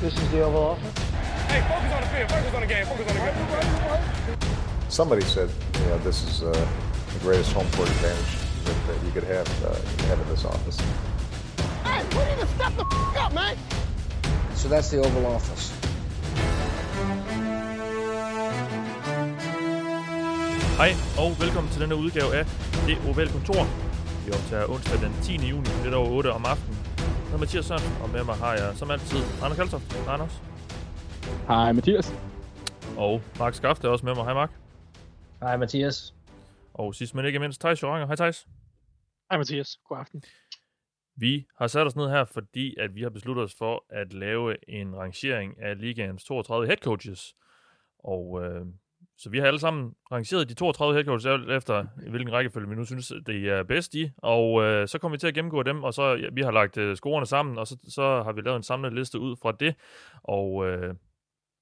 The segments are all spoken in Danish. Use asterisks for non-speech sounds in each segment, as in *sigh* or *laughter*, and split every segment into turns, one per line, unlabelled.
This is the Oval Office.
Hey, focus on the field. Focus on the game. Focus on the game.
Somebody said, you know, this is uh, the greatest home court advantage that, that you could have, uh, you could have in this office.
Hey, we need to step the f- up, man.
So that's the Oval Office.
Hej og velkommen til denne udgave af Det Ovale Kontor. Vi optager onsdag den 10. juni, lidt over 8 om aftenen. Jeg hedder Mathias Sørensen, og med mig har jeg som altid Anders Kaltoft. Hej Anders.
Hej Mathias.
Og Mark Skafte er også med mig. Hej Mark.
Hej Mathias.
Og sidst men ikke mindst, Thijs Joranger. Hej Thijs.
Hej Mathias. God aften.
Vi har sat os ned her, fordi at vi har besluttet os for at lave en rangering af ligaens 32 head coaches. Og øh, så vi har alle sammen rangeret de 32 head coaches alt efter, i hvilken rækkefølge vi nu synes, det er bedst i. Og øh, så kommer vi til at gennemgå dem, og så ja, vi har lagt øh, scorerne sammen, og så, så har vi lavet en samlet liste ud fra det. Og øh,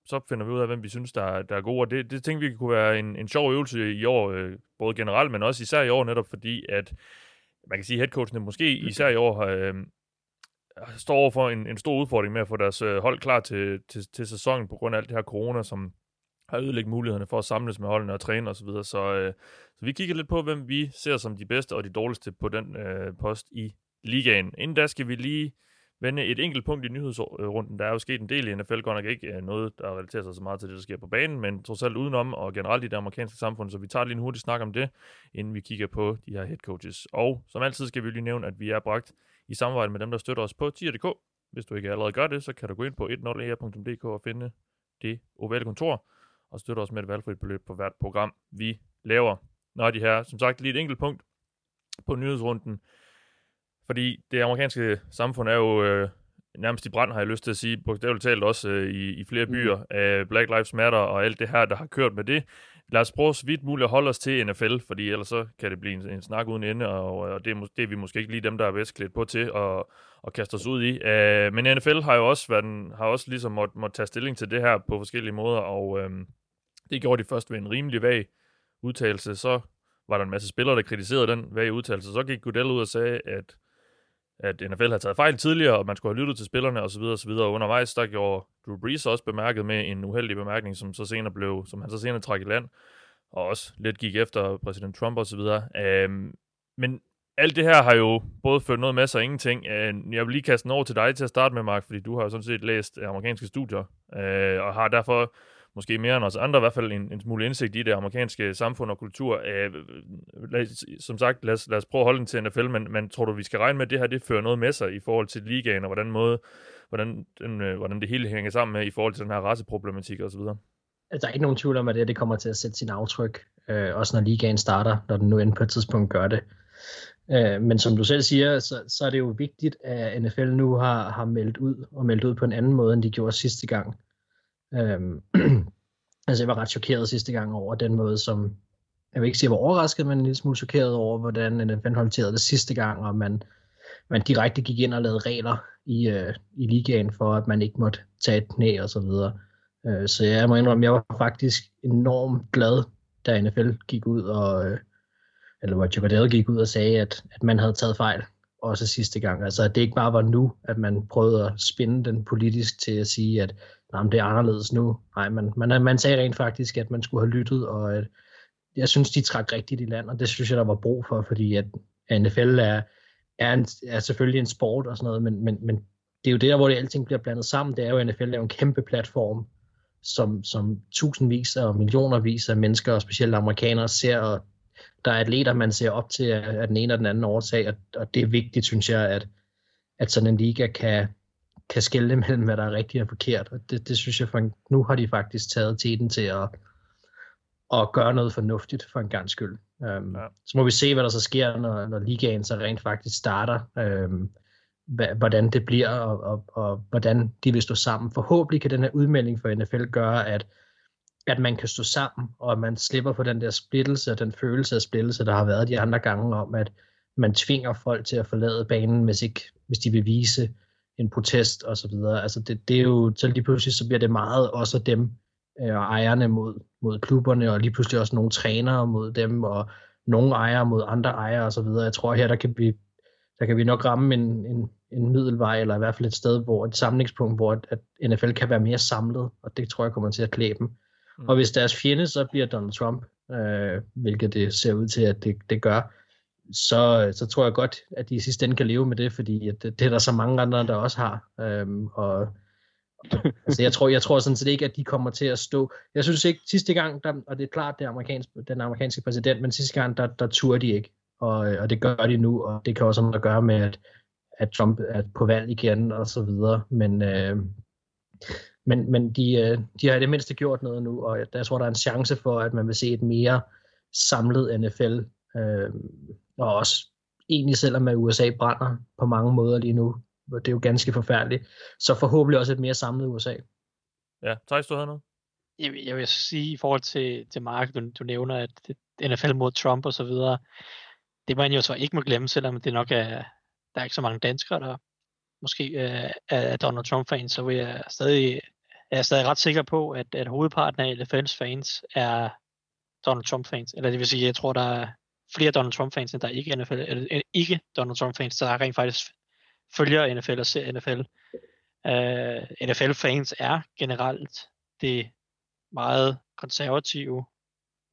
så finder vi ud af, hvem vi synes, der, er- der er gode. Og det, det tænker vi kunne være en, en sjov øvelse i år, øh, både generelt, men også især i år netop, fordi at man kan sige, at headcoachene måske især i år øh, står over for en, en stor udfordring med at få deres øh, hold klar til, til, til sæsonen på grund af alt det her corona, som har ødelægget mulighederne for at samles med holdene og træne osv. Så, videre. så, øh, så vi kigger lidt på, hvem vi ser som de bedste og de dårligste på den øh, post i ligaen. Inden da skal vi lige vende et enkelt punkt i nyhedsrunden. Der er jo sket en del i NFL, godt nok ikke øh, noget, der relaterer sig så meget til det, der sker på banen, men trods alt udenom og generelt i det amerikanske samfund, så vi tager lige en hurtig snak om det, inden vi kigger på de her head coaches. Og som altid skal vi lige nævne, at vi er bragt i samarbejde med dem, der støtter os på tier.dk. Hvis du ikke allerede gør det, så kan du gå ind på 10 e og finde det ovale kontor, og støtte os med et valgfrit beløb på hvert program, vi laver. Nå, de her, som sagt, lige et enkelt punkt på nyhedsrunden, fordi det amerikanske samfund er jo øh, nærmest i brand, har jeg lyst til at sige, bogstaveligt talt også øh, i, i flere byer af Black Lives Matter og alt det her, der har kørt med det. Lad os prøve så vidt muligt at holde os til NFL, fordi ellers så kan det blive en, en snak uden ende, og, og det, er, det er vi måske ikke lige dem, der er bedst klædt på til at, at kaste os ud i. Uh, men NFL har jo også, været har også ligesom måtte, måtte tage stilling til det her på forskellige måder, og øhm, det gjorde de først ved en rimelig vag udtalelse. Så var der en masse spillere, der kritiserede den vage udtalelse. Så gik Goodell ud og sagde, at at NFL havde taget fejl tidligere, og man skulle have lyttet til spillerne osv. osv. Og undervejs, der gjorde Drew Brees også bemærket med en uheldig bemærkning, som, så senere blev, som han så senere trak i land, og også lidt gik efter præsident Trump osv. Øhm, men alt det her har jo både ført noget med sig og ingenting. Øhm, jeg vil lige kaste den over til dig til at starte med, Mark, fordi du har jo sådan set læst amerikanske studier, øh, og har derfor måske mere end os andre i hvert fald en, en smule indsigt i det amerikanske samfund og kultur. Øh, lad, os- som sagt, lad os, lad os prøve at holde den til NFL, men, men tror du, vi skal regne med, at det her det fører noget med sig i forhold til ligaen, og hvordan, måde, hvordan, den, øh, hvordan det hele hænger sammen med i forhold til den her raceproblematik osv.?
Altså, der er ikke nogen tvivl om, at det, det kommer til at sætte sin aftryk, øh, også når ligaen starter, når den nu end på et tidspunkt gør det. Øh, men som du selv siger, så, så er det jo vigtigt, at NFL nu har, har meldt ud, og meldt ud på en anden måde, end de gjorde sidste gang. Øhm, *clears throat* altså jeg var ret chokeret sidste gang over den måde, som, jeg vil ikke sige, jeg var overrasket, men en lille smule chokeret over, hvordan øh, NFL håndterede det sidste gang, og man, man direkte gik ind og lavede regler i, øh, i ligaen for, at man ikke måtte tage et knæ og så videre. Øh, så jeg må indrømme, jeg var faktisk enormt glad, da NFL gik ud og, øh, eller Roger Goodell gik ud og sagde, at, at man havde taget fejl, også sidste gang. Altså at det ikke bare var nu, at man prøvede at spinde den politisk til at sige, at nej, det er anderledes nu. Nej, man, man, øh, man sagde rent faktisk, at man skulle have lyttet, og at, jeg synes, de trak rigtigt i land, og det synes jeg, der var brug for, fordi at NFL er, er, en, er selvfølgelig en sport og sådan noget, men, men, men det er jo der, hvor det alting bliver blandet sammen. Det er jo, at NFL er jo en kæmpe platform, som, som tusindvis og millionervis af mennesker, og specielt amerikanere, ser, og der er atleter, man ser op til af den ene og den anden årsag, og, og det er vigtigt, synes jeg, at, at sådan en liga kan, kan skelne mellem, hvad der er rigtigt og forkert. Og det, det synes jeg, for en, nu har de faktisk taget tiden til at, at gøre noget fornuftigt for en gang skyld. Um,
Ja.
Så må vi se, hvad der så sker, når, når ligaen så rent faktisk starter. Hva- hvordan det bliver, og, og, og hvordan de vil stå sammen. Forhåbentlig kan den her udmelding for NFL gøre, at, at man kan stå sammen, og at man slipper på den der splittelse, og den følelse af splittelse, der har været de andre gange om, at man tvinger folk til at forlade banen, hvis, ikke, hvis de vil vise en protest og så videre. Altså det, det er jo, så lige pludselig så bliver det meget også dem øh, og ejerne mod, mod klubberne, og lige pludselig også nogle trænere mod dem, og nogle ejere mod andre ejere og så videre. Jeg tror her, der kan vi, der kan vi nok ramme en, en, en middelvej, eller i hvert fald et sted, hvor et samlingspunkt, hvor at, at NFL kan være mere samlet, og det tror jeg kommer til at klæbe dem. Mm. Og hvis deres fjende så bliver Donald Trump, øh, hvilket det ser ud til, at det, det gør, så, så tror jeg godt, at de i sidste ende kan leve med det, fordi at det, det er der så mange andre, der også har. Øhm, og altså jeg, tror, jeg tror sådan set ikke, at de kommer til at stå. Jeg synes ikke, sidste gang, der, og det er klart, det er amerikansk, den amerikanske præsident, men sidste gang, der, der turde de ikke. Og, og det gør de nu, og det kan også have noget at gøre med, at, at Trump er på valg igen, og så videre. Men, øh, men, men de, øh, de har i det mindste gjort noget nu, og jeg, jeg tror, der er en chance for, at man vil se et mere samlet NFL. Øh, og også egentlig selvom at USA brænder på mange måder lige nu, det er jo ganske forfærdeligt, så forhåbentlig også et mere samlet USA.
Ja, Thijs, du havde noget?
Jeg, jeg vil sige i forhold til, til Mark, du, du nævner, at NFL mod Trump og så videre, det man jo så ikke må glemme, selvom det nok er, der er ikke så mange danskere, der måske øh, er Donald Trump-fans, så vil jeg stadig, er jeg stadig ret sikker på, at, at hovedparten af NFL's fans er Donald Trump-fans. Eller det vil sige, jeg tror, der er flere Donald Trump-fans, end der er ikke, NFL, eller, ikke Donald Trump-fans, der rent faktisk følger NFL og ser NFL. Uh, øh, NFL-fans er generelt det meget konservative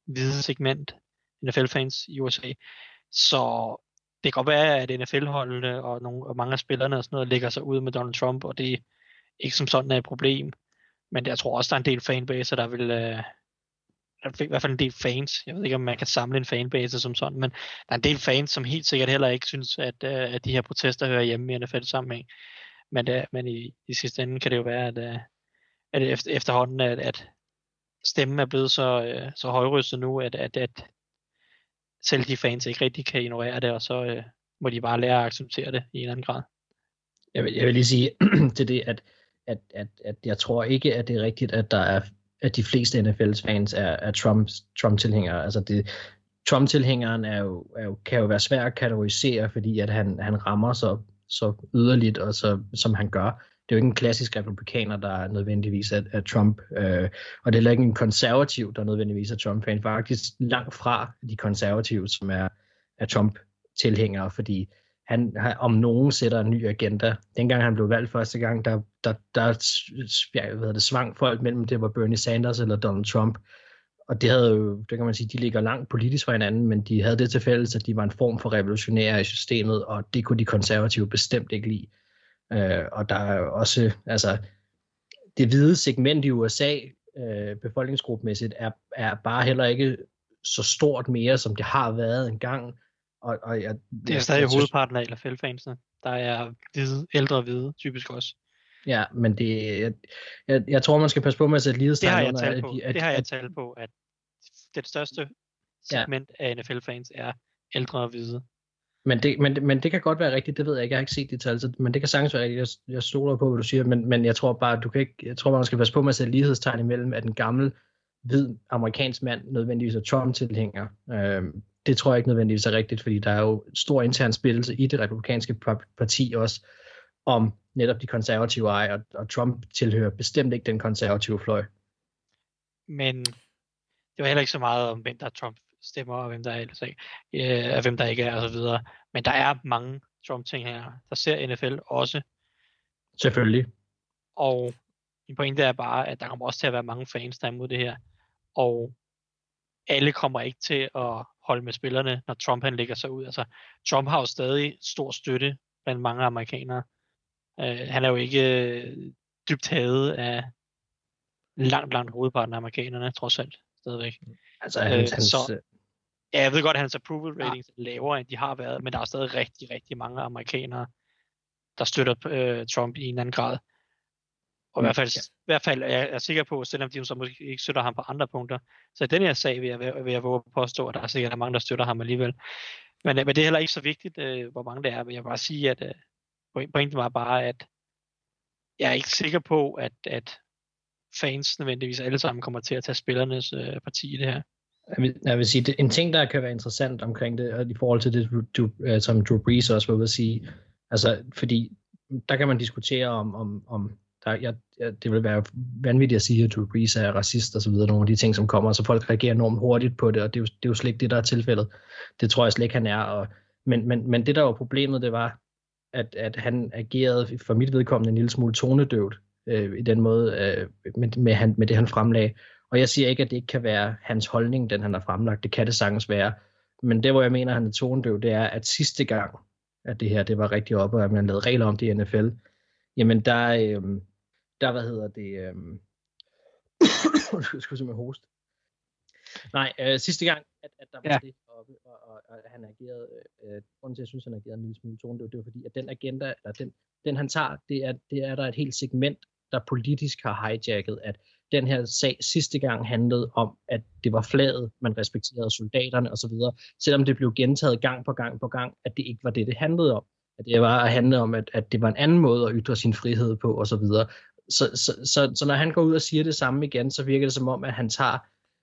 hvide segment NFL-fans i USA. Så det kan godt være, at NFL-holdene og, nogle, og mange af spillerne og sådan noget lægger sig ud med Donald Trump, og det er ikke som sådan er et problem. Men jeg tror også, der er en del fanbaser, der vil, øh, uh, i hvert fald en del fans. Jeg ved ikke, om man kan samle en fanbase som sådan, men der er en del fans, som helt sikkert heller ikke synes, at, uh, at de her protester hører hjemme i NFL-sammenhæng. Men, uh, men i, i sidste ende kan det jo være, at, uh, at efter, efterhånden, at, at stemmen er blevet så, uh, så højrystet nu, at, at, at selv de fans ikke rigtig kan ignorere det, og så uh, må de bare lære at acceptere det i en eller anden grad.
Jeg vil, jeg vil lige sige *clears throat* til det, at, at, at, at jeg tror ikke, at det er rigtigt, at der er at de fleste NFL's fans er, er Trumps, Trump-tilhængere. Altså det, Trump-tilhængeren er jo, er jo, kan jo være svær at kategorisere, fordi at han, han rammer så, så yderligt, og så, som han gør. Det er jo ikke en klassisk republikaner, der er nødvendigvis er, er Trump, øh, og det er heller ikke en konservativ, der nødvendigvis er Trump-fan. Faktisk langt fra de konservative, som er, er Trump-tilhængere, fordi han, han om nogen sætter en ny agenda. Dengang han blev valgt første gang, der, der, der jeg ved det, svang folk mellem, det var Bernie Sanders eller Donald Trump. Og det havde jo, det kan man sige, de ligger langt politisk fra hinanden, men de havde det til fælles, at de var en form for revolutionære i systemet, og det kunne de konservative bestemt ikke lide. Øh, og der er også, altså, det hvide segment i USA, øh, befolkningsgruppemæssigt, er, er bare heller ikke så stort mere, som det har været engang. Og, og jeg,
det er stadig jeg, hovedparten af NFL-fansene. Der er hvide, ældre hvide, typisk også.
Ja, men det, jeg, jeg, jeg tror, man skal passe på med at sætte lighedstegn
Det har jeg talt på. At, det har jeg talt på, at det største segment ja. af NFL-fans er ældre og hvide.
Men det, men, men det kan godt være rigtigt, det ved jeg ikke, jeg har ikke set de tal, så, men det kan sagtens være rigtigt, jeg, jeg stoler på, hvad du siger, men, men jeg tror bare, du kan ikke, jeg tror, man skal passe på med at sætte lighedstegn imellem, at en gammel, hvid amerikansk mand nødvendigvis er Trump-tilhænger. Øhm, det tror jeg ikke nødvendigvis er rigtigt, fordi der er jo stor intern spillelse i det republikanske parti også, om netop de konservative ej, og, og Trump tilhører bestemt ikke den konservative fløj.
Men det var heller ikke så meget om, hvem der er Trump stemmer, og hvem der er ellers ikke, øh, hvem der ikke er, og så videre. Men der er mange Trump-ting her. Der ser NFL også.
Selvfølgelig.
Og min pointe er bare, at der kommer også til at være mange fans, der er imod det her. Og alle kommer ikke til at holde med spillerne, når Trump han lægger sig ud. Altså, Trump har jo stadig stor støtte blandt mange amerikanere. Uh, han er jo ikke øh, dybt hadet af langt, langt hovedparten af amerikanerne, trods alt, stadigvæk.
Altså, uh, hans. Så,
ja, jeg ved godt, at hans approval ratings ja. er lavere, end de har været, men der er stadig rigtig, rigtig mange amerikanere, der støtter uh, Trump i en anden grad. Og i hvert fald, ja. i hvert fald er jeg er sikker på, selvom de så måske ikke støtter ham på andre punkter, så i den her sag vil jeg, vil jeg våge at påstå, at der er sikkert mange, der støtter ham alligevel. Men, øh, men det er heller ikke så vigtigt, øh, hvor mange det er. Men jeg vil bare sige, at øh, pointen var bare, at jeg er ikke sikker på, at, at fans nødvendigvis alle sammen kommer til at tage spillernes øh, parti i det her.
Jeg vil, jeg vil sige, det, en ting, der kan være interessant omkring det, og i forhold til det, du, du, som Drew Brees også var ude at sige, altså, fordi der kan man diskutere om, om, om der, jeg, jeg, det vil være vanvittigt at sige, at Drew Brees er racist og så videre, nogle af de ting, som kommer, så folk reagerer enormt hurtigt på det, og det er jo, det er jo slet ikke det, der er tilfældet. Det tror jeg slet ikke, han er. Og, men, men, men det, der var problemet, det var, at, at han agerede for mit vedkommende en lille smule tonedøvt øh, i den måde, øh, med, med, han, med det han fremlagde. Og jeg siger ikke, at det ikke kan være hans holdning, den han har fremlagt. Det kan det sagtens være. Men det, hvor jeg mener, at han er tonedøv, det er, at sidste gang, at det her det var rigtig oppe, og at man lavede regler om det i NFL, jamen der, øh, der hvad hedder det, øh, *coughs* jeg skulle simpelthen hoste. Nej, øh, sidste gang, at, at der var ja. det oppe, og, og, og han agerede, øh, grunden til, at jeg synes, han agerede en lille smule tonedøv, det var fordi, at den agenda, eller den, den han tager, det er, det er der et helt segment, der politisk har hijacket, at den her sag sidste gang handlede om, at det var flaget, man respekterede soldaterne osv., selvom det blev gentaget gang på gang på gang, at det ikke var det, det handlede om. At det var at handle om, at, at det var en anden måde at ytre sin frihed på osv. Så, så, så, så, så når han går ud og siger det samme igen, så virker det som om, at han tager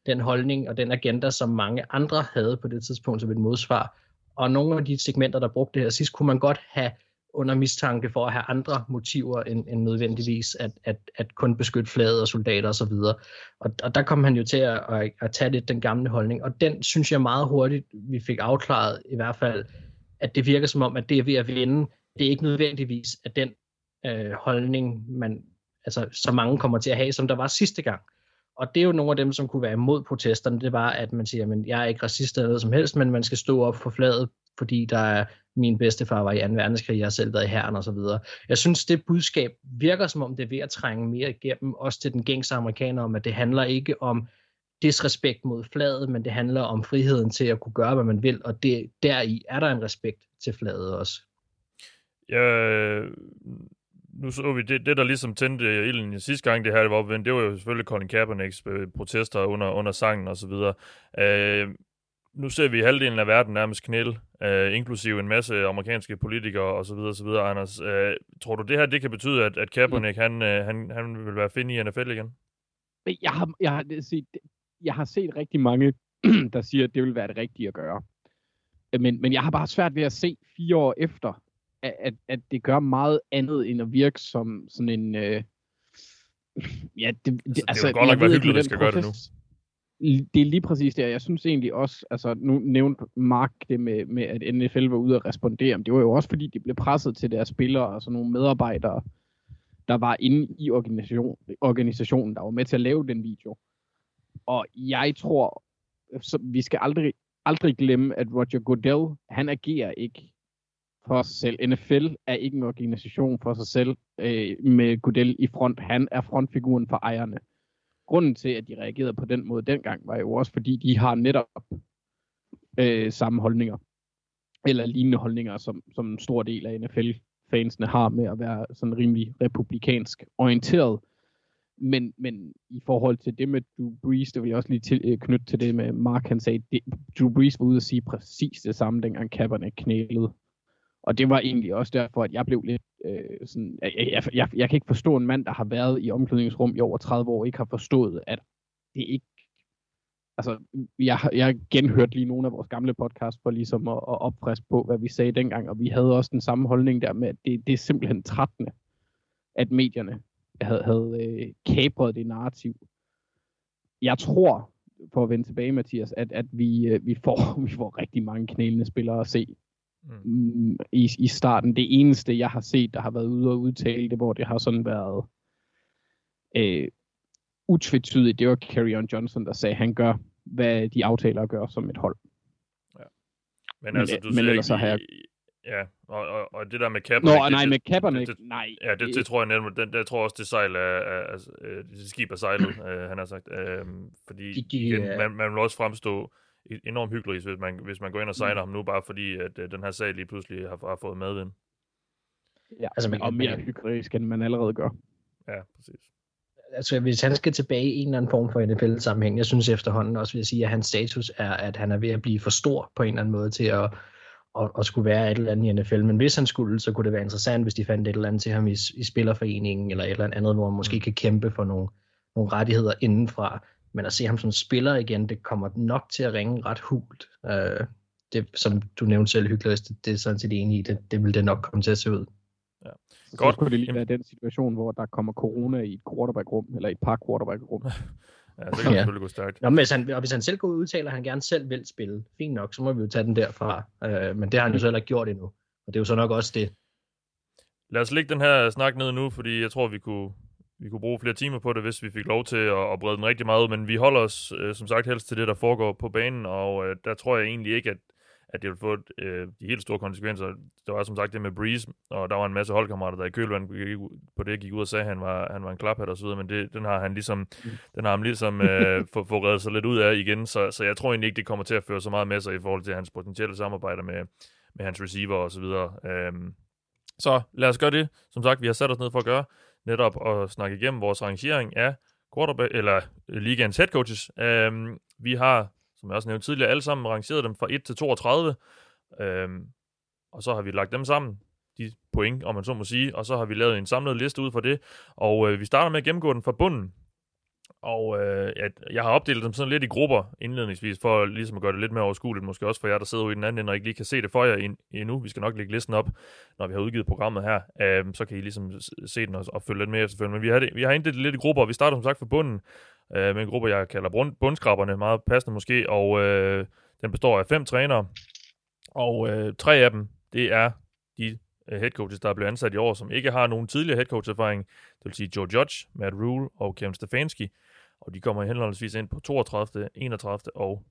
den holdning og den agenda, som mange andre havde på det tidspunkt som et modsvar. Og nogle af de segmenter, der brugte det her sidst, kunne man godt have under mistanke for at have andre motiver end, end nødvendigvis at, at, at kun beskytte flaget og soldater osv. Og, og, og der kom han jo til at, at, at tage lidt den gamle holdning, og den synes jeg meget hurtigt, vi fik afklaret i hvert fald, at det virker som om, at det er ved at vinde. Det er ikke nødvendigvis at den øh, holdning, man, altså, så mange kommer til at have, som der var sidste gang. Og det er jo nogle af dem, som kunne være imod protesterne, det var, at man siger, at jeg er ikke racist eller noget som helst, men man skal stå op for fladet, fordi der er min bedstefar var i 2. verdenskrig, jeg har selv været i herren og så videre. Jeg synes, det budskab virker som om, det er ved at trænge mere igennem, også til den gængse amerikaner, om at det handler ikke om disrespekt mod fladet, men det handler om friheden til at kunne gøre, hvad man vil, og det, deri er der en respekt til fladet også.
Jeg nu så vi, det, det der ligesom tændte ilden i sidste gang, det her det var opvendt, det var jo selvfølgelig Colin Kaepernicks øh, protester under, under sangen og så videre. Øh, nu ser vi halvdelen af verden nærmest knæl, øh, inklusive en masse amerikanske politikere og så videre, så videre, Anders. Øh, tror du, det her det kan betyde, at, at Kaepernick, mm. han, øh, han, han vil være fin i NFL igen?
Jeg har, jeg, har set, jeg har set rigtig mange, *clears throat* der siger, at det vil være det rigtige at gøre. Øh, men, men jeg har bare svært ved at se fire år efter, at, at, det gør meget andet end at virke som sådan en... Øh, ja, det, det,
altså, altså, det er jo godt nok være hyggeligt, at skal gøre det nu
det er lige præcis det, jeg synes egentlig også, altså nu nævnte Mark det med, med, at NFL var ude at respondere, men det var jo også fordi, de blev presset til deres spillere og sådan nogle medarbejdere, der var inde i organisation, organisationen, der var med til at lave den video. Og jeg tror, så vi skal aldrig, aldrig glemme, at Roger Goodell, han agerer ikke for sig selv. NFL er ikke en organisation for sig selv øh, med Goodell i front. Han er frontfiguren for ejerne grunden til, at de reagerede på den måde dengang, var jo også, fordi de har netop øh, samme holdninger, eller lignende holdninger, som, som en stor del af NFL-fansene har med at være sådan rimelig republikansk orienteret. Men, men i forhold til det med Drew Brees, det vil jeg også lige til, øh, knytte til det med Mark, han sagde, det, Drew Brees var ude at sige præcis det samme, dengang Kaepernick knælede. Og det var egentlig også derfor, at jeg blev lidt øh, sådan, jeg, jeg, jeg, jeg kan ikke forstå en mand, der har været i omklædningsrum i over 30 år, ikke har forstået, at det ikke altså, jeg, jeg genhørte lige nogle af vores gamle podcasts for ligesom at, at opfriske på, hvad vi sagde dengang, og vi havde også den samme holdning der med, at det, det er simpelthen trættende, at medierne havde, havde øh, kabret det narrativ. Jeg tror, for at vende tilbage, Mathias, at, at vi, øh, vi, får, *laughs* vi får rigtig mange knælende spillere at se mm. i, i starten. Det eneste, jeg har set, der har været ude og udtale det, hvor det har sådan været øh, utvetydigt, det var Carrion Johnson, der sagde, at han gør, hvad de aftaler gør som et hold.
Ja. Men, altså, du men ellers så har jeg... Ja, og, og, og det der med
Kaepernick... Nå, nej, med Kaepernick, det, det, nej.
Ja, det, det tror jeg nemlig, det, det tror også, det sejl er, er, er, det skib er sejlet, øh, han har sagt. Øh, fordi de, de, igen, man, man vil også fremstå enormt hyggeligt, hvis man, hvis man går ind og signer mm. ham nu, bare fordi at uh, den her sag lige pludselig har, har fået medvind.
Ja, altså, man, og mere hyggeligt, end man allerede gør.
Ja, præcis.
Altså, hvis han skal tilbage i en eller anden form for NFL-sammenhæng, jeg synes efterhånden også, vil jeg sige, at hans status er, at han er ved at blive for stor på en eller anden måde til at, at, at skulle være et eller andet i NFL. Men hvis han skulle, så kunne det være interessant, hvis de fandt et eller andet til ham i, i spillerforeningen, eller et eller andet, hvor han måske mm. kan kæmpe for nogle, nogle rettigheder indenfra. Men at se ham som spiller igen, det kommer nok til at ringe ret hult. Uh, det, som du nævnte selv, hyggeligt, det, det er sådan set enig i, det, det vil det nok komme til at se ud.
Ja. Så Godt. skulle det lige være den situation, hvor der kommer corona i et quarterback-rum, eller i et par quarterback-rum. *laughs*
ja, så kan det ja. selvfølgelig gå stærkt.
Nå, men hvis han, og hvis han selv går ud og udtaler, at han gerne selv vil spille, fint nok, så må vi jo tage den derfra. Uh, men det har han jo så heller ikke gjort endnu. Og det er jo så nok også det,
lad os lægge den her snak ned nu, fordi jeg tror, vi kunne, vi kunne bruge flere timer på det, hvis vi fik lov til at, at brede den rigtig meget ud, men vi holder os øh, som sagt helst til det, der foregår på banen, og øh, der tror jeg egentlig ikke, at, at det vil få øh, de helt store konsekvenser. Der var som sagt det med Breeze, og der var en masse holdkammerater, der i kølvandet på det gik ud og sagde, at han var, han var en klaphat og så videre, men det, den har han ligesom, mm. den har han ligesom øh, *laughs* få, få reddet sig lidt ud af igen, så, så jeg tror egentlig ikke, det kommer til at føre så meget med sig i forhold til hans potentielle samarbejder med, med hans receiver og så videre. Øhm, så lad os gøre det, som sagt, vi har sat os ned for at gøre, netop at snakke igennem vores rangering af quarterback, eller ligaens head coaches. Øhm, vi har, som jeg også nævnte tidligere, alle sammen rangeret dem fra 1 til 32, øhm, og så har vi lagt dem sammen, de point, om man så må sige, og så har vi lavet en samlet liste ud for det, og øh, vi starter med at gennemgå den fra bunden, og øh, jeg, jeg har opdelt dem sådan lidt i grupper indledningsvis, for ligesom at gøre det lidt mere overskueligt, måske også for jer, der sidder ude i den anden ende, og ikke lige kan se det for jer ind, endnu. Vi skal nok lægge listen op, når vi har udgivet programmet her. Øh, så kan I ligesom se den og, og følge lidt med efterfølgende. Men vi har, det, vi har inddelt det lidt i grupper, og vi starter som sagt fra bunden øh, med en gruppe, jeg kalder bund, bundskraberne, meget passende måske, og øh, den består af fem trænere, og øh, tre af dem, det er de Øh, headcoaches, der er blevet ansat i år, som ikke har nogen tidligere headcoach-erfaring. Det vil sige Joe Judge, Matt Rule og Kevin Stefanski og de kommer henholdsvis ind på 32., 31. og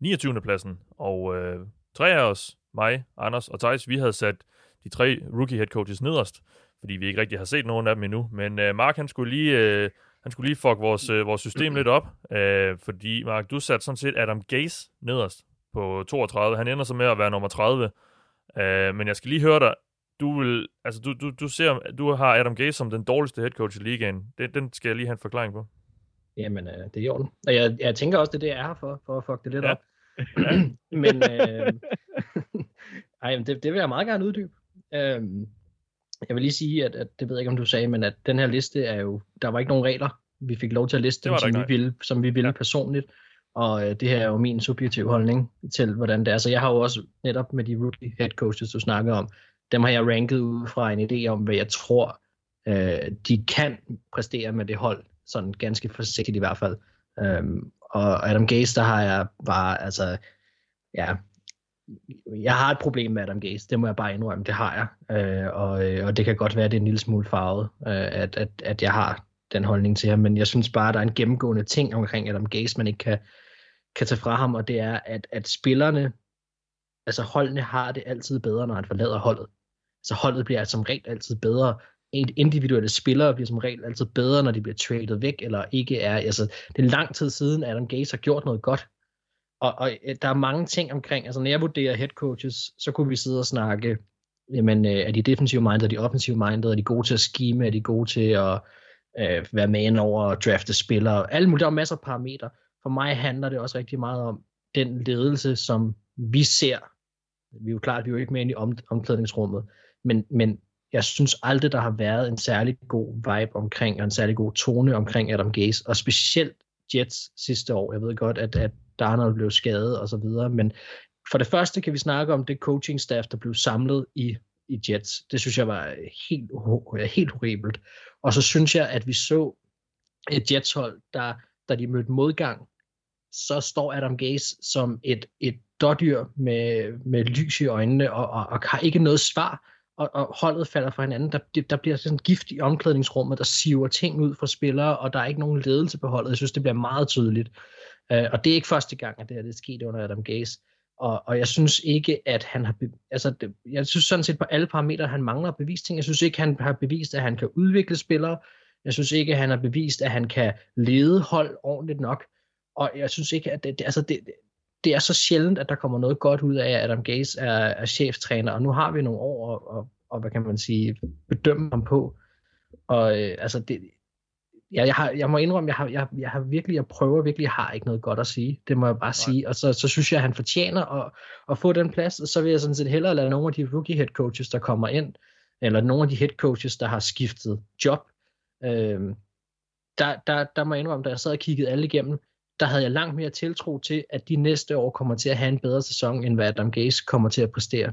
29. pladsen. Og øh, tre af os, mig, Anders og Thijs, vi havde sat de tre rookie headcoaches nederst, fordi vi ikke rigtig har set nogen af dem endnu. Men øh, Mark, han skulle lige... Øh, han skulle lige fuck vores, øh, vores system lidt op, øh, fordi Mark, du satte sådan set Adam Gase nederst på 32. Han ender så med at være nummer 30. Øh, men jeg skal lige høre dig, du vil, altså du, du, du ser, du har Adam Gase som den dårligste head coach i ligaen. Den, den skal jeg lige have en forklaring på.
Jamen, øh, det er i orden. Og jeg, jeg tænker også, det er det, jeg er her for, for at fuck det lidt
Ja.
op. men øh, *laughs* ej, det, det vil jeg meget gerne uddybe. Øhm, jeg vil lige sige, at, at det ved jeg ikke, om du sagde, men at den her liste er jo, der var ikke nogen regler. Vi fik lov til at liste dem, som vi,
nej.
ville, som vi ville
Ja.
ja. personligt. Og øh, det her er jo min subjektive holdning til, hvordan det er. Så jeg har jo også netop med de rookie head coaches, du snakker om, dem har jeg ranket ud fra en idé om, hvad jeg tror, øh, de kan præstere med det hold. Sådan ganske forsigtigt i hvert fald. Øhm, og Adam Gaze, der har jeg bare, altså, ja, jeg har et problem med Adam Gaze, det må jeg bare indrømme, det har jeg. Øh, og, øh, og det kan godt være, at det er en lille smule farvet, øh, at, at, at jeg har den holdning til ham, men jeg synes bare, at der er en gennemgående ting omkring Adam Gaze, man ikke kan, kan tage fra ham, og det er, at, at spillerne, altså holdene har det altid bedre, når han forlader holdet. Så holdet bliver altså som regel altid bedre. Et individuelle spillere bliver som regel altid bedre, når de bliver traded væk, eller ikke er, altså det er lang tid siden, Adam Gaze har gjort noget godt. Og, og øh, der er mange ting omkring, altså når jeg vurderer head coaches, så kunne vi sidde og snakke, jamen øh, er de defensive minded, er de offensive minded, er de gode til at skime, er de gode til at øh, være med ind over og drafte spillere, alle mulige, der er masser af parametre. For mig handler det også rigtig meget om den ledelse, som vi ser. Vi er jo klart, vi er jo ikke med ind i om, omklædningsrummet, men, men jeg synes aldrig, der har været en særlig god vibe omkring, og en særlig god tone omkring Adam Gase, og specielt Jets sidste år. Jeg ved godt, at, at Darnold blev skadet og så videre, men for det første kan vi snakke om det coaching staff, der blev samlet i, i Jets. Det synes jeg var helt, helt horribelt. Og så synes jeg, at vi så et Jets hold, der, der de mødte modgang, så står Adam Gase som et, et dårdyr med, med lys i øjnene, og, og, og har ikke noget svar, og, og holdet falder fra hinanden. Der, der bliver sådan gift i omklædningsrummet, der siver ting ud fra spillere, og der er ikke nogen ledelse på holdet. Jeg synes, det bliver meget tydeligt. Uh, og det er ikke første gang, at det her det er sket under Adam Gaze. Og, og jeg synes ikke, at han har... Be- altså, det, jeg synes sådan set på alle parametre, han mangler at bevise ting. Jeg synes ikke, han har bevist, at han kan udvikle spillere. Jeg synes ikke, at han har bevist, at han kan lede hold ordentligt nok. Og jeg synes ikke, at det, det, altså det, det er så sjældent, at der kommer noget godt ud af, at Adam Gase er, er cheftræner. Og nu har vi nogle år og, og, og hvad kan man sige, bedømme ham på. Og øh, altså det, ja, jeg, har, jeg må indrømme, jeg har, jeg, jeg har virkelig, jeg prøver virkelig, jeg har ikke noget godt at sige. Det må jeg bare Nej. sige. Og så, så synes jeg, at han fortjener at, at få den plads. Og så vil jeg sådan set hellere lade nogle af de rookie head coaches, der kommer ind, eller nogle af de head coaches, der har skiftet job. Øh, der, der, der må jeg indrømme, da jeg sad og kiggede alle igennem, der havde jeg langt mere tiltro til, at de næste år kommer til at have en bedre sæson, end hvad Adam Gase kommer til at præstere.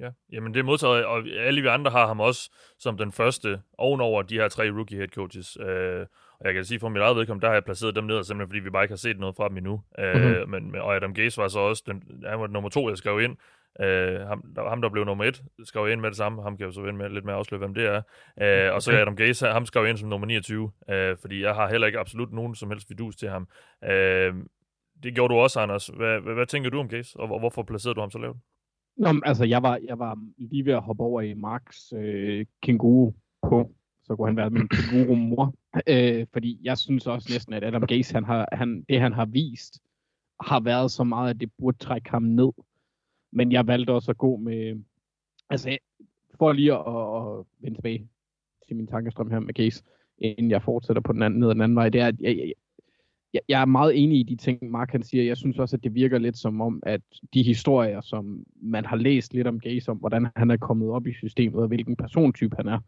Ja, jamen det er modtaget, og alle vi andre har ham også som den første ovenover de her tre rookie head coaches. Øh, og jeg kan sige for mit eget vedkommende, der har jeg placeret dem ned, simpelthen fordi vi bare ikke har set noget fra dem endnu. Øh,
Mhm.
men, men- og Adam Gase var så også, den, han var nummer to, jeg skrev ind. Øh, ham, der, ham, der blev nummer et, skrev ind med det samme. Ham kan jeg jo så vende med lidt med at afsløre, hvem det er. Øh, og så Adam Gase, ham skrev ind som nummer 29, øh, fordi jeg har heller ikke absolut nogen som helst vidus til ham. Øh, det gjorde du også, Anders. Hvad, hvad, hvad tænker du om Gase, og hvorfor placerede du ham så lavt?
Nå, men, altså, jeg var, jeg var lige ved at hoppe over i Marks øh, kenguru på, så kunne han være min kenguru mor. Øh, fordi jeg synes også næsten, at Adam Gase, han har, han, det han har vist, har været så meget, at det burde trække ham ned. Men jeg valgte også at gå med, altså for lige at, at vende tilbage til min tankestrøm her med Case, inden jeg fortsætter på den anden, ned den anden vej, det er, at jeg, jeg, jeg, jeg er meget enig i de ting, Mark han siger. Jeg synes også, at det virker lidt som om, at de historier, som man har læst lidt om Gaze, om hvordan han er kommet op i systemet, og hvilken persontype han er,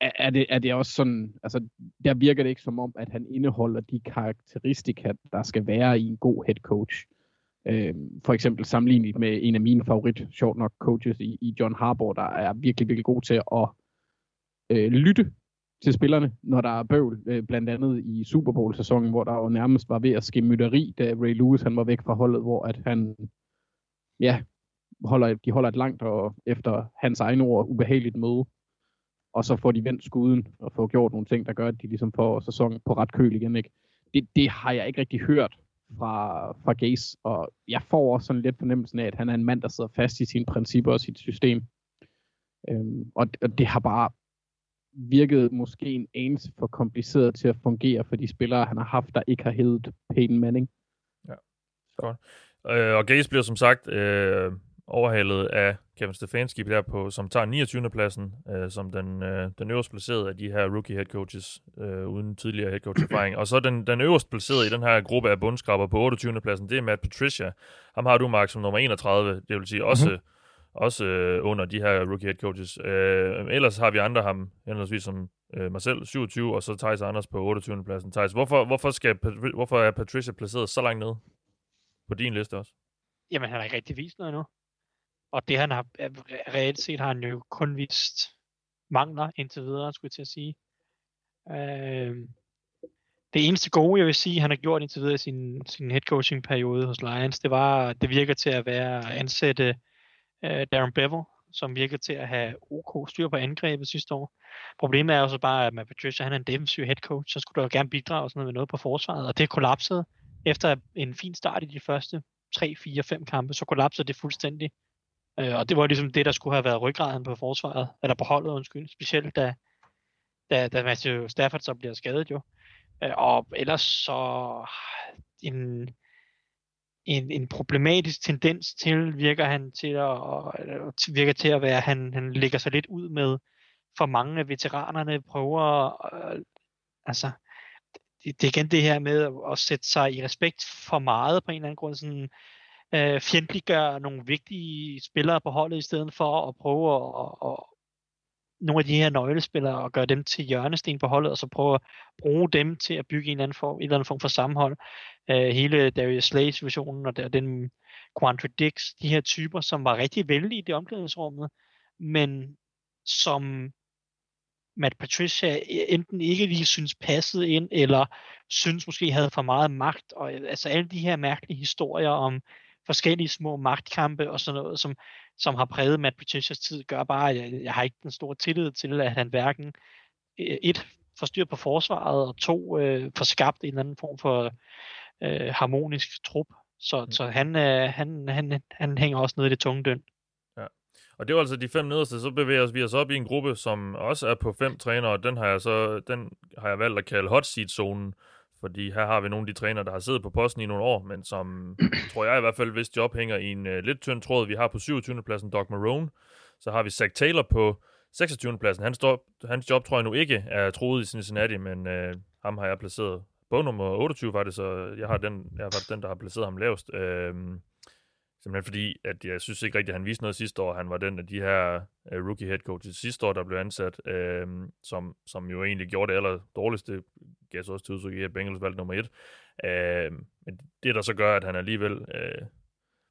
er, er, det, er det også sådan, altså der virker det ikke som om, at han indeholder de karakteristika, der skal være i en god head coach. Øh, for eksempel sammenlignet med en af mine favorit, sjovt nok, coaches i, i John Harbour, der er virkelig, virkelig god til at øh, lytte til spillerne, når der er bøvl, øh, blandt andet i Super Bowl-sæsonen, hvor der jo nærmest var ved at ske mytteri, da Ray Lewis han var væk fra holdet, hvor at han, ja, holder, de holder et langt og efter hans egne ord ubehageligt møde, og så får de vendt skuden og får gjort nogle ting, der gør, at de ligesom får sæsonen på ret køl igen. Ikke? Det, det har jeg ikke rigtig hørt fra, fra Gaze, og jeg får også sådan lidt fornemmelsen af, at han er en mand, der sidder fast i sine principper og sit system. Øhm, og, og det har bare virket måske en anelse for kompliceret til at fungere for de spillere, han har haft, der ikke har heddet Peyton Manning.
Ja, godt. Øh, og Gaze bliver som sagt øh, overhalet af Kevin Stefanski der på, som tager 29. pladsen, øh, som den, øh, den øverst placerede af de her rookie head coaches, øh, uden tidligere head coach erfaring. og så den, den øverst placerede i den her gruppe af bundskraber på 28. pladsen, det er Matt Patricia. Ham har du, Mark, som nummer 31, det vil sige også mm-hmm også øh, under de her rookie head coaches. Øh, ellers har vi andre ham, henholdsvis som øh, mig selv, 27, og så Thijs Anders på 28. pladsen. Thijs, hvorfor, hvorfor, skal, hvorfor er Patricia placeret så langt ned på din liste også?
Jamen, han har ikke rigtig vist noget endnu. Og det han har, reelt set har han jo kun vist mangler indtil videre, skulle jeg til at sige. Øh, det eneste gode, jeg vil sige, han har gjort indtil videre i sin, sin head coaching periode hos Lions, det var, det virker til at være at ansætte øh, Darren Bevel, som virker til at have OK styr på angrebet sidste år. Problemet er jo så bare, at med Patricia, han er en defensiv head coach, så skulle der jo gerne bidrage sådan noget med noget på forsvaret, og det kollapsede efter en fin start i de første 3, 4, 5 kampe, så kollapsede det fuldstændig. Øh, og det var ligesom det, der skulle have været ryggraden på forsvaret, eller på holdet, undskyld, specielt da, da, da Matthew Stafford så bliver skadet jo. Øh, og ellers så en, en, en problematisk tendens til, virker han til at, øh, virker til at være, han, han lægger sig lidt ud med, for mange af veteranerne prøver, øh, altså, det, det er igen det her med at sætte sig i respekt for meget på en eller anden grund, sådan, øh, fjendtliggøre nogle vigtige spillere på holdet, i stedet for at prøve at, at, nogle af de her nøglespillere og gøre dem til hjørnesten på holdet, og så prøve at bruge dem til at bygge en eller anden form, en eller anden form for sammenhold. Øh, hele Darius Slade-situationen og der, den Quandre Dix, de her typer, som var rigtig vældige i det omklædningsrummet, men som Matt Patricia enten ikke lige synes passede ind, eller synes måske havde for meget magt, og altså alle de her mærkelige historier om forskellige små magtkampe og sådan noget, som, som har præget Matt Patricias tid, gør bare, at jeg, jeg har ikke den store tillid til, at han hverken øh, et får styr på forsvaret, og to øh, får skabt en eller anden form for øh, harmonisk trup. Så, mm. så han, øh, han, han, han hænger også nede i det tunge døn.
Ja. Og det var altså de fem nederste, så bevæger vi os op i en gruppe, som også er på fem trænere, og den har jeg så den har jeg valgt at kalde hot seat-zonen, fordi her har vi nogle af de trænere, der har siddet på posten i nogle år, men som, *clears throat* tror jeg i hvert fald, hvis job hænger i en uh, lidt tynd tråd. Vi har på 27. pladsen Doc Marone, så har vi Zach Taylor på 26. pladsen. Hans, job, hans job tror jeg nu ikke er troet i Cincinnati, men uh, ham har jeg placeret på nummer 28 faktisk, så jeg har den, jeg har den, der har placeret ham lavest. Uh, Simpelthen fordi, at jeg synes ikke rigtigt, at han viste noget sidste år. Han var den af de her uh, rookie head coaches sidste år, der blev ansat, uh, som, som jo egentlig gjorde det aller dårligste. Gav så også til udtryk i, at Bengals valgte nummer et. Uh, men det, der så gør, at han alligevel uh,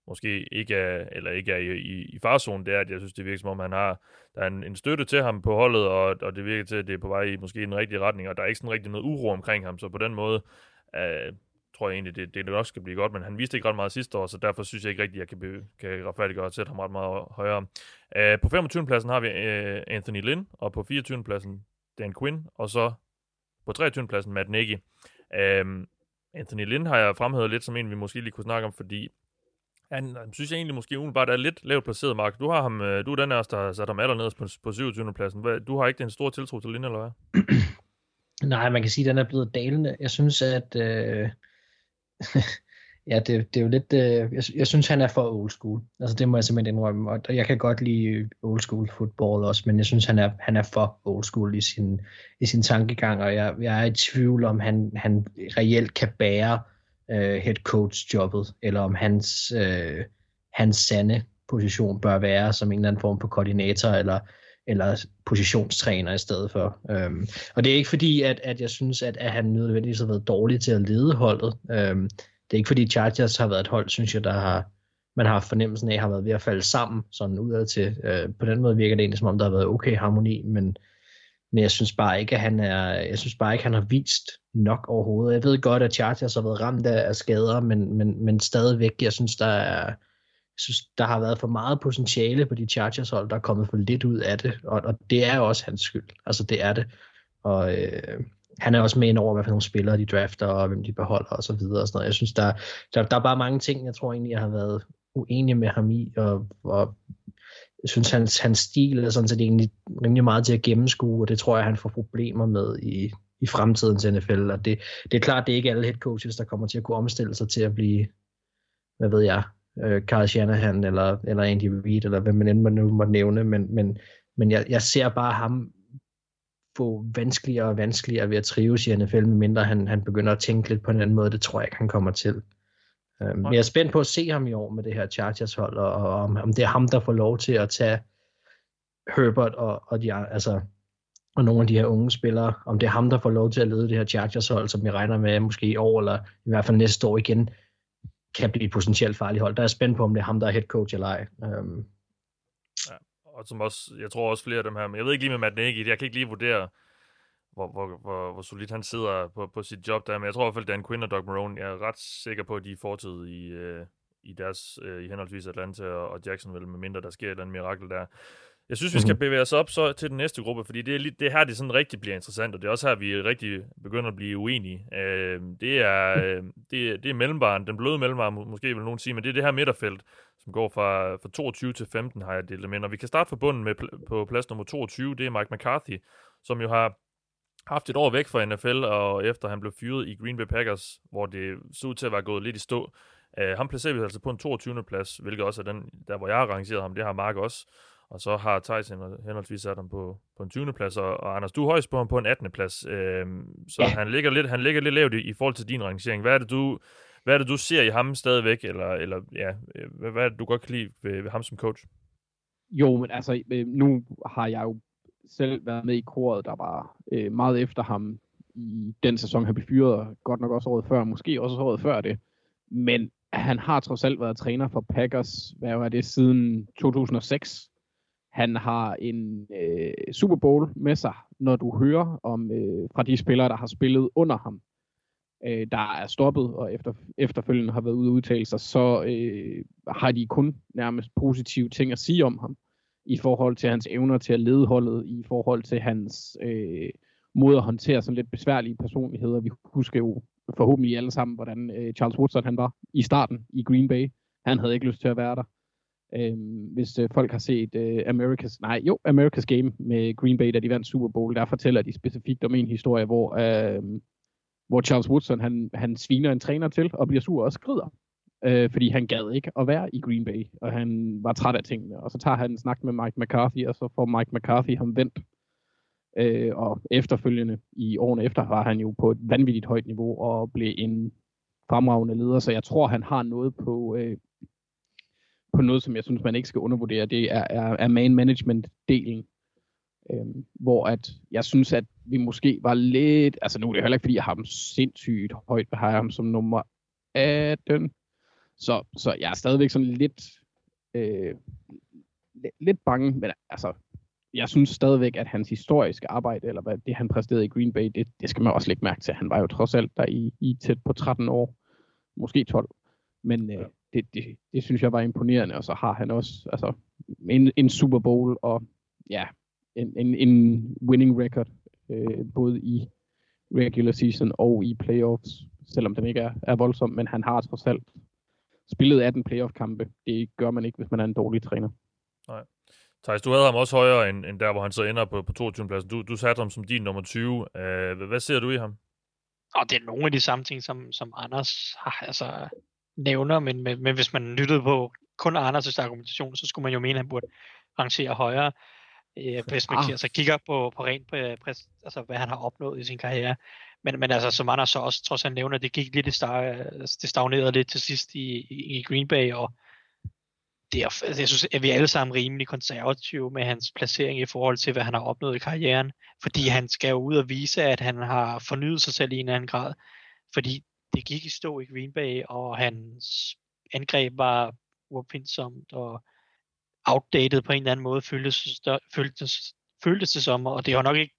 måske ikke er, eller ikke er i, i, i farzonen, det er, at jeg synes, det virker som om, han har der er en, en støtte til ham på holdet, og, og det virker til, at det er på vej i måske den rigtige retning, og der er ikke sådan rigtig noget uro omkring ham, så på den måde uh, tror jeg egentlig, det, det nok skal blive godt, men han viste ikke ret meget sidste år, så derfor synes jeg ikke rigtigt, at jeg kan, kan retfærdiggøre at sætte ham ret meget højere. Uh, på 25. pladsen har vi uh, Anthony Lynn, og på 24. pladsen Dan Quinn, og så på 23. pladsen Matt Nagy. Uh, Anthony Lynn har jeg fremhævet lidt som en, vi måske lige kunne snakke om, fordi han, han synes jeg egentlig måske umiddelbart er lidt lavt placeret, Mark. Du har ham, du er den af os, der har sat ham allernederst på, på 27. pladsen. Du har ikke den store tiltro til Lynn, eller hvad? *clears throat*
Nej, man kan sige, at den er blevet dalende. Jeg synes, at... Øh, *laughs* ja, det, det er jo lidt... Øh, jeg, jeg synes, han er for old school. Altså, det må jeg simpelthen indrømme. Og jeg kan godt lide øh, old school football også, men jeg synes, han er, han er for old school i sin, i sin tankegang, og jeg, jeg er i tvivl om, han, han reelt kan bære øh, head coach jobbet, eller om hans, øh, hans sande position bør være som en eller anden form for koordinator, eller eller positionstræner i stedet for. Øhm, og det er ikke fordi, at, at jeg synes, at, at han nødvendigvis har været dårlig til at lede holdet. Øhm, det er ikke fordi Chargers har været et hold, synes jeg, der har, man har fornemmelsen af, har været ved at falde sammen sådan udad til. Øh, på den måde virker det egentlig, som om der har været okay harmoni, men, men jeg synes bare ikke, at han er, jeg synes bare ikke, han har vist nok overhovedet. Jeg ved godt, at Chargers har været ramt af, af skader, men, men, men stadigvæk, jeg synes, der er, jeg synes, der har været for meget potentiale på de Chargers hold, der er kommet for lidt ud af det, og, og det er også hans skyld. Altså det er det. Og øh, han er også med ind over, hvad for nogle spillere de drafter, og hvem de beholder og så videre. Og sådan noget. Jeg synes, der, der, der er bare mange ting, jeg tror egentlig, jeg har været uenig med ham i, og, og jeg synes, hans, hans stil er sådan set egentlig rimelig meget til at gennemskue, og det tror jeg, han får problemer med i, i fremtidens NFL. Og det, det er klart, det er ikke alle head coaches, der kommer til at kunne omstille sig til at blive, hvad ved jeg, øh, Carl Shanahan eller, eller Andy Reid, eller hvem man end nu må nævne, men, men, men jeg, jeg ser bare ham få vanskeligere og vanskeligere ved at trives i NFL, medmindre han, han begynder at tænke lidt på en anden måde. Det tror jeg ikke, han kommer til. Øh, men jeg er spændt på at se ham i år med det her Chargers-hold, og, og om, om det er ham, der får lov til at tage Herbert og, og, de, altså, og nogle af de her unge spillere, om det er ham, der får lov til at lede det her Chargers-hold, som vi regner med måske i år, eller i hvert fald næste år igen, kan blive et potentielt farligt hold. Der er spændt på, om det er ham, der er head coach eller ej. Øhm.
Ja, og som også, jeg tror også flere af dem her, men jeg ved ikke lige med Matt Nagy, jeg kan ikke lige vurdere, hvor, hvor, hvor, hvor solidt han sidder på, på sit job der, men jeg tror i hvert fald, Dan Quinn og Doug Marone, jeg er ret sikker på, at de er fortid i, øh, i deres, øh, i henholdsvis Atlanta og, og Jacksonville, med mindre der sker et eller andet mirakel der. Jeg synes, vi skal mhm. bevæge os op så til den næste gruppe, fordi det er, lige, det her, det sådan rigtig bliver interessant, og det er også her, vi rigtig begynder at blive uenige. Øh, det, er, øh, det, det er mellemvaren, den bløde mellemvaren, måske vil nogen sige, men det er det her midterfelt, som går fra, fra 22 til 15, har jeg delt med. Og vi kan starte fra bunden med på plads nummer 22, det er Mike McCarthy, som jo har haft et år væk fra NFL, og efter han blev fyret i Green Bay Packers, hvor det så ud til at være gået lidt i stå. Uh, ham placerer vi altså på en 22. plads, hvilket også er den, der hvor jeg har rangeret ham, det har Mark også. Og så har Thijs henholdsvis sat ham på, på en 20. plads, og, og Anders, du er højst på ham på en 18. plads. Øhm, så ja. han, ligger lidt, han ligger lidt lavt i, i forhold til din rangering. Hvad er det, du, hvad er det, du ser i ham stadigvæk, eller, eller ja, hvad, hvad er det, du godt kan lide ved, ved ham som coach?
Jo, men altså, øh, nu har jeg jo selv været med i koret, der var øh, meget efter ham i den sæson, han blev fyret, godt nok også året før, måske også året før det. Men han har trods alt været træner for Packers, hvad var det, siden 2006. Han har en øh, Super Bowl med sig, når du hører om øh, fra de spillere, der har spillet under ham, øh, der er stoppet og efter, efterfølgende har været ude og udtale sig, så øh, har de kun nærmest positive ting at sige om ham i forhold til hans evner til at lede holdet, i forhold til hans øh, måde at håndtere sådan lidt besværlige personligheder. Vi husker jo forhåbentlig alle sammen, hvordan øh, Charles Woodson han var i starten i Green Bay. Han havde ikke lyst til at være der. Øh, hvis øh, folk har set øh, America's, nej, jo, America's Game med Green Bay, da de vandt Super Bowl, der fortæller de specifikt om en historie, hvor, øh, hvor Charles Woodson, han, han sviner en træner til og bliver sur og skrider. Øh, fordi han gad ikke at være i Green Bay, og han var træt af tingene. Og så tager han en snak med Mike McCarthy, og så får Mike McCarthy ham vendt. Øh, og efterfølgende, i årene efter, var han jo på et vanvittigt højt niveau og blev en fremragende leder, så jeg tror, han har noget på, øh, på noget, som jeg synes, man ikke skal undervurdere, det er, er, er man management-delen. Øhm, hvor at jeg synes, at vi måske var lidt, altså nu er det heller ikke, fordi jeg har ham sindssygt højt, jeg har ham som nummer 18, så, så jeg er stadigvæk sådan lidt, øh, lidt bange, men altså, jeg synes stadigvæk, at hans historiske arbejde, eller hvad det han præsterede i Green Bay, det, det skal man også lægge mærke til. Han var jo trods alt der i, i tæt på 13 år måske 12. Men øh, det, det, det synes jeg var imponerende, og så har han også altså, en, en Super Bowl og ja, en, en, en winning record, øh, både i regular season og i playoffs, selvom den ikke er, er voldsom, men han har trods alt spillet 18 playoff-kampe. Det gør man ikke, hvis man er en dårlig træner.
Nej. Thijs, du havde ham også højere end, end der, hvor han så ender på, på 22. pladsen. Du, du satte ham som din nummer 20. Uh, hvad ser du i ham?
Og det er nogle af de samme ting, som, som Anders har, altså, nævner, men, men, men hvis man lyttede på kun Anders' argumentation, så skulle man jo mene, at han burde rangere højere. Øh, hvis man altså kigger på, på rent på, altså, hvad han har opnået i sin karriere. Men, men altså, som Anders så også trods alt nævner, det gik lidt, det stagnerede lidt til sidst i, i, i Green Bay, og det er, altså, jeg synes, at vi er alle sammen rimelig konservative med hans placering i forhold til, hvad han har opnået i karrieren. Fordi han skal jo ud og vise, at han har fornyet sig selv i en anden grad. Fordi det gik i stå i Green Bay, og hans angreb var uopfindsomt og outdated på en eller anden måde, føltes, føltes, føltes det som, og det var nok ikke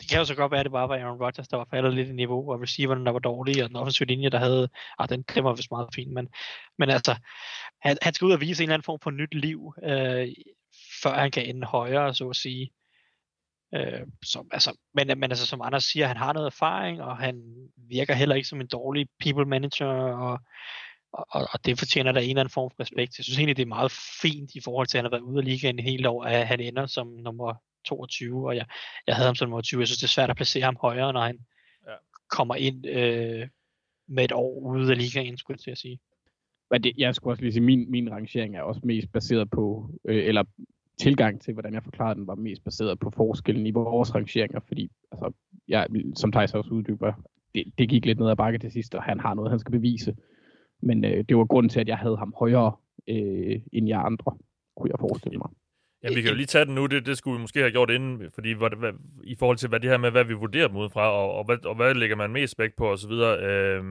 det kan jo så godt være, at det bare var Aaron Rodgers, der var faldet lidt i niveau, og receiverne, der var dårlige, og den offensive linje, der havde, ah, den var vist meget fint, men, men altså, han, han skal ud og vise en eller anden form for nyt liv, øh, før han kan ende højere, så at sige. Øh, som, altså, men, men altså, som Anders siger, han har noget erfaring, og han virker heller ikke som en dårlig people manager, og, og, og det fortjener der en eller anden form for respekt. Jeg synes egentlig, det er meget fint i forhold til, at han har været ude af ligaen i hele år, at han ender som nummer 22, og jeg, jeg havde ham som nummer 20. Jeg synes, det er svært at placere ham højere, når han ja. kommer ind øh, med et år ude af ligaen, skulle jeg til at sige.
Men det, jeg skulle også lige sige, min, min rangering er også mest baseret på, øh, eller tilgang til, hvordan jeg forklarede den, var mest baseret på forskellen i vores rangeringer, fordi, altså, jeg, som Thijs også uddyber, det, det gik lidt ned ad bakke til sidst, og han har noget, han skal bevise. Men øh, det var grunden til, at jeg havde ham højere øh, end jeg andre, kunne jeg forestille mig.
Ja, vi kan jo lige tage den nu, det, det skulle vi måske have gjort inden, fordi hvad, hvad, i forhold til hvad det her med, hvad vi vurderer dem ud fra, og, og, hvad, og hvad lægger man mest vægt på osv. Øh,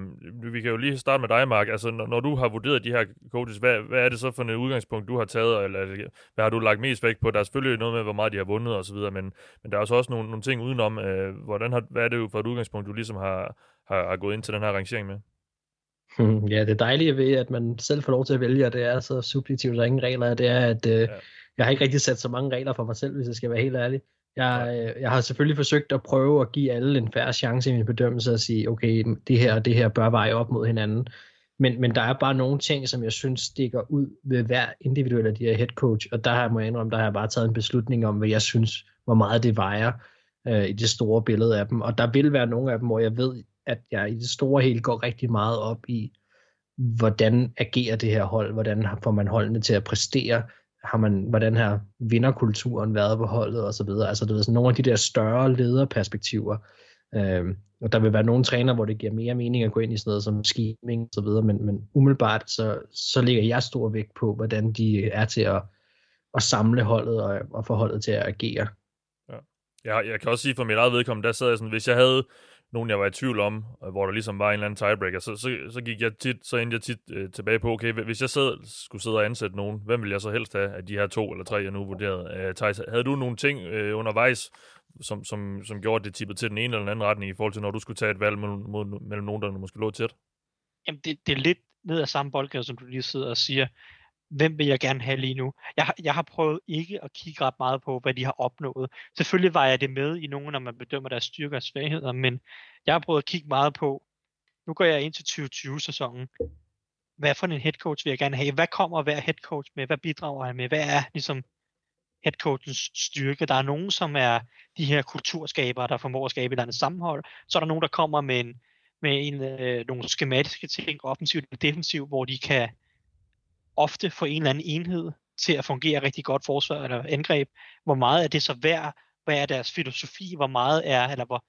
vi kan jo lige starte med dig, Mark. Altså, når, når du har vurderet de her coaches, hvad, hvad er det så for et udgangspunkt, du har taget, eller hvad har du lagt mest vægt på? Der er selvfølgelig noget med, hvor meget de har vundet osv., men, men der er også nogle, nogle ting udenom. Øh, hvordan har, hvad er det for et udgangspunkt, du ligesom har, har, har gået ind til den her rangering med? *laughs*
Ja, det dejlige ved, at man selv får lov til at vælge, og det er så subjektivt, der er ingen regler, det er, at øh, ja jeg har ikke rigtig sat så mange regler for mig selv, hvis jeg skal være helt ærlig. Jeg, øh, jeg har selvfølgelig forsøgt at prøve at give alle en færre chance i min bedømmelse og sige, okay, det her og det her bør veje op mod hinanden. Men, men der er bare nogle ting, som jeg synes stikker ud ved hver individuel af de her head coach, og der har jeg indrømme, der har jeg bare taget en beslutning om, hvad jeg synes, hvor meget det vejer øh, i det store billede af dem. Og der vil være nogle af dem, hvor jeg ved, at jeg i det store hele går rigtig meget op i, hvordan agerer det her hold, hvordan får man holdene til at præstere, har man, hvordan her vinderkulturen været på holdet og så videre. Altså det er sådan nogle af de der større lederperspektiver. Øh, og der vil være nogle træner, hvor det giver mere mening at gå ind i sådan noget som scheming og så videre, men, men umiddelbart så, så lægger jeg stor vægt på, hvordan de er til at, at samle holdet og, og få holdet til at agere.
Ja. Jeg, jeg kan også sige for mit eget vedkommende, der sad jeg sådan, hvis jeg havde nogen, jeg var i tvivl om, øh, hvor der ligesom var en eller anden tiebreaker, så, så, så gik jeg tit, så endte jeg tit øh, tilbage på, okay, hvis jeg sad, skulle sidde og ansætte nogen, hvem ville jeg så helst have af de her to eller tre, jeg nu vurderede? Øh, Thijs, havde du nogle ting øh, undervejs, som, som, som gjorde det tippede til den ene eller den anden retning, i forhold til, når du skulle tage et valg mellem, mellem nogen, der måske lå tæt?
Jamen, det, det er lidt ned ad samme boldgade, som du lige sidder og siger hvem vil jeg gerne have lige nu? Jeg, har, jeg har prøvet ikke at kigge ret meget på, hvad de har opnået. Selvfølgelig var jeg det med i nogen, når man bedømmer deres styrker og svagheder, men jeg har prøvet at kigge meget på, nu går jeg ind til 2020-sæsonen. Hvad for en head coach vil jeg gerne have? Hvad kommer hver head coach med? Hvad bidrager han med? Hvad er ligesom head coachens styrke? Der er nogen, som er de her kulturskabere, der formår at skabe et eller andet sammenhold. Så er der nogen, der kommer med, en, med en, øh, nogle skematiske ting, offensivt og defensivt, hvor de kan ofte få en eller anden enhed til at fungere rigtig godt forsvar eller angreb. Hvor meget er det så værd? Hvad er deres filosofi? Hvor meget er, eller hvor,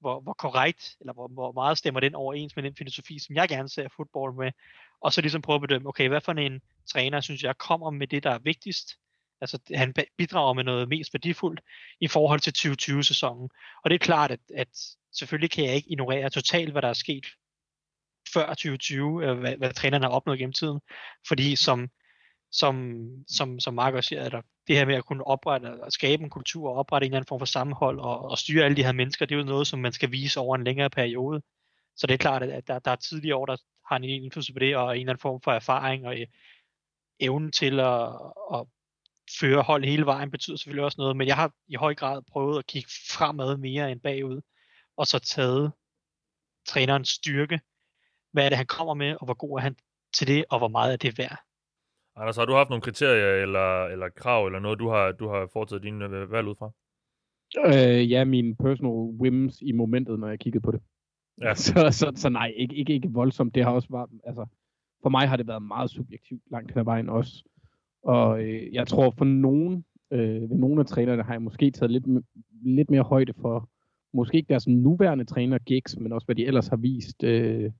hvor, hvor korrekt, eller hvor, hvor meget stemmer den overens med den filosofi, som jeg gerne ser fodbold med? Og så ligesom prøve at bedømme, okay, hvad for en træner, synes jeg, kommer med det, der er vigtigst? Altså, han bidrager med noget mest værdifuldt i forhold til 2020-sæsonen. Og det er klart, at, at selvfølgelig kan jeg ikke ignorere totalt, hvad der er sket før 2020, øh, hvad, hvad trænerne har opnået gennem tiden. Fordi som, som, som, som Mark også siger, at det her med at kunne oprette, og skabe en kultur og oprette en eller anden form for sammenhold og, og styre alle de her mennesker, det er jo noget, som man skal vise over en længere periode. Så det er klart, at der, der er tidligere år, der har en indflydelse på det, og en eller anden form for erfaring, og øh, evnen til at, at føre hold hele vejen betyder selvfølgelig også noget, men jeg har i høj grad prøvet at kigge fremad mere end bagud, og så taget trænerens styrke, hvad er det, han kommer med, og hvor god er han til det, og hvor meget er det værd.
Anders, har du haft nogle kriterier eller, eller krav, eller noget, du har, du har foretaget dine øh, valg ud fra?
Øh, ja, mine personal whims i momentet, når jeg kiggede på det. Ja. *laughs* Så, så, så nej, ikke, ikke, ikke voldsomt. Det har også været, altså, for mig har det været meget subjektivt langt hen ad vejen også. Og øh, jeg tror for nogen, øh, ved nogle af trænerne har jeg måske taget lidt, lidt mere højde for, måske ikke deres nuværende træner gigs, men også hvad de ellers har vist øh,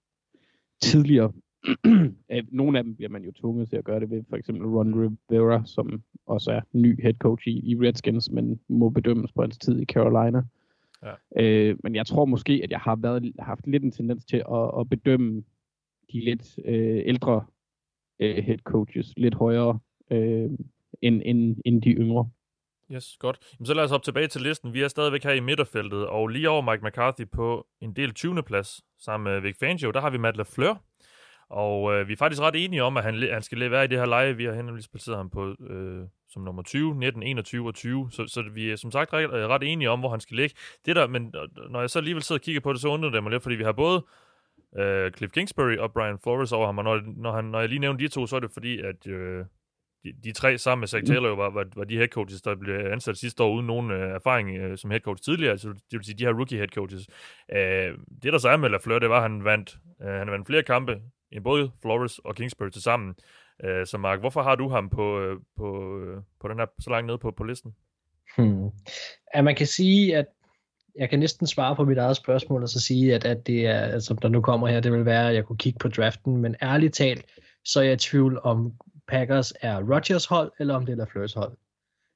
tidligere. *clears throat* nogle af dem bliver man jo tvunget til at gøre det ved, for eksempel Ron Rivera, som også er ny head coach i, i Redskins, men må bedømmes på hans tid i Carolina. Ja. Øh, men jeg tror måske, at jeg har været, haft lidt en tendens til at, at bedømme de lidt øh, ældre øh, head coaches lidt højere øh, end, end, end de yngre.
Yes, godt. Jamen, så lad os hoppe tilbage til listen. Vi er stadigvæk her i midterfeltet, og lige over Mike McCarthy på en del 20. plads, sammen med Vic Fangio, der har vi Matt LaFleur. Og øh, vi er faktisk ret enige om, at han, han skal være i det her leje. Vi har henholdsvis placeret ham på øh, som nummer 20, 19, 21 og 20. Så, så vi er som sagt ret, ret enige om, hvor han skal ligge. Det der, men når jeg så alligevel sidder og kigger på det, så undrer det mig lidt, fordi vi har både øh, Cliff Kingsbury og Brian Flores over ham. Og når, når, han, når jeg lige nævner de to, så er det fordi, at øh, de, de tre sammen med Zach Taylor jo var, var, var de head coaches, der blev ansat sidste år uden nogen øh, erfaring øh, som head coach tidligere. Altså, det vil sige, de her rookie head coaches. Øh, det, der så er med LaFleur, det var, at han vandt, øh, han vandt flere kampe end både Flores og Kingsbury til sammen. Øh, så Mark, hvorfor har du ham på, øh, på, øh, på den her, så langt nede på, på listen?
Hmm. Ja, man kan sige, at jeg kan næsten svare på mit eget spørgsmål og så sige, at, at det er, som der nu kommer her, det vil være, at jeg kunne kigge på draften, men ærligt talt, så er jeg i tvivl om Packers er Rodgers hold, eller om det er LaFleurs hold.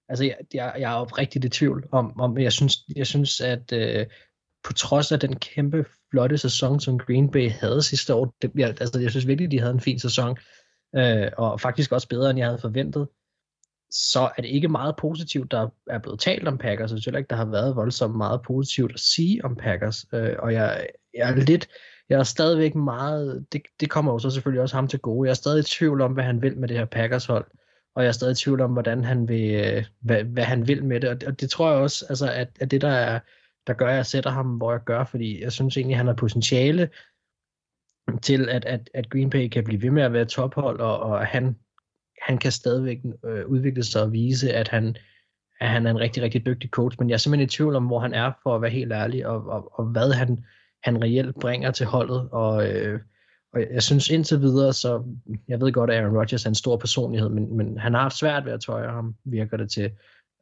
Altså, jeg, jeg, jeg er oprigtigt i tvivl om, om jeg synes, jeg synes at øh, på trods af den kæmpe flotte sæson, som Green Bay havde sidste år, det, jeg, altså, jeg synes virkelig, de havde en fin sæson, øh, og faktisk også bedre, end jeg havde forventet, så er det ikke meget positivt, der er blevet talt om Packers. Jeg synes ikke, der har været voldsomt meget positivt at sige om Packers. Øh, og jeg, jeg er lidt, jeg er stadigvæk meget, det, det kommer jo så selvfølgelig også ham til gode. Jeg er stadig i tvivl om, hvad han vil med det her Packers hold. Og jeg er stadig i tvivl om, hvordan han vil, øh, hvad, hvad han vil med det. Og det, og det tror jeg også, altså, at, at det der er, der gør, at jeg sætter ham, hvor jeg gør, fordi jeg synes egentlig, at han har potentiale til, at, at, at Green Bay kan blive ved med at være tophold, og, og han, han kan stadigvæk øh, udvikle sig og vise, at han, at han er en rigtig, rigtig dygtig coach, men jeg er simpelthen i tvivl om, hvor han er, for at være helt ærlig, og, og, og hvad han, han reelt bringer til holdet, og, øh, og jeg synes indtil videre, så jeg ved godt, at Aaron Rodgers er en stor personlighed, men, men han har haft svært ved at tøje ham, virker det til.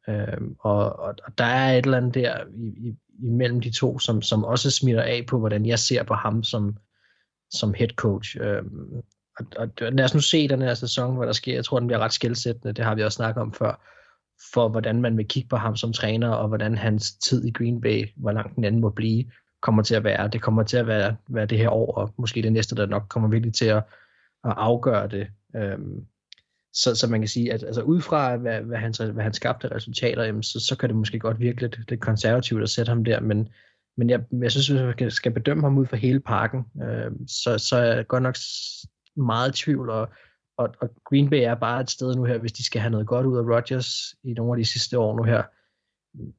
Øh, og, og, og der er et eller andet der i, i, imellem de to, som, som også smitter af på, hvordan jeg ser på ham som, som head coach. Øh, og, og lad os nu se den her sæson, hvad der sker. Jeg tror, den bliver ret skældsættende. Det har vi også snakket om før for hvordan man vil kigge på ham som træner, og hvordan hans tid i Green Bay, hvor langt den anden må blive, kommer til at være. Det kommer til at være, være det her år, og måske det næste, der nok kommer virkelig til at, at afgøre det. Øhm, så, så man kan sige, at altså, ud fra, hvad, hvad, han, hvad han skabte resultater, jamen, så, så kan det måske godt virke lidt, lidt konservativt at sætte ham der, men, men jeg, jeg synes, hvis man skal bedømme ham ud fra hele parken, øh, så, så er jeg godt nok meget i tvivl, og, og, og Green Bay er bare et sted nu her, hvis de skal have noget godt ud af Rodgers i nogle af de sidste år nu her,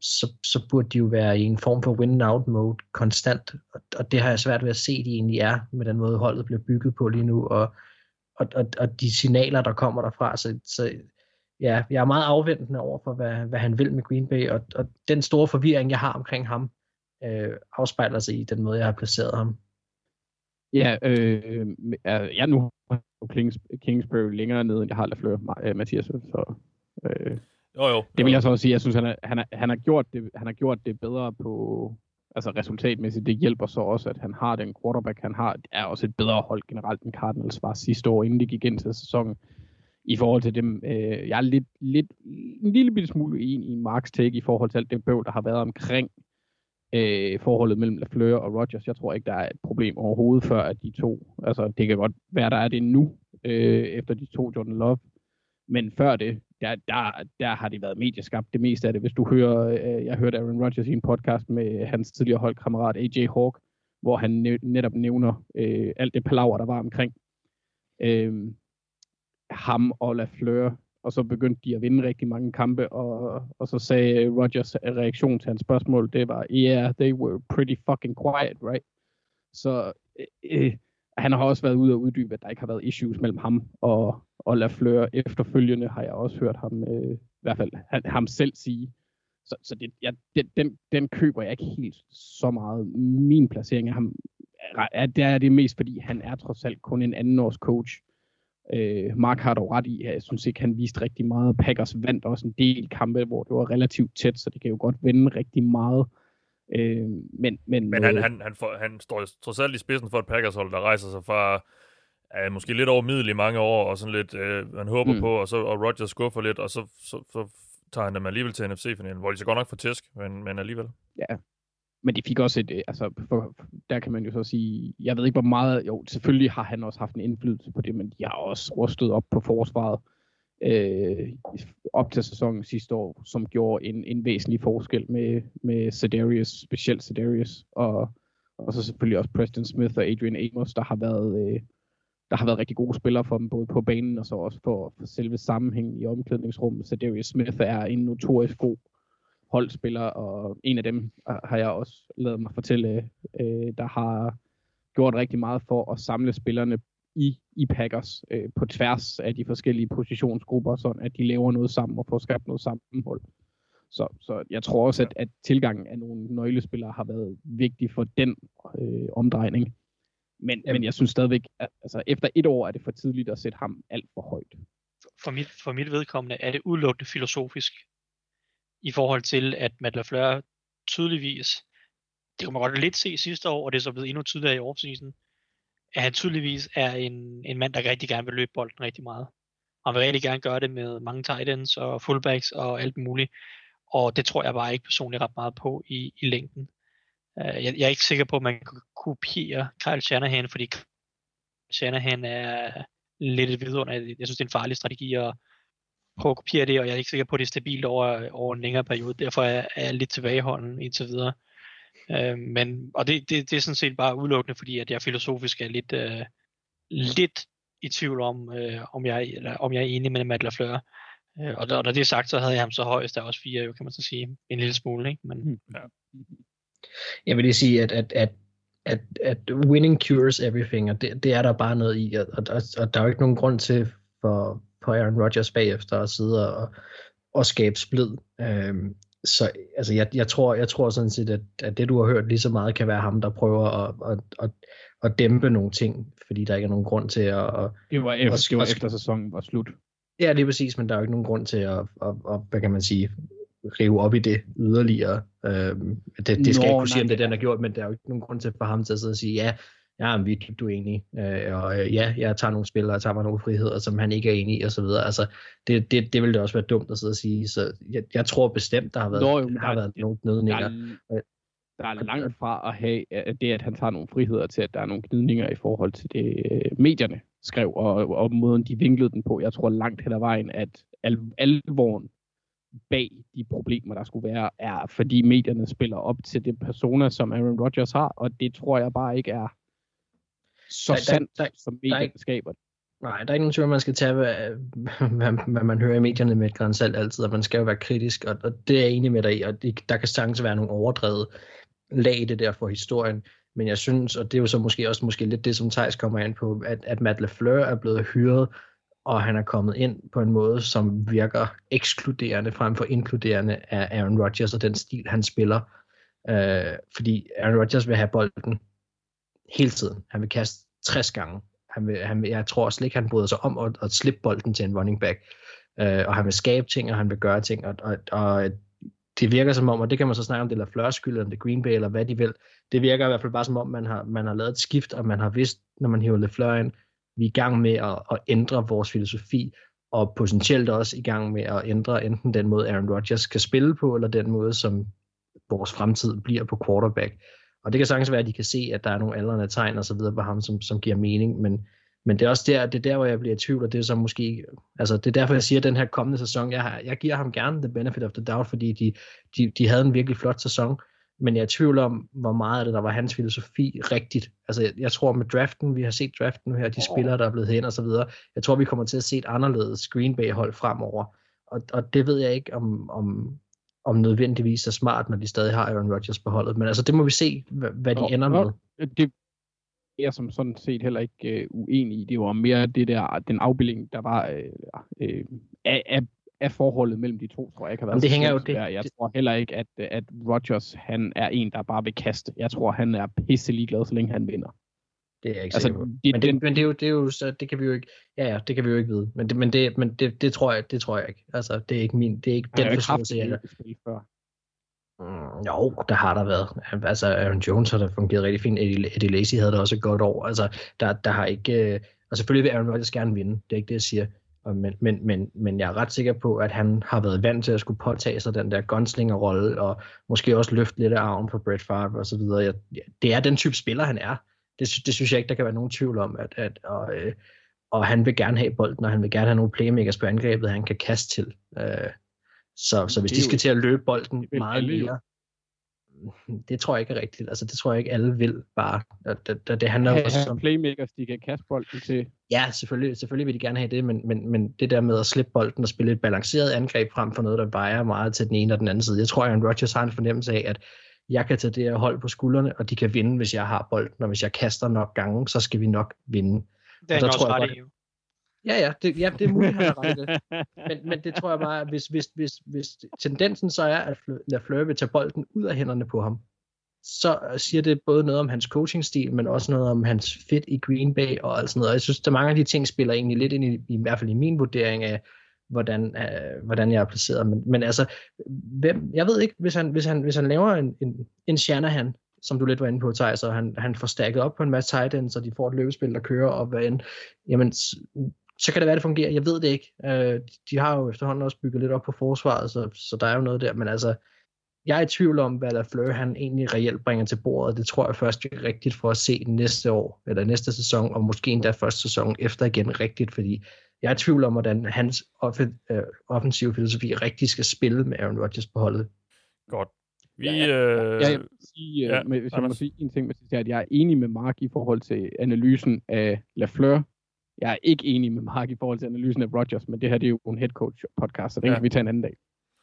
så, så burde de jo være i en form for win-out mode konstant, og, og det har jeg svært ved at se, de egentlig er, med den måde holdet bliver bygget på lige nu, og, og, og, og de signaler, der kommer derfra, så, så ja, jeg er meget afventende over for, hvad, hvad han vil med Green Bay, og, og den store forvirring, jeg har omkring ham, øh, afspejler sig i den måde, jeg har placeret ham.
Ja, øh, jeg nu Kings, Kingsbury længere nede, end jeg har Lafleur, øh, Mathias, så øh,
jo, jo.
Det vil jeg så også sige. Jeg synes, han, er, han, er, han, har gjort det, han har gjort det bedre på altså resultatmæssigt. Det hjælper så også, at han har den quarterback, han har. Det er også et bedre hold generelt, end Cardinals var sidste år, inden de gik ind til sæsonen. I forhold til dem, øh, jeg er lidt, lidt, en lille bitte smule enig i Marks take i forhold til alt det bøv, der har været omkring øh, forholdet mellem LaFleur og Rodgers. Jeg tror ikke, der er et problem overhovedet før, at de to, altså det kan godt være, der er det nu, øh, efter de to Jordan Love. Men før det, der, der, der har det været medieskabt det meste af det. Hvis du hører, øh, jeg hørte Aaron Rodgers i en podcast med hans tidligere holdkammerat AJ Hawk, hvor han netop nævner øh, alt det palaver, der var omkring øh, ham og Lafleur, og så begyndte de at vinde rigtig mange kampe, og, og så sagde Rodgers reaktion til hans spørgsmål, det var, yeah, they were pretty fucking quiet, right? Så øh, øh han har også været ude og uddybe, at der ikke har været issues mellem ham og, og Lafleur. Efterfølgende har jeg også hørt ham, øh, i hvert fald han, ham selv sige. Så, så det, ja, den, den, den køber jeg ikke helt så meget. Min placering af ham, er, det er det mest, fordi han er trods alt kun en anden års coach. Øh, Mark har dog ret i, at jeg synes ikke, han viste rigtig meget. Packers vandt også en del kampe, hvor det var relativt tæt, så det kan jo godt vende rigtig meget. Øh, men men,
men han, han, han, får, han står trods alt i spidsen for et Packers-hold, der rejser sig fra er måske lidt over middel i mange år, og sådan lidt, øh, man håber mm. på, og så og Rodgers skuffer lidt, og så, så, så tager han dem alligevel til NFC-finalen, hvor de så godt nok får tæsk, men, men alligevel.
Ja, men de fik også et, øh, altså, for, der kan man jo så sige, jeg ved ikke, hvor meget, jo, selvfølgelig har han også haft en indflydelse på det, men de har også rustet op på forsvaret øh, op til sæsonen sidste år, som gjorde en, en væsentlig forskel med, med Cedarius, specielt Cedarius, og, og så selvfølgelig også Preston Smith og Adrian Amos, der har været, øh, der har været rigtig gode spillere for dem, både på banen og så også for, for selve sammenhængen i omklædningsrummet. Så Darius Smith er en notorisk god holdspiller, og en af dem øh, har jeg også lavet mig fortælle, øh, der har gjort rigtig meget for at samle spillerne i, i Packers øh, på tværs af de forskellige positionsgrupper, sådan at de laver noget sammen og får skabt noget sammenhold. Så, så jeg tror også, at, at tilgangen af nogle nøglespillere har været vigtig for den øh, omdrejning. Men, men jeg synes stadigvæk, at altså, efter et år er det for tidligt at sætte ham alt for højt.
For mit, for mit vedkommende er det udelukkende filosofisk i forhold til, at Matt LaFleur tydeligvis, det kunne man godt lidt se sidste år, og det er så blevet endnu tydeligere i offseason, at han tydeligvis er en, en mand, der rigtig gerne vil løbe bolden rigtig meget. Og han vil rigtig gerne gøre det med mange tight ends og fullbacks og alt muligt. Og det tror jeg bare ikke personligt ret meget på i, i længden. Uh, jeg, jeg er ikke sikker på, at man kan kopiere Kyle Shanahan, fordi Shanahan er lidt et vidunder. Jeg synes, det er en farlig strategi at prøve at kopiere det, og jeg er ikke sikker på, at det er stabilt over, over en længere periode. Derfor er, er jeg lidt tilbageholden indtil videre. Øh, men, og det, det, det er sådan set bare udelukkende, fordi at jeg filosofisk er lidt, øh, lidt i tvivl om, øh, om, jeg, eller, om jeg er enig med Matt LaFleur. Øh, og, da det er sagt, så havde jeg ham så højst, der også fire, kan man så sige, en lille smule. Ikke? Men, hmm. ja.
Jeg vil lige sige, at, at, at at, at winning cures everything, og det, det er der bare noget i, og, og, og der er jo ikke nogen grund til for, for Aaron Rodgers bagefter at sidde og, og skabe splid. Øhm, så altså, jeg, jeg, tror, jeg tror sådan set, at, at det du har hørt lige så meget kan være ham, der prøver at, at, at, at dæmpe nogle ting, fordi der ikke er nogen grund til at... at
det var, efter, at, det var efter sæsonen var slut.
Ja, det er præcis, men der er jo ikke nogen grund til at, at, at hvad kan man sige, rive op i det yderligere. Øhm, det, det skal Nå, ikke kunne sige, om det den har gjort, men der er jo ikke nogen grund til for ham til at sidde og sige, ja, ja, vi er dybt uenige, øh, og øh, ja, jeg tager nogle spillere, og tager mig nogle friheder, som han ikke er enig i, og så videre. Altså, det, det, det ville det også være dumt at sidde og sige, så jeg, jeg tror bestemt, der har været, Nå, jo, der, har været nogle gnidninger.
Der, der er langt fra at have det, at han tager nogle friheder til, at der er nogle gnidninger i forhold til det, øh, medierne skrev, og, og måden de vinklede den på. Jeg tror langt hen ad vejen, at al, alvoren bag de problemer, der skulle være, er fordi medierne spiller op til det persona, som Aaron Rodgers har, og det tror jeg bare ikke er så der, sandt, der, der, som medierne der, skaber det.
Nej, der er ikke nogen tvivl, man skal tage, hvad, hvad, hvad man hører i medierne med et grænsalt altid, og man skal jo være kritisk, og, og det er jeg enig med dig i, og det, der kan sagtens være nogle overdrevet lag i det der for historien, men jeg synes, og det er jo så måske også måske lidt det, som Thijs kommer ind på, at, at Matt LeFleur er blevet hyret, og han er kommet ind på en måde, som virker ekskluderende frem for inkluderende af Aaron Rodgers og den stil, han spiller. Øh, fordi Aaron Rodgers vil have bolden hele tiden. Han vil kaste 60 gange. Han vil, han vil, jeg tror slet ikke, han bryder sig om at, at slippe bolden til en running back. Øh, og han vil skabe ting, og han vil gøre ting. Og, og, og det virker som om, og det kan man så snakke om, det er Fleurs skyld, eller det Green Bay, eller hvad de vil. Det virker i hvert fald bare som om, man har, man har lavet et skift, og man har vidst, når man hiver LeFleur ind, vi er i gang med at, at ændre vores filosofi, og potentielt også i gang med at ændre enten den måde, Aaron Rodgers kan spille på, eller den måde, som vores fremtid bliver på quarterback. Og det kan sagtens være, at de kan se, at der er nogle aldrende tegn og så videre på ham, som, som giver mening, men, men det er også der, det er der, hvor jeg bliver i tvivl, og det er så måske, altså det er derfor, jeg siger, at den her kommende sæson, jeg, har, jeg giver ham gerne the benefit of the doubt, fordi de, de, de havde en virkelig flot sæson, men jeg er i tvivl om, hvor meget af det, der var hans filosofi rigtigt. Altså, jeg, jeg tror med draften, vi har set draften nu her, de spillere, der er blevet hen og så videre, jeg tror, vi kommer til at se et anderledes Green Bay-hold fremover. Og, og det ved jeg ikke, om, om, om nødvendigvis er smart, når de stadig har Aaron Rodgers på holdet. Men altså, det må vi se, hvad, hvad de
Og-
ender
og
med.
Det er jeg som sådan set heller ikke uh, uenig i. Det var mere det der, den afbildning, der var uh, uh, af, af, af forholdet mellem de to, tror jeg ikke har været
Men det hænger jo- det-.
Jeg
det-
tror heller ikke, at, at Rodgers han er en, der bare vil kaste. Jeg tror, han er pisse ligeglad, så længe han vinder.
Det er jeg ikke
Altså,
sikker på.
det-
Men, det,
den-
men det, er jo, det er jo så, det kan vi jo ikke, ja ja, det kan vi jo ikke vide. Men det, men det, men det, det tror jeg, det tror jeg ikke. Altså, det er ikke min, det er ikke
har
den forståelse, jeg
spil før.
Mm, jo, der har der været. Altså, Aaron Jones har da fungeret rigtig fint. Eddie, Eddie Lacy havde da også et godt år. Altså, der, der har ikke... øh, Og selvfølgelig vil Aaron Rodgers gerne vinde. Det er ikke det, jeg siger. Men, men, men, men jeg er ret sikker på, at han har været vant til at skulle påtage sig den der gunslinger-rolle, og måske også løfte lidt af arven for Brett Favre og så videre. Jeg, det er den type spiller, han er. Det, det synes jeg ikke, der kan være nogen tvivl om. At, at, og, øh, og han vil gerne have bolden, og han vil gerne have nogle playmakers på angrebet, han kan kaste til. Øh, så, så hvis de skal til at løbe bolden meget mere, det tror jeg ikke er rigtigt. Altså, det tror jeg ikke, alle vil bare. Det, det, det, handler jo også om...
playmakers, de kan kaste bolden til.
Ja, selvfølgelig, selvfølgelig vil de gerne have det, men, men, men det der med at slippe bolden og spille et balanceret angreb frem for noget, der vejer meget til den ene og den anden side. Jeg tror, at Aaron Rodgers har en fornemmelse af, at jeg kan tage det her hold på skuldrene, og de kan vinde, hvis jeg har bolden, og hvis jeg kaster nok gange, så skal vi nok vinde.
Det er
Og der
også
tror jeg
ret
godt-. Ja, ja, det, ja, det er muligt, han har ret i det. *laughs* Men, men det tror jeg bare, at hvis, hvis, hvis, hvis tendensen så er, at Fle- Lafleur vil tage bolden ud af hænderne på ham, så siger det både noget om hans coachingstil, men også noget om hans fit i Green Bay og alt sådan noget. Og jeg synes, at mange af de ting spiller egentlig lidt ind i, i hvert fald i min vurdering af, hvordan, øh, hvordan jeg er placeret. Men, men altså, hvem, jeg ved ikke, hvis han, hvis han, hvis han laver en, en, en Shanahan, som du lidt var inde på, Thijs, og han, han får stakket op på en masse tight ends, så de får et løbespil, der kører op hvad end, jamen, så kan det være, det fungerer. Jeg ved det ikke. Øh, de har jo efterhånden også bygget lidt op på forsvaret, så, så der er jo noget der, men altså, jeg er i tvivl om, hvad Lafleur han egentlig reelt bringer til bordet. Det tror jeg først er rigtigt for at se næste år, eller næste sæson, og måske endda første sæson efter igen rigtigt, fordi jeg er i tvivl om, hvordan hans øh, offensive filosofi rigtig skal spille med Aaron Rodgers på holdet.
Godt. Vi,
Ja,
øh,
Ja, jeg vil sige,
ja,
ja, med, hvis jeg må sige en ting, med det er, at jeg er enig med Mark i forhold til analysen af Lafleur. Jeg er ikke enig med Mark i forhold til analysen af Rodgers, men det her det er jo en head coach podcast, så den
Ja.
kan vi tage en anden dag.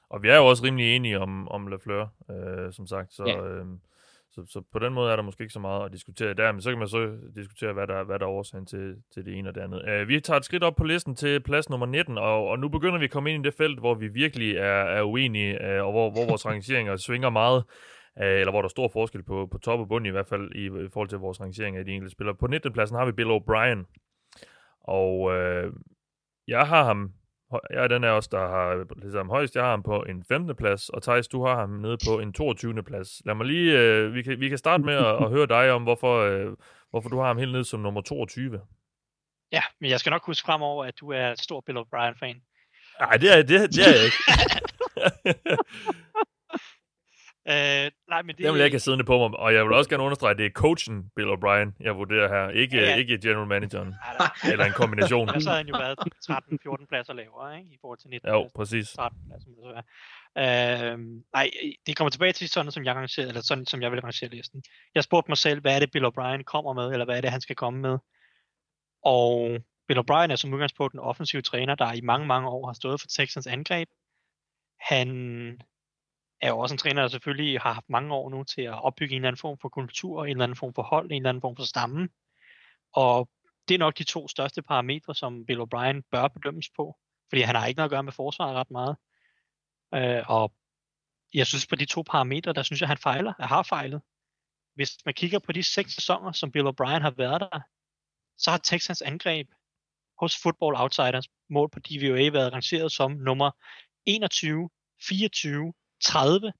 Og vi er jo også rimelig enige om, om Lafleur, øh, som sagt. Så,
Ja.
øh, så, så på den måde er der måske ikke så meget at diskutere der, men så kan man så diskutere, hvad der, hvad der er årsagen til, til det ene og det andet. Øh, vi tager et skridt op på listen til plads nummer 19, og, og nu begynder vi at komme ind i det felt, hvor vi virkelig er, er uenige, øh, og hvor, hvor vores rangeringer *laughs* svinger meget, øh, eller hvor der er stor forskel på, på top og bund i hvert fald, i, i forhold til vores rangering af de enkelte spillere. På 19. pladsen har vi Bill O'Brien, og øh, jeg har ham jeg er den af os, der har ligesom højst. Jeg har ham på en 15. plads, og Thijs, du har ham nede på en 22. plads. Lad mig lige, øh, vi, kan, vi kan starte med at, at høre dig om, hvorfor, øh, hvorfor du har ham helt nede som nummer 22.
Ja, men jeg skal nok huske fremover, at du er stor Bill O'Brien-fan.
Nej, det er, det, det er jeg ikke. *laughs* *laughs*
Øh, nej, men det,
det vil jeg ikke have siddende på mig. Og jeg vil også gerne understrege, at det er coachen Bill O'Brien, jeg vurderer her. Ikke,
Ja,
ja,
ja.
ja. ikke general manageren.
Nej.
Eller en kombination.
Ellers havde han jo været 13-14 pladser lavere, ikke? I forhold til 19
Jo, præcis.
13 pladser, så. Øhm, nej, det kommer tilbage til sådan, som jeg rangerer, eller sådan, som jeg vil rangere listen. Jeg spurgte mig selv, hvad er det, Bill O'Brien kommer med, eller hvad er det, han skal komme med? Og Bill O'Brien er som udgangspunkt en offensiv træner, der i mange, mange år har stået for Texans angreb. Han er jo også en træner, der selvfølgelig har haft mange år nu til at opbygge en eller anden form for kultur, en eller anden form for hold, en eller anden form for stamme. Og det er nok de to største parametre, som Bill O'Brien bør bedømmes på. Fordi han har ikke noget at gøre med forsvaret ret meget. Øh, og jeg synes på de to parametre, der synes jeg, han fejler. Jeg har fejlet. Hvis man kigger på de seks sæsoner, som Bill O'Brien har været der, så har Texans angreb hos Football Outsiders mål på DVOA været rangeret som nummer 21, 24, 30,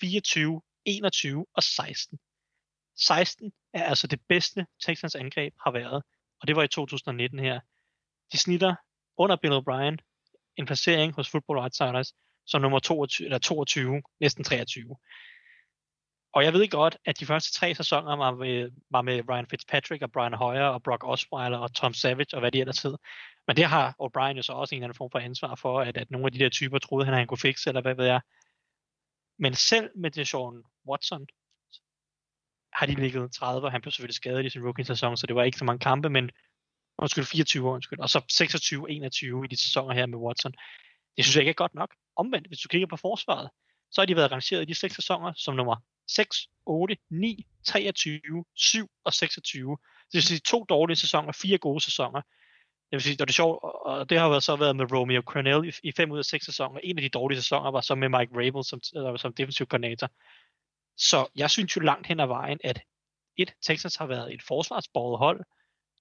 24, 21 og 16. 16 er altså det bedste Texans angreb har været, og det var i 2019 her. De snitter under Bill O'Brien en placering hos Football Outsiders som nummer 22, eller 22, næsten 23. Og jeg ved godt, at de første tre sæsoner var med, var med Ryan Fitzpatrick og Brian Hoyer og Brock Osweiler og Tom Savage og hvad de ellers hed. Men det har O'Brien jo så også en eller anden form for ansvar for, at, at nogle af de der typer troede, han, han kunne fikse, eller hvad ved jeg. Men selv med Deshaun Watson, har de ligget 30, og han blev selvfølgelig skadet i sin rookie-sæson, så det var ikke så mange kampe, men undskyld, 24 år, undskyld, og så 26-21 i de sæsoner her med Watson. Det synes jeg ikke er godt nok. Omvendt, hvis du kigger på forsvaret, så har de været rangeret i de seks sæsoner som nummer 6, 8, 9, 23, 7 og 26. Det vil sige to dårlige sæsoner, fire gode sæsoner jeg vil sige, det er sjovt, og det har så været med Romeo Crennel i, i fem ud af seks sæsoner. En af de dårlige sæsoner var så med Mike Rabel som, som defensiv koordinator. Så jeg synes jo langt hen ad vejen, at et, Texas har været et forsvarsborget hold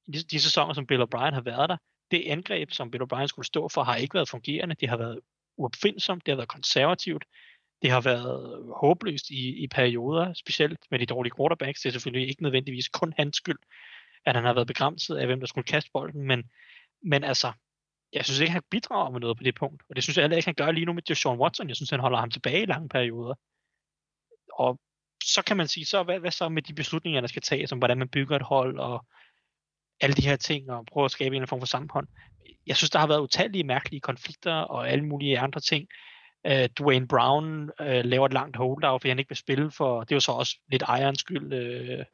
i de, de sæsoner, som Bill O'Brien har været der. Det angreb, som Bill O'Brien skulle stå for, har ikke været fungerende. Det har været uopfindsomt, det har været konservativt, det har været håbløst i, i perioder, specielt med de dårlige quarterbacks. Det er selvfølgelig ikke nødvendigvis kun hans skyld, at han har været begrænset af, hvem der skulle kaste bolden, men, men altså, jeg synes ikke, han bidrager med noget på det punkt. Og det synes jeg heller ikke, han gør lige nu med Deshaun Watson. Jeg synes, han holder ham tilbage i lange perioder. Og så kan man sige, så hvad, hvad så med de beslutninger, der skal tages, om hvordan man bygger et hold, og alle de her ting, og prøver at skabe en form for sammenhold. Jeg synes, der har været utallige mærkelige konflikter, og alle mulige andre ting. Uh, Dwayne Brown uh, laver et langt holdout, fordi han ikke vil spille for, det er jo så også lidt ejerens skyld, uh,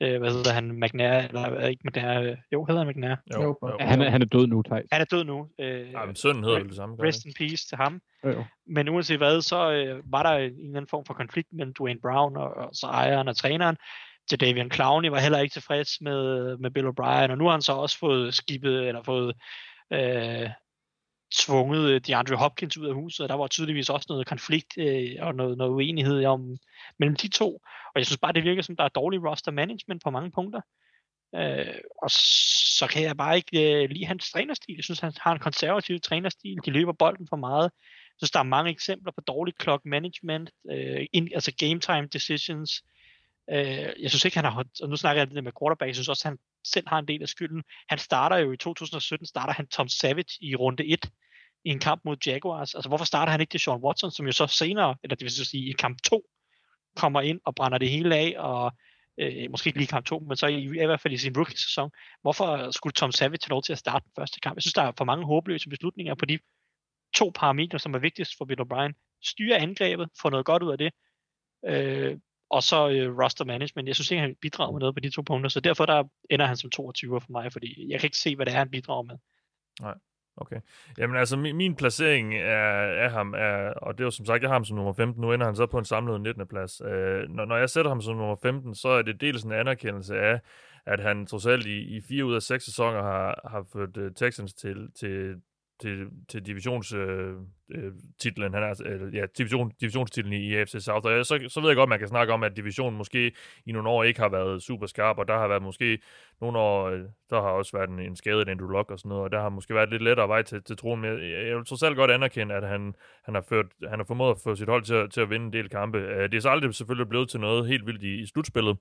øh, hvad hedder han, McNair, eller ikke McNair, jo, hedder han McNair?
Jo, jo. jo.
Han, er, han er død nu, Thijs.
Han er død nu. Øh,
ja, men sønnen hedder det samme.
Rest in peace til ham.
Jo, jo.
Men uanset hvad, så øh, var der en eller anden form for konflikt mellem Dwayne Brown og, og så ejeren og træneren. Til Davian Clowney var heller ikke tilfreds med, med Bill O'Brien, og nu har han så også fået skibet, eller fået øh, tvunget øh, DeAndre Hopkins ud af huset, og der var tydeligvis også noget konflikt øh, og noget, noget uenighed om, mellem de to. Og jeg synes bare, det virker som, der er dårlig roster management på mange punkter. Øh, og så kan jeg bare ikke øh, lide hans trænerstil. Jeg synes, han har en konservativ trænerstil. De løber bolden for meget. Jeg synes, der er mange eksempler på dårlig clock management, øh, in, altså game time decisions. Øh, jeg synes ikke, han har, og nu snakker jeg lidt med quarterback, jeg synes også, han selv har en del af skylden. Han starter jo i 2017, starter han Tom Savage i runde 1 i en kamp mod Jaguars. Altså hvorfor starter han ikke det Sean Watson, som jo så senere, eller det vil sige i kamp 2, kommer ind og brænder det hele af, og øh, måske ikke lige kamp 2, men så i, i hvert fald i sin rookie-sæson. Hvorfor skulle Tom Savage have lov til at starte den første kamp? Jeg synes, der er for mange håbløse beslutninger på de to parametre, som er vigtigst for Bill O'Brien. Styre angrebet, få noget godt ud af det, øh, og så øh, roster management. Jeg synes ikke, han bidrager med noget på de to punkter, så derfor der ender han som 22 for mig, fordi jeg kan ikke se, hvad det er, han bidrager med.
Nej. Okay. Jamen altså, min, min placering af, af ham er, og det er jo som sagt, jeg har ham som nummer 15, nu ender han så på en samlet 19. plads. Øh, når, når jeg sætter ham som nummer 15, så er det dels en anerkendelse af, at han trods alt i, i fire ud af seks sæsoner har, har ført uh, Texans til, til, til, til divisions... øh, øh, han er, øh, ja, division, divisionstitlen i, AFC South. Og så, så ved jeg godt, man kan snakke om, at divisionen måske i nogle år ikke har været super skarp, og der har været måske nogle år, øh, der har også været en, en skadet Andrew Luck og sådan noget, og der har måske været lidt lettere vej til, til troen, men jeg, jeg vil trods alt godt anerkende, at han, han, har, ført, han har formået at få sit hold til, til at vinde en del kampe. Det er så aldrig selvfølgelig blevet til noget helt vildt i, i slutspillet,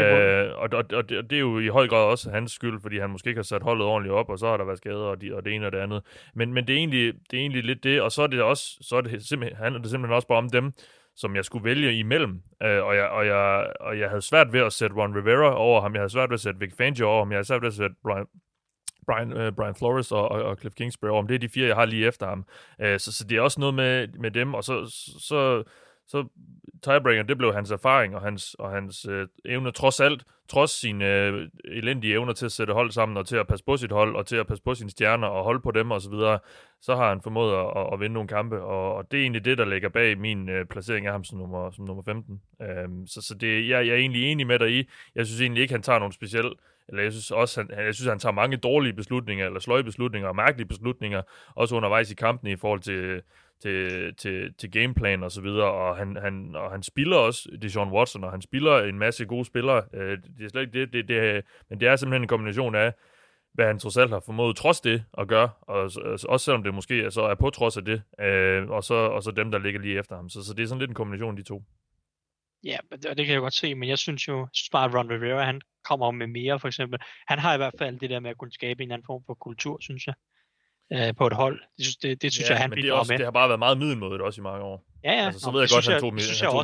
øh, og, og, og, det, og det er jo i høj grad også hans skyld, fordi han måske ikke har sat holdet ordentligt op, og så har der været skader og, de, og det ene og det andet. Men, men det, er egentlig, det er egentlig lidt det, og så er det også, så er det simpelthen, handler det simpelthen også bare om dem, som jeg skulle vælge imellem. Øh, og, jeg, og, jeg, og jeg havde svært ved at sætte Ron Rivera over ham. Jeg havde svært ved at sætte Vic Fangio over ham. Jeg havde svært ved at sætte Brian, Brian, øh, Brian Flores og, og, og Cliff Kingsbury over ham. Det er de fire, jeg har lige efter ham. Øh, så, så det er også noget med, med dem. Og så, så, så tiebreaker, det blev hans erfaring og hans, og hans øh, evne, trods alt, trods sine øh, elendige evner til at sætte hold sammen, og til at passe på sit hold, og til at passe på sine stjerner, og holde på dem osv., så, videre, så har han formået at, at, at vinde nogle kampe, og, og det er egentlig det, der ligger bag min øh, placering af ham som nummer, som nummer 15. Øhm, så så det, jeg, jeg er egentlig enig med dig i. Jeg synes egentlig ikke, han tager nogen speciel eller jeg synes også, han, jeg synes, han tager mange dårlige beslutninger, eller sløje beslutninger, og mærkelige beslutninger, også undervejs i kampen i forhold til, til, til, til gameplan og så videre, og han, han, og han spiller også det Watson, og han spiller en masse gode spillere. Øh, det er slet ikke det, det, det, men det er simpelthen en kombination af, hvad han trods alt har formået trods det at gøre, og også selvom det måske altså, så er på trods af det, øh, og, så, og så dem, der ligger lige efter ham. Så, så det er sådan lidt en kombination af de to.
Ja, og det kan jeg godt se, men jeg synes jo, synes bare, at Ron Rivera, han kommer med mere, for eksempel. Han har i hvert fald det der med at kunne skabe en anden form for kultur, synes jeg øh, på et hold. Det synes, det, det synes ja, jeg, han bidrager med.
Det har bare været meget middelmådigt også i mange år.
Ja, ja.
Altså, så ved jeg godt, at han tog, med,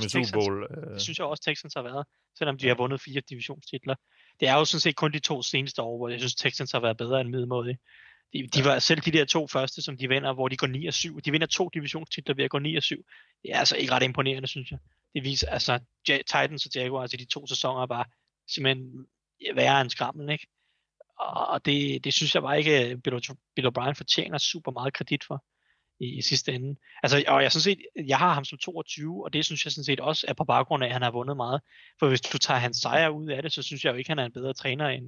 Super Bowl.
Det synes jeg også, Texans har været, selvom de har vundet fire divisionstitler. Det er jo sådan set kun de to seneste år, hvor jeg synes, Texans har været bedre end middelmådigt. De, de var selv de der to første, som de vinder, hvor de går 9 og 7. De vinder to divisionstitler ved at gå 9 og 7. Det er altså ikke ret imponerende, synes jeg. Det viser, altså Titans og Jaguars i de to sæsoner var simpelthen værre end skrammel, ikke? Og det, det synes jeg bare ikke, øh, Bill, Bill O'Brien fortjener super meget kredit for i, i sidste ende. Altså, og jeg, synes set, jeg har ham som 22, og det synes jeg sådan set også er på baggrund af, at han har vundet meget. For hvis du tager hans sejr ud af det, så synes jeg jo ikke, at han er en bedre træner end,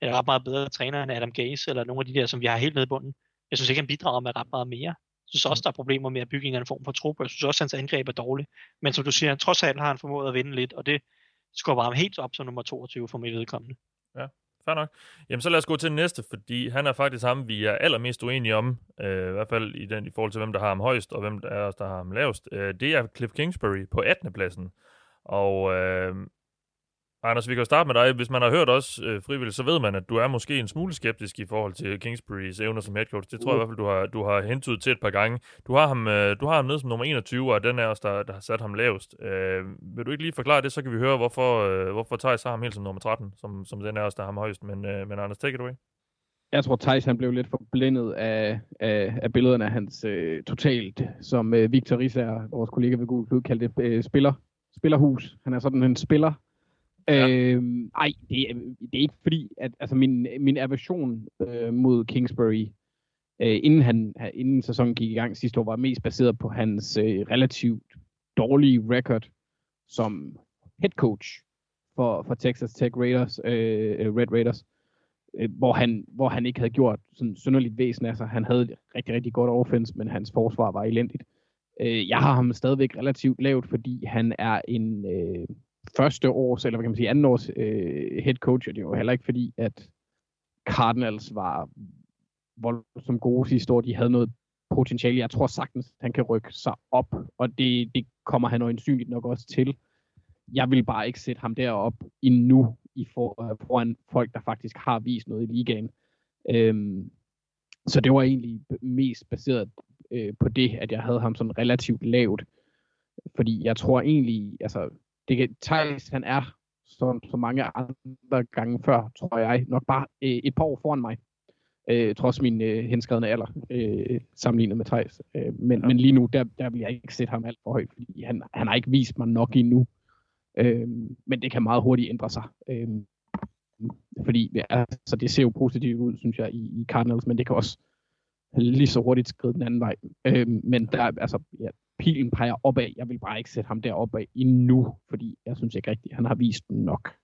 eller ret meget bedre træner end Adam Gaze, eller nogle af de der, som vi har helt nede i bunden. Jeg synes ikke, han bidrager med ret meget mere. Jeg synes også, der er problemer med at bygge en eller anden form for trup, jeg synes også, at hans angreb er dårligt. Men som du siger, trods alt har han formået at vinde lidt, og det skubber ham helt op som nummer 22 for mit vedkommende.
Ja, fair nok. Jamen så lad os gå til den næste, fordi han er faktisk ham, vi er allermest uenige om, øh, i hvert fald i, den, i forhold til, hvem der har ham højst, og hvem der er der har ham lavest. Øh, det er Cliff Kingsbury på 18. pladsen. Og øh, Anders, vi kan jo starte med dig. Hvis man har hørt os øh, frivilligt, så ved man, at du er måske en smule skeptisk i forhold til Kingsburys evner som head coach. Det tror uh. jeg i hvert fald, du har, du har hentydet til et par gange. Du har ham, øh, du har ham ned som nummer 21, og den er også der, der har sat ham lavest. Øh, vil du ikke lige forklare det, så kan vi høre, hvorfor, øh, hvorfor Thijs har ham helt som nummer 13, som, som den er også der har ham højst. Men, øh, men Anders, take it away.
Jeg tror, Thijs han blev lidt forblindet af, af, af billederne af hans øh, totalt, som øh, Victor Risser, vores kollega ved Google Klud, kaldte øh, spiller, spillerhus. Han er sådan en spiller, Ja. Øhm, ej, det, er, det er ikke fordi, at altså min, min aversion øh, mod Kingsbury, øh, inden, han, inden sæsonen gik i gang sidste år, var mest baseret på hans øh, relativt dårlige record som head coach for, for Texas Tech Raiders, øh, øh Red Raiders, øh, hvor, han, hvor han ikke havde gjort sådan synderligt væsen. Altså, han havde et rigtig, rigtig godt offense, men hans forsvar var elendigt. Øh, jeg har ham stadigvæk relativt lavt, fordi han er en... Øh, første års, eller hvad kan man sige, anden års øh, head coach, og det var heller ikke fordi, at Cardinals var voldsomt gode sidste år. De havde noget potentiale. Jeg tror sagtens, han kan rykke sig op, og det, det kommer han øjensynligt nok også til. Jeg vil bare ikke sætte ham derop endnu i for, foran folk, der faktisk har vist noget i ligaen. Øhm, så det var egentlig mest baseret øh, på det, at jeg havde ham sådan relativt lavt. Fordi jeg tror egentlig, altså det kan, Thijs, han er, som så mange andre gange før, tror jeg, nok bare øh, et par år foran mig. Øh, trods min øh, henskredende alder, øh, sammenlignet med Thijs. Øh, men, ja. men lige nu, der, der vil jeg ikke sætte ham alt for højt, fordi han, han har ikke vist mig nok endnu. Øh, men det kan meget hurtigt ændre sig. Øh, fordi altså, det ser jo positivt ud, synes jeg, i, i Cardinals, men det kan også lige så hurtigt skride den anden vej. Øh, men der, altså, ja, pilen peger opad. Jeg vil bare ikke sætte ham deroppe endnu, fordi jeg synes ikke rigtigt, han har vist nok.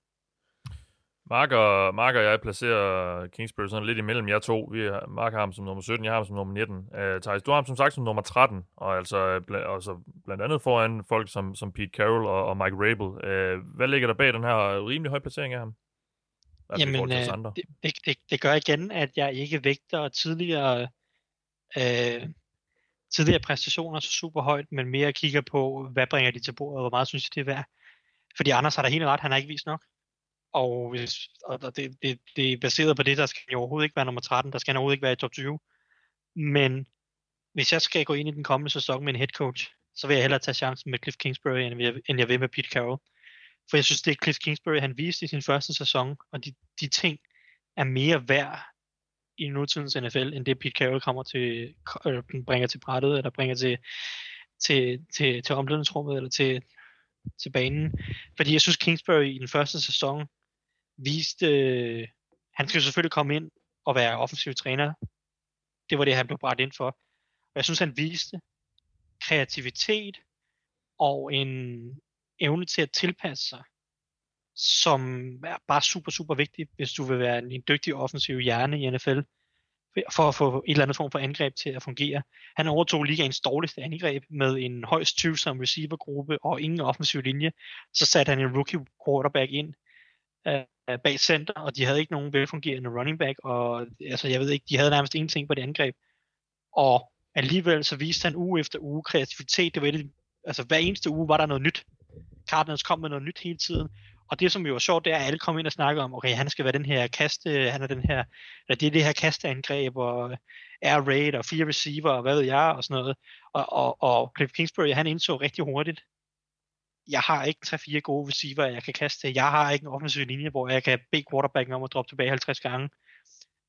Mark og, Mark og jeg placerer Kingsbury sådan lidt imellem jer to. Vi har, Mark har ham som nummer 17, jeg har ham som nummer 19. Uh, Thijs, du har ham som sagt som nummer 13, og altså bl- også blandt andet foran folk som, som Pete Carroll og, og Mike Rabel. Uh, hvad ligger der bag den her rimelig høje placering af ham?
Altså, Jamen, øh, det, det, det, det gør igen, at jeg ikke vægter tidligere øh, tidligere præstationer så super højt, men mere kigger på, hvad bringer de til bordet, og hvor meget synes de, det er værd. Fordi Anders har da helt ret, han har ikke vist nok. Og, hvis, og det, det, det er baseret på det, der skal jo overhovedet ikke være nummer 13, der skal han overhovedet ikke være i top 20. Men hvis jeg skal gå ind i den kommende sæson med en head coach, så vil jeg hellere tage chancen med Cliff Kingsbury, end jeg, end jeg vil med Pete Carroll. For jeg synes, det er Cliff Kingsbury, han viste i sin første sæson, og de, de ting er mere værd i nutidens NFL, end det Pete Carroll kommer til, øh, bringer til brættet, eller bringer til, til, til, til omklædningsrummet, eller til, til banen. Fordi jeg synes, Kingsbury i den første sæson viste, øh, han skal selvfølgelig komme ind og være offensiv træner. Det var det, han blev bragt ind for. Og jeg synes, han viste kreativitet og en evne til at tilpasse sig, som er bare super, super vigtigt, hvis du vil være en, en dygtig offensiv hjerne i NFL, for at få et eller andet form for angreb til at fungere. Han overtog ligaens dårligste angreb med en højst tvivlsom receivergruppe og ingen offensiv linje. Så satte han en rookie quarterback ind uh, bag center, og de havde ikke nogen velfungerende running back, og altså, jeg ved ikke, de havde nærmest ingenting på det angreb. Og alligevel så viste han uge efter uge kreativitet. Det var et, altså hver eneste uge var der noget nyt. Cardinals kom med noget nyt hele tiden, og det, som jo var sjovt, det er, at alle kom ind og snakkede om, okay, han skal være den her kaste, øh, han er den her, eller det er det her kasteangreb, og øh, air raid, og fire receiver, og hvad ved jeg, og sådan noget. Og, og, og Cliff Kingsbury, han indså rigtig hurtigt, jeg har ikke 3-4 gode receiver, jeg kan kaste. Jeg har ikke en offensiv linje, hvor jeg kan bede quarterbacken om at droppe tilbage 50 gange.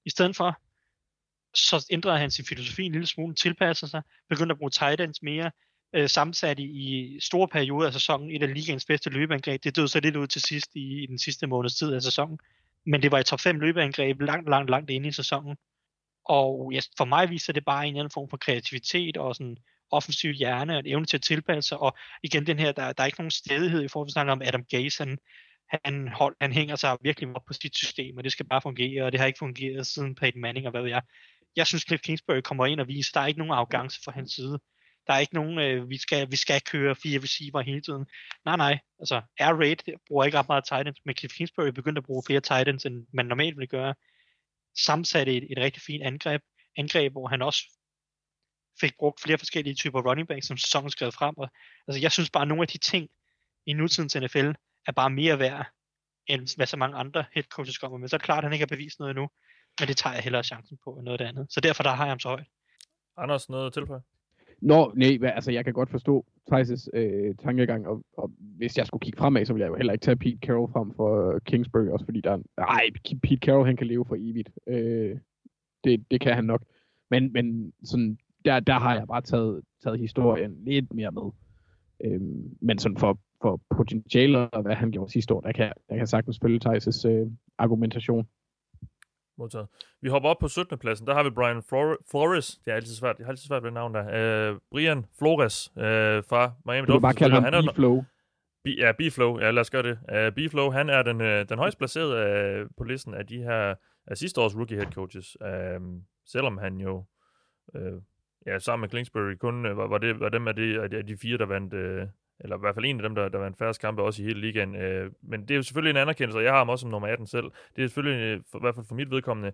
I stedet for, så ændrede han sin filosofi en lille smule, tilpasser sig, begyndte at bruge tight ends mere, øh, sammensat i, i store perioder af sæsonen, et af ligaens bedste løbeangreb. Det døde så lidt ud til sidst i, i den sidste måneds tid af sæsonen, men det var et top 5 løbeangreb langt, langt, langt inde i sæsonen. Og ja, for mig viser det bare en eller anden form for kreativitet og sådan offensiv hjerne og evne til at tilpasse sig. Og igen den her, der, der er ikke nogen stedighed i forhold til at om Adam Gaze. Han, han, hold, han hænger sig virkelig op på sit system, og det skal bare fungere, og det har ikke fungeret siden Peyton Manning og hvad ved jeg. Jeg synes, Cliff Kingsbury kommer ind og viser, at der er ikke nogen arrogance fra hans side. Der er ikke nogen, øh, vi, skal, vi skal køre fire receiver hele tiden. Nej, nej. Altså, Air Raid bruger ikke ret meget tight ends, men Cliff Kingsbury begyndte at bruge flere tight ends, end man normalt ville gøre. Samsatte et, et rigtig fint angreb, angreb, hvor han også fik brugt flere forskellige typer running backs, som sæsonen skrev frem. Og, altså, jeg synes bare, at nogle af de ting i nutidens NFL er bare mere værd, end hvad så mange andre head coaches kommer med. Så er det klart, at han ikke har bevist noget endnu, men det tager jeg hellere chancen på end noget af det andet. Så derfor der har jeg ham så højt.
Anders, noget at tilføje?
Nå, nej, altså jeg kan godt forstå Thijs' øh, tankegang, og, og hvis jeg skulle kigge fremad, så ville jeg jo heller ikke tage Pete Carroll frem for uh, Kingsbury, også fordi der er, ej, Pete Carroll han kan leve for evigt. Øh, det, det kan han nok. Men, men sådan, der, der har jeg bare taget, taget historien lidt mere med. Øh, men sådan for, for potentiale og hvad han gjorde sidste år, der kan, der kan sagtens følge Thijs' øh, argumentation.
Modtaget. Vi hopper op på 17. pladsen. Der har vi Brian Flores. Det er altid svært. Jeg har altid svært ved navn der. Uh, Brian Flores uh, fra Miami
Dolphins. Du kan bare kalde ham B-Flow.
B, ja, B-Flow. Ja, lad os gøre det. Uh, B-Flow, han er den, uh, den højst placerede uh, på listen af de her af sidste års rookie head coaches. Uh, selvom han jo uh, ja, sammen med Kingsbury kun var, var, det, var dem af de, af de fire, der vandt uh, eller i hvert fald en af dem, der, der var en færre kampe også i hele ligaen. Øh, men det er jo selvfølgelig en anerkendelse, og jeg har ham også som nummer 18 selv. Det er selvfølgelig, øh, for, i hvert fald for mit vedkommende,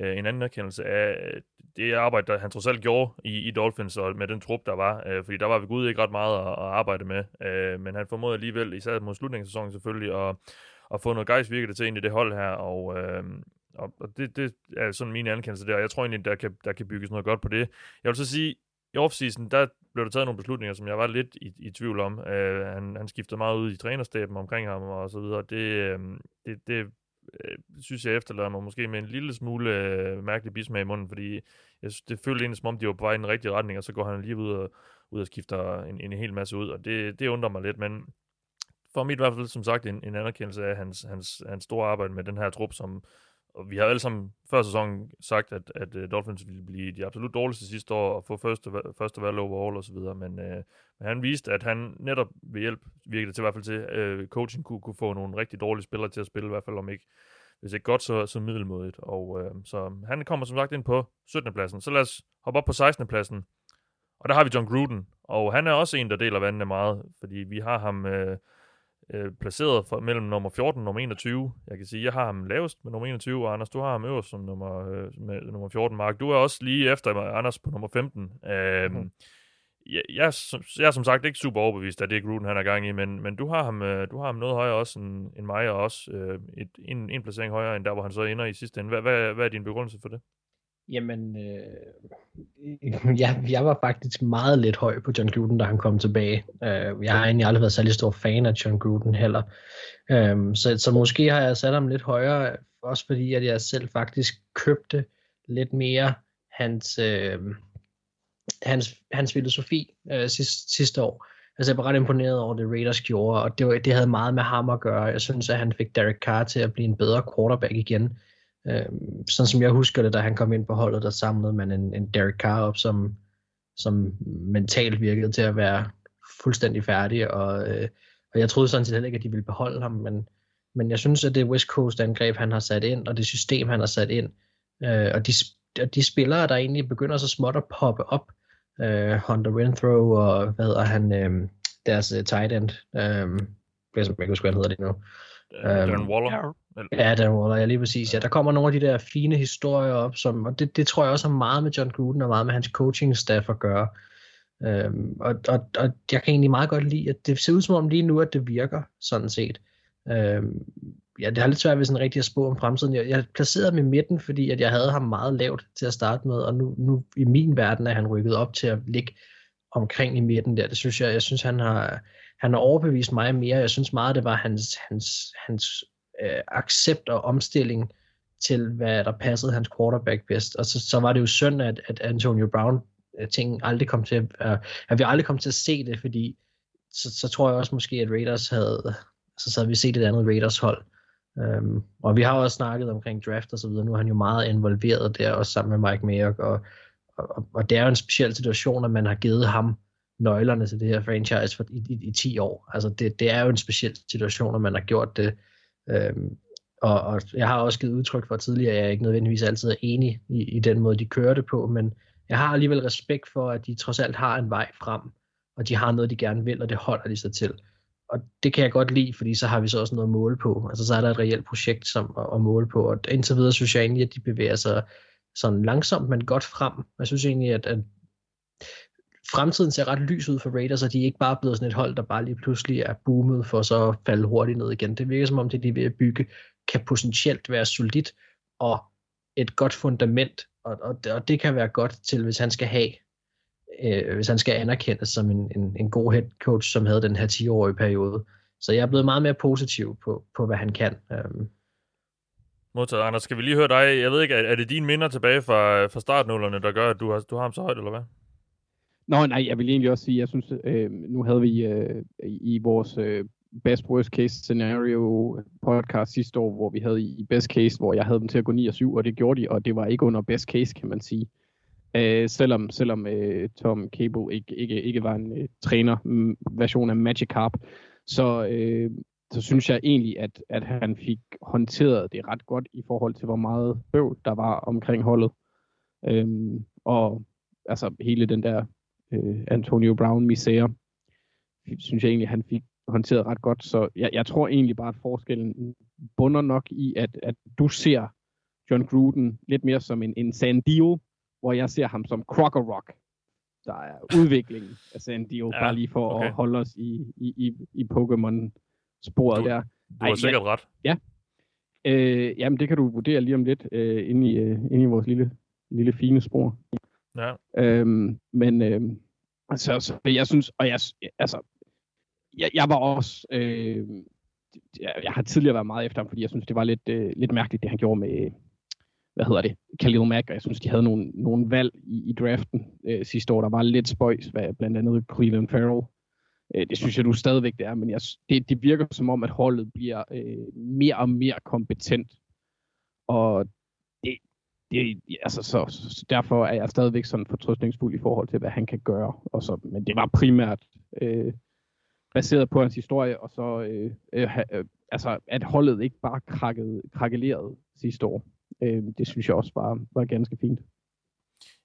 øh, en anerkendelse af øh, det arbejde, der han trods alt gjorde i, i Dolphins, og med den trup, der var. Øh, fordi der var ved Gud ikke ret meget at, at arbejde med. Øh, men han formåede alligevel, især mod slutningen af sæsonen selvfølgelig, at, at få noget gejst virke til ind i det hold her, og, øh, og, og det, det er sådan min anerkendelse der, og jeg tror egentlig, der kan, der kan bygges noget godt på det. Jeg vil så sige, i offseason, der blev der taget nogle beslutninger, som jeg var lidt i, i tvivl om. Øh, han, han skiftede meget ud i trænerstaben omkring ham og så videre. Det, øh, det, det øh, synes jeg efterlader mig måske med en lille smule øh, mærkelig bismag i munden, fordi jeg synes, det følte egentlig som om, de var på vej i den rigtige retning, og så går han lige ud og, ud og skifter en, en hel masse ud, og det, det undrer mig lidt, men for mit i hvert fald, som sagt, en, en anerkendelse af hans, hans, hans store arbejde med den her trup, som, og vi har alle sammen før sæsonen sagt, at, at uh, Dolphins ville blive de absolut dårligste sidste år og få første, første valg overall og så videre, men, uh, men han viste, at han netop ved hjælp, virkede det til i hvert fald til, uh, coaching kunne, kunne få nogle rigtig dårlige spillere til at spille, i hvert fald om ikke, hvis ikke godt, så, så middelmodigt. Og uh, så han kommer som sagt ind på 17. pladsen. Så lad os hoppe op på 16. pladsen. Og der har vi John Gruden, og han er også en, der deler vandene meget, fordi vi har ham... Uh, øh, placeret for, mellem nummer 14 og nummer 21. Jeg kan sige, jeg har ham lavest med nummer 21, og Anders, du har ham øverst som nummer, øh, med nummer 14. Mark, du er også lige efter Anders på nummer 15. Øh, mm. jeg, jeg, jeg er som sagt ikke super overbevist af det, Gruden han er gang i, men, men du, har ham, øh, du har ham noget højere også end, end mig, og også øh, et, en, en placering højere end der, hvor han så ender i sidste ende. Hvad, hvad, hvad er din begrundelse for det?
Jamen, øh, *laughs* jeg, jeg var faktisk meget lidt høj på John Gruden, da han kom tilbage. Øh, jeg har egentlig aldrig været særlig stor fan af John Gruden heller. Øh, så, så måske har jeg sat ham lidt højere, også fordi at jeg selv faktisk købte lidt mere hans, øh, hans, hans filosofi øh, sidste, sidste år. Altså jeg var ret imponeret over det Raiders gjorde, og det, var, det havde meget med ham at gøre. Jeg synes, at han fik Derek Carr til at blive en bedre quarterback igen. Øh, sådan som jeg husker det, da han kom ind på holdet, der samlede man en, en Derek Carr op, som, som mentalt virkede til at være fuldstændig færdig, og, øh, og jeg troede sådan set heller ikke, at de ville beholde ham, men, men jeg synes, at det West Coast angreb, han har sat ind, og det system, han har sat ind, øh, og de, og de spillere, der egentlig begynder så småt at poppe op, øh, Hunter Renthrow og hvad hedder han, øh, deres uh, tight end, øh, jeg kan ikke huske, hvad han hedder det nu.
Darren Waller.
Ja, der var jeg lige præcis. Ja, der kommer nogle af de der fine historier op, som, og det, det tror jeg også har meget med John Gruden og meget med hans coaching staff at gøre. Øhm, og, og, og jeg kan egentlig meget godt lide, at det ser ud som om lige nu, at det virker, sådan set. Øhm, ja, det har lidt svært ved sådan rigtig at spå om fremtiden. Jeg, jeg placerede ham i midten, fordi at jeg havde ham meget lavt til at starte med, og nu, nu i min verden er han rykket op til at ligge omkring i midten der. Det synes jeg, jeg synes han har, han har overbevist mig mere. Jeg synes meget, det var hans, hans, hans øh, accept og omstilling til, hvad der passede hans quarterback bedst. Og så, så var det jo synd, at, at Antonio Brown øh, ting aldrig kom til at, øh, at vi aldrig kom til at se det, fordi så, så tror jeg også måske, at Raiders havde, så, så havde vi set et andet Raiders hold. Um, og vi har også snakket omkring draft og så videre. Nu er han jo meget involveret der, også sammen med Mike Mayock, og, og, og det er jo en speciel situation, at man har givet ham nøglerne til det her franchise for, i, i, i 10 år. Altså det, det er jo en speciel situation, at man har gjort det. Øhm, og, og jeg har også givet udtryk for tidligere, at jeg ikke nødvendigvis altid er enig i, i den måde, de kører det på, men jeg har alligevel respekt for, at de trods alt har en vej frem, og de har noget, de gerne vil, og det holder de sig til. Og det kan jeg godt lide, fordi så har vi så også noget at måle på. Altså så er der et reelt projekt som at, at måle på, og indtil videre synes jeg egentlig, at de bevæger sig sådan langsomt, men godt frem. Jeg synes egentlig, at, at fremtiden ser ret lys ud for Raiders, og de er ikke bare blevet sådan et hold, der bare lige pludselig er boomet for så at falde hurtigt ned igen. Det virker som om, det de er ved at bygge, kan potentielt være solidt og et godt fundament, og, og, og det kan være godt til, hvis han skal have, øh, hvis han skal anerkendes som en, en, en god head coach, som havde den her 10-årige periode. Så jeg er blevet meget mere positiv på, på hvad han kan. Øhm.
Modtaget, Anders. Skal vi lige høre dig? Jeg ved ikke, er, er det dine minder tilbage fra, fra startnullerne, der gør, at du har, du har ham så højt, eller hvad?
Nå, nej, jeg vil egentlig også sige, jeg synes, øh, nu havde vi øh, i vores øh, best worst case scenario podcast sidste år, hvor vi havde i best case, hvor jeg havde dem til at gå 9 og 7, og det gjorde de, og det var ikke under best case, kan man sige. Øh, selvom selvom øh, Tom Cable ikke, ikke, ikke var en øh, træner version af Magic Carp, så, øh, så synes jeg egentlig, at, at han fik håndteret det ret godt i forhold til, hvor meget bøvl der var omkring holdet. Øh, og altså hele den der øh, Antonio Brown misære, synes jeg egentlig, han fik håndteret ret godt. Så jeg, jeg tror egentlig bare, at forskellen bunder nok i, at, at du ser John Gruden lidt mere som en, en Sandio, hvor jeg ser ham som Crocker Rock. Der er udvikling af Sandio, ja, bare lige for okay. at holde os i, i, i, i Pokémon-sporet der.
Du har Ej, sikkert
ja,
ret.
Ja. Øh, jamen, det kan du vurdere lige om lidt øh, inde, i, øh, inde i vores lille, lille fine spor.
Ja.
Øhm, men øhm, altså, så jeg synes, og jeg, altså, jeg, jeg var også, øh, jeg, jeg har tidligere været meget efter ham, fordi jeg synes, det var lidt, øh, lidt mærkeligt, det han gjorde med, hvad hedder det, Khalil Mack, og jeg synes, de havde nogle, nogle valg i, i draften øh, sidste år, der var lidt spøjs, hvad, blandt andet Cleveland Farrell. Øh, det synes jeg nu stadigvæk, det er, men jeg, det, det virker som om, at holdet bliver øh, mere og mere kompetent, og det, altså, så, så derfor er jeg stadigvæk sådan fortrøstningsfuld i forhold til, hvad han kan gøre. Og så, men det var primært øh, baseret på hans historie, og så øh, øh, øh, altså, at holdet ikke bare krakkede, krakkelerede sidste år. Øh, det synes jeg også var, var ganske fint.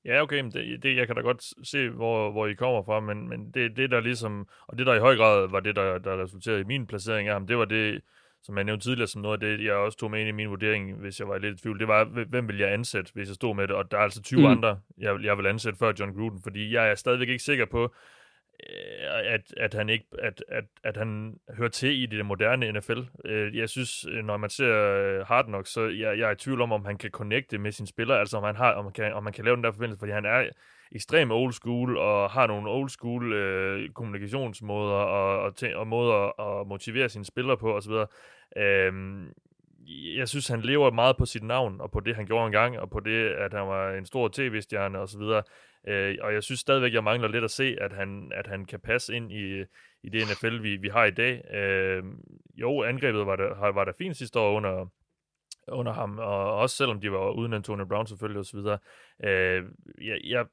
Ja, okay, men det, det, jeg kan da godt se, hvor, hvor I kommer fra, men, men det, det der ligesom, og det der i høj grad var det, der, der resulterede i min placering af ham, det var det, som jeg nævnte tidligere, som noget af det, jeg også tog med ind i min vurdering, hvis jeg var lidt i tvivl, det var, hvem vil jeg ansætte, hvis jeg stod med det, og der er altså 20 mm. andre, jeg, jeg vil ansætte før John Gruden, fordi jeg er stadigvæk ikke sikker på, Øh, at, at han ikke at, at, at han hører til i det moderne NFL. Øh, jeg synes, når man ser Hard Knocks, så jeg, jeg er i tvivl om, om han kan connecte med sine spillere, altså om han, har, om man kan, om man kan lave den der forbindelse, fordi han er ekstrem old school og har nogle old school øh, kommunikationsmåder og, og, og, og måder at motivere sine spillere på osv. Øhm, jeg synes, han lever meget på sit navn, og på det, han gjorde engang, og på det, at han var en stor tv-stjerne osv. Øh, og jeg synes stadigvæk, jeg mangler lidt at se, at han, at han kan passe ind i, i det NFL, vi, vi har i dag. Øh, jo, angrebet var der, var der fint sidste år under, under ham, og også selvom de var uden Antonio Brown selvfølgelig osv. Øh, jeg, jeg,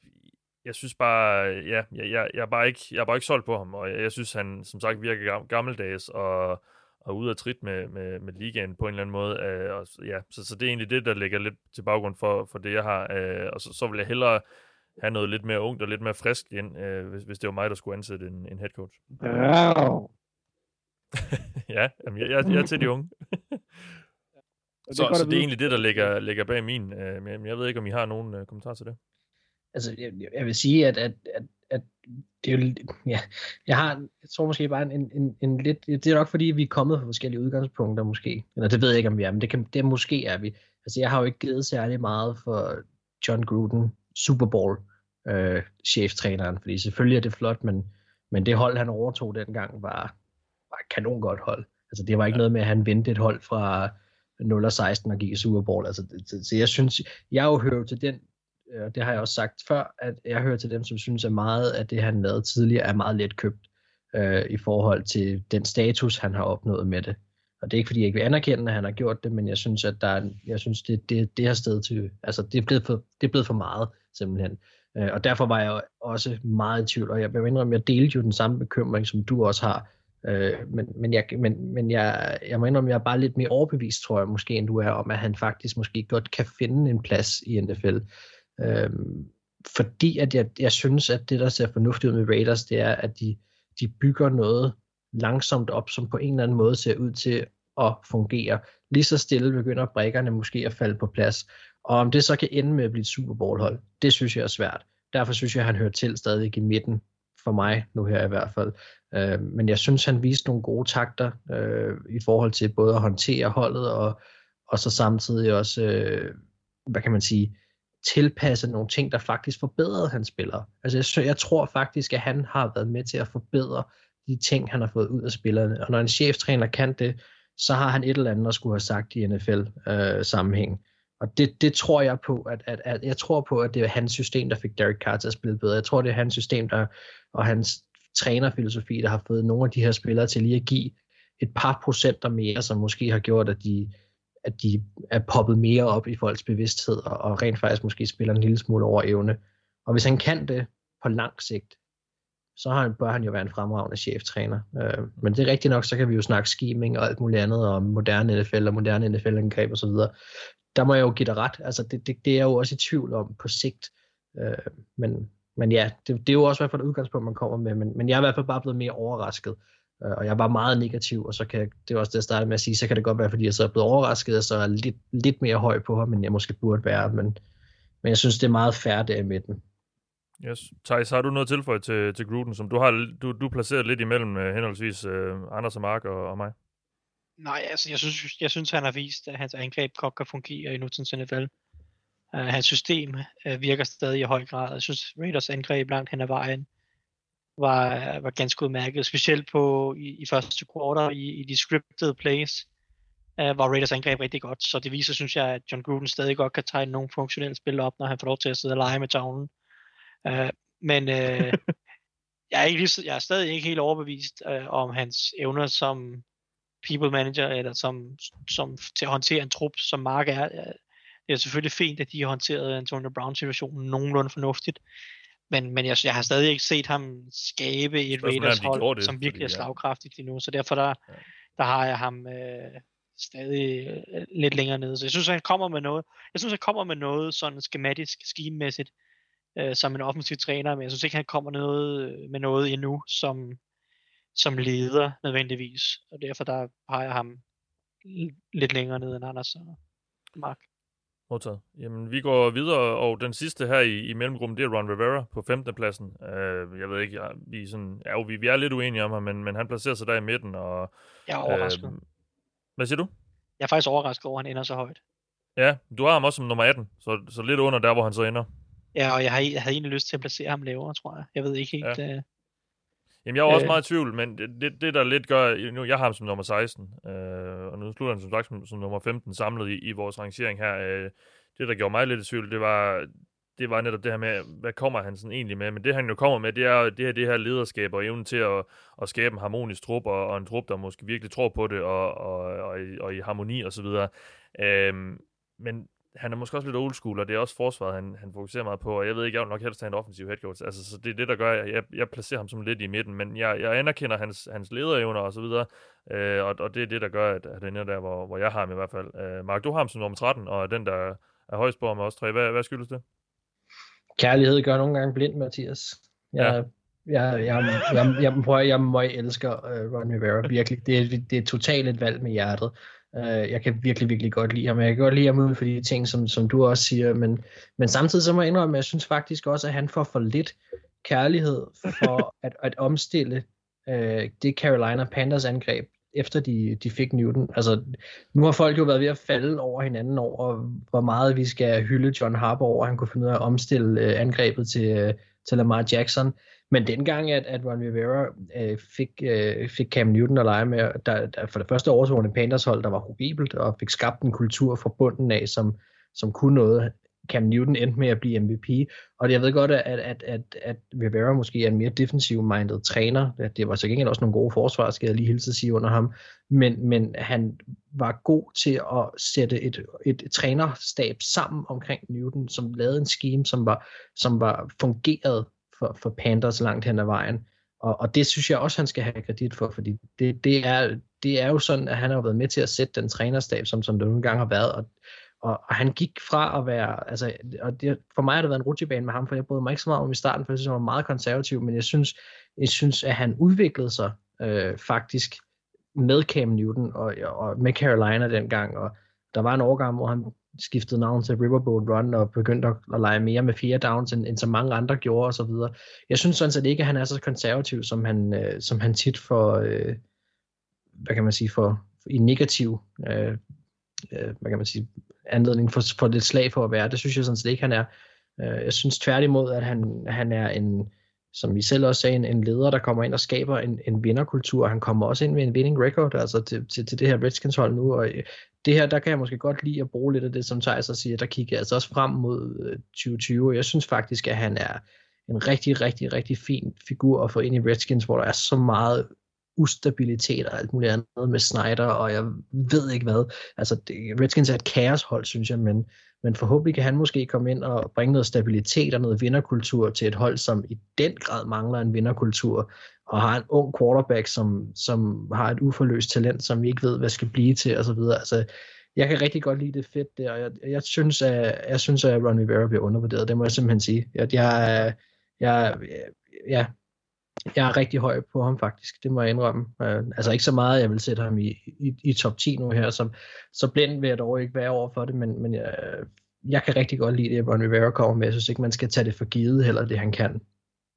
jeg synes bare, ja, jeg, jeg, jeg, er bare ikke, jeg er bare ikke solgt på ham, og jeg, jeg synes, han som sagt virker gammeldags, og og ude af trit med, med, med ligaen på en eller anden måde. Øh, og, ja, så, så det er egentlig det, der ligger lidt til baggrund for, for det, jeg har. Øh, og så, så vil jeg hellere have noget lidt mere ungt og lidt mere frisk ind, øh, hvis, hvis det var mig, der skulle ansætte en, en head coach.
Wow. *laughs*
ja, jamen, jeg, jeg, jeg er til de unge. *laughs* så, så, så det er egentlig det, der ligger, ligger bag min. Øh, men jeg ved ikke, om I har nogen øh, kommentar til det.
Altså, jeg, jeg vil sige, at, at, at, at det er jo, ja, jeg har, jeg tror måske bare en, en, en, en lidt, det er nok fordi, vi er kommet fra forskellige udgangspunkter måske, eller det ved jeg ikke, om vi er, men det, kan, det måske er vi. Altså, jeg har jo ikke givet særlig meget for John Gruden, Super Bowl øh, cheftræneren, fordi selvfølgelig er det flot, men, men det hold, han overtog dengang, var, var et kanon godt hold. Altså, det var ikke ja. noget med, at han vendte et hold fra, 0 16 og gik i Super Bowl. Altså, det, så jeg synes, jeg jo hører til den, og det har jeg også sagt før, at jeg hører til dem, som synes, at meget af det, han lavede tidligere, er meget let købt øh, i forhold til den status, han har opnået med det. Og det er ikke, fordi jeg ikke vil anerkende, at han har gjort det, men jeg synes, at der er, jeg synes, det, det, det her sted til, altså det er blevet for, det er blevet for meget, simpelthen. Øh, og derfor var jeg også meget i tvivl, og jeg vil indrømme, at jeg delte jo den samme bekymring, som du også har. Øh, men, men, jeg, men, men jeg, jeg må indrømme, at jeg er bare lidt mere overbevist, tror jeg, måske end du er, om at han faktisk måske godt kan finde en plads i NFL. Øh, fordi at jeg, jeg synes, at det, der ser fornuftigt ud med Raiders, det er, at de, de bygger noget langsomt op, som på en eller anden måde ser ud til at fungere. Lige så stille begynder brækkerne måske at falde på plads. Og om det så kan ende med at blive et Super Bowl hold, det synes jeg er svært. Derfor synes jeg, at han hører til stadig i midten, for mig nu her i hvert fald. Øh, men jeg synes, han viste nogle gode takter øh, i forhold til både at håndtere holdet, og, og så samtidig også, øh, hvad kan man sige, tilpasset nogle ting, der faktisk forbedrede hans spillere. Altså jeg, jeg tror faktisk, at han har været med til at forbedre de ting, han har fået ud af spillerne. Og når en cheftræner kan det, så har han et eller andet at skulle have sagt i NFL-sammenhæng. Øh, og det, det tror jeg på, at, at, at jeg tror på, at det er hans system, der fik Derek Carr til at spille bedre. Jeg tror, det er hans system, der, og hans trænerfilosofi, der har fået nogle af de her spillere til lige at give et par procenter mere, som måske har gjort, at de, at de er poppet mere op i folks bevidsthed, og, og rent faktisk måske spiller en lille smule over evne. Og hvis han kan det på lang sigt, så har han, bør han jo være en fremragende cheftræner. Øh, men det er rigtigt nok, så kan vi jo snakke scheming og alt muligt andet, og moderne NFL og moderne NFL-angreb osv. Der må jeg jo give dig ret. Altså, det, det, det er jeg jo også i tvivl om på sigt. Øh, men, men ja, det, det er jo også i hvert fald et udgangspunkt, man kommer med. Men, men jeg er i hvert fald bare blevet mere overrasket. Øh, og jeg var meget negativ, og så kan det er også det, jeg startede med at sige, så kan det godt være, fordi jeg så er blevet overrasket, og så er lidt, lidt mere høj på ham, end jeg måske burde være. Men, men jeg synes, det er meget færdigt der i midten.
Yes. Thijs, har du noget tilføje til, til Gruden, som du har du, du placeret lidt imellem uh, henholdsvis uh, Anders og Mark og, og mig?
Nej, altså jeg synes, jeg synes, han har vist, at hans angreb godt kan fungere i nutidens NFL. Uh, hans system uh, virker stadig i høj grad. Jeg synes, Raiders angreb langt hen ad vejen var, var ganske udmærket, specielt på i, i første quarter i, i de scripted plays, uh, var Raiders angreb rigtig godt. Så det viser, synes jeg, at John Gruden stadig godt kan tegne nogle funktionelle spil op, når han får lov til at sidde og lege med tavlen. Uh, men uh, *laughs* jeg, er ikke lige, jeg er stadig ikke helt overbevist uh, om hans evner som people manager, eller som, som til at håndtere en trup, som Mark er. Det er selvfølgelig fint, at de har håndteret Antonio Brown-situationen nogenlunde fornuftigt, men, men jeg, jeg har stadig ikke set ham skabe et Raiders hold, det, som virkelig fordi, er slagkraftigt endnu, så derfor der, ja. der har jeg ham øh, stadig øh, lidt længere nede. Så jeg synes, han kommer med noget, jeg synes, han kommer med noget sådan skematisk, skimemæssigt, øh, som en offensiv træner, men jeg synes ikke, han kommer noget, med noget endnu, som, som leder nødvendigvis, og derfor der har jeg ham lidt længere ned end Anders og Mark.
Modtaget. Jamen, vi går videre, og den sidste her i, i mellemgruppen, det er Ron Rivera på 15. pladsen. Uh, jeg ved ikke, ja, vi, er sådan, ja, vi, vi er lidt uenige om ham, men, men han placerer sig der i midten. Og,
jeg er overrasket. Uh,
hvad siger du?
Jeg er faktisk overrasket over, at han ender så højt.
Ja, du har ham også som nummer 18, så, så lidt under der, hvor han så ender.
Ja, og jeg, har, jeg havde egentlig lyst til at placere ham lavere, tror jeg. Jeg ved ikke helt... Ja. Uh...
Jamen, jeg er også øh... meget i tvivl, men det, det, der lidt gør... Nu, jeg har ham som nummer 16, øh, og nu slutter han som sagt som, som nummer 15 samlet i, i vores rangering her. Øh, det, der gjorde mig lidt i tvivl, det var, det var netop det her med, hvad kommer han sådan egentlig med? Men det, han jo kommer med, det er det her, det her lederskab og evnen til at, at skabe en harmonisk trup, og, og en trup, der måske virkelig tror på det, og, og, og, i, og i harmoni og så videre. Øhm, men han er måske også lidt old school, og det er også forsvaret, han, han fokuserer meget på, og jeg ved ikke, jeg vil nok helst have en offensiv head coach. Altså, så det er det, der gør, at jeg, jeg placerer ham som lidt i midten, men jeg, jeg anerkender hans, hans lederevner og så videre, øh, og, og det er det, der gør, at, at han er der, hvor, hvor jeg har ham i hvert fald. Øh, Mark, du har ham som nummer 13, og den, der er højst på med os tre. Hvad, hvad skyldes det?
Kærlighed gør nogle gange blind, Mathias. Jeg, ja. jeg, jeg, jeg, jeg, prøver, jeg må elsker uh, Ron Rivera, virkelig. Det er, det er totalt et valg med hjertet. Uh, jeg kan virkelig, virkelig godt lide ham. Jeg kan godt lide ham ud for de ting, som, som du også siger, men, men samtidig så må jeg indrømme, at jeg synes faktisk også, at han får for lidt kærlighed for *laughs* at, at omstille uh, det Carolina Panthers angreb efter de, de fik Newton. Altså, nu har folk jo været ved at falde over hinanden over, hvor meget vi skal hylde John Harbaugh over, han kunne finde ud af at omstille øh, angrebet til, øh, til Lamar Jackson. Men dengang, at, at Ron Rivera øh, fik, øh, fik Cam Newton at lege med, der, der for det første overtog en Panthers hold, der var horribelt, og fik skabt en kultur fra bunden af, som, som kunne noget. Cam Newton endte med at blive MVP, og jeg ved godt, at, at, at, at Rivera måske er en mere defensive-minded træner. Det var så gengæld også nogle gode forsvar, skal jeg lige hilse at sige under ham, men, men han var god til at sætte et, et trænerstab sammen omkring Newton, som lavede en scheme, som var, som var fungeret for, for Panthers langt hen ad vejen. Og, og det synes jeg også, han skal have kredit for, fordi det, det, er, det er jo sådan, at han har været med til at sætte den trænerstab, som, som det nogle gange har været, og, og, og han gik fra at være, altså, og det, for mig har det været en rutsjebane med ham, for jeg brød mig ikke så meget om i starten, for jeg synes, han var meget konservativ, men jeg synes, jeg synes at han udviklede sig øh, faktisk med Cam Newton og, og med Carolina dengang, og der var en overgang, hvor han skiftede navn til Riverboat Run og begyndte at, at lege mere med fire downs, end, end så mange andre gjorde osv. Jeg synes sådan set ikke, at han er så konservativ, som han, øh, som han tit får, øh, hvad kan man sige, for, for i negativ øh, øh, hvad kan man sige, anledning for, for lidt slag for at være. Det synes jeg sådan set ikke, han er. Øh, jeg synes tværtimod, at han, han er en, som vi selv også sagde, en, en leder, der kommer ind og skaber en, en vinderkultur. Han kommer også ind med en winning record, altså til, til, til det her Redskins hold nu, og øh, det her, der kan jeg måske godt lide at bruge lidt af det, som Thijs siger, der kigger altså også frem mod øh, 2020, jeg synes faktisk, at han er en rigtig, rigtig, rigtig fin figur at få ind i Redskins, hvor der er så meget ustabilitet og alt muligt andet med Snyder, og jeg ved ikke hvad. Altså, det, Redskins er et kaoshold, synes jeg, men, men forhåbentlig kan han måske komme ind og bringe noget stabilitet og noget vinderkultur til et hold, som i den grad mangler en vinderkultur, og har en ung quarterback, som, som har et uforløst talent, som vi ikke ved, hvad skal blive til, osv. Altså, jeg kan rigtig godt lide det fedt der, og jeg, jeg, synes, at, jeg synes, at Ron Rivera bliver undervurderet, det må jeg simpelthen sige. Jeg, jeg, jeg, ja, jeg er rigtig høj på ham faktisk, det må jeg indrømme. Øh, altså ikke så meget, jeg vil sætte ham i, i, i top 10 nu her, så, så blind vil jeg dog ikke være over for det, men, men jeg, jeg kan rigtig godt lide det, at Ron Rivera kommer med. Jeg synes ikke, man skal tage det for givet heller, det han kan.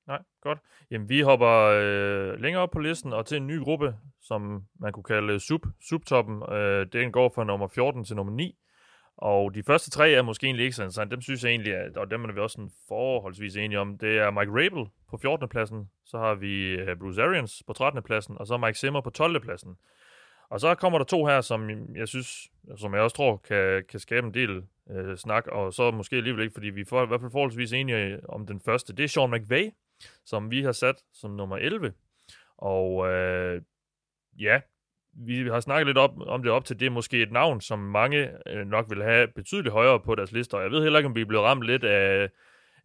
Nej, godt. Jamen, vi hopper øh, længere op på listen og til en ny gruppe, som man kunne kalde sub, subtoppen. Øh, den går fra nummer 14 til nummer 9. Og de første tre er måske egentlig ikke så interessant. Dem synes jeg egentlig, at, og dem er vi også sådan forholdsvis enige om. Det er Mike Rabel på 14. pladsen. Så har vi øh, Bruce Arians på 13. pladsen. Og så Mike Zimmer på 12. pladsen. Og så kommer der to her, som jeg synes, som jeg også tror, kan, kan skabe en del øh, snak, og så måske alligevel ikke, fordi vi er i hvert fald forholdsvis enige om den første. Det er Sean McVay, som vi har sat som nummer 11. Og øh, ja, vi har snakket lidt op, om det op til, det er måske et navn, som mange øh, nok vil have betydeligt højere på deres lister. Jeg ved heller ikke, om vi er blevet ramt lidt af,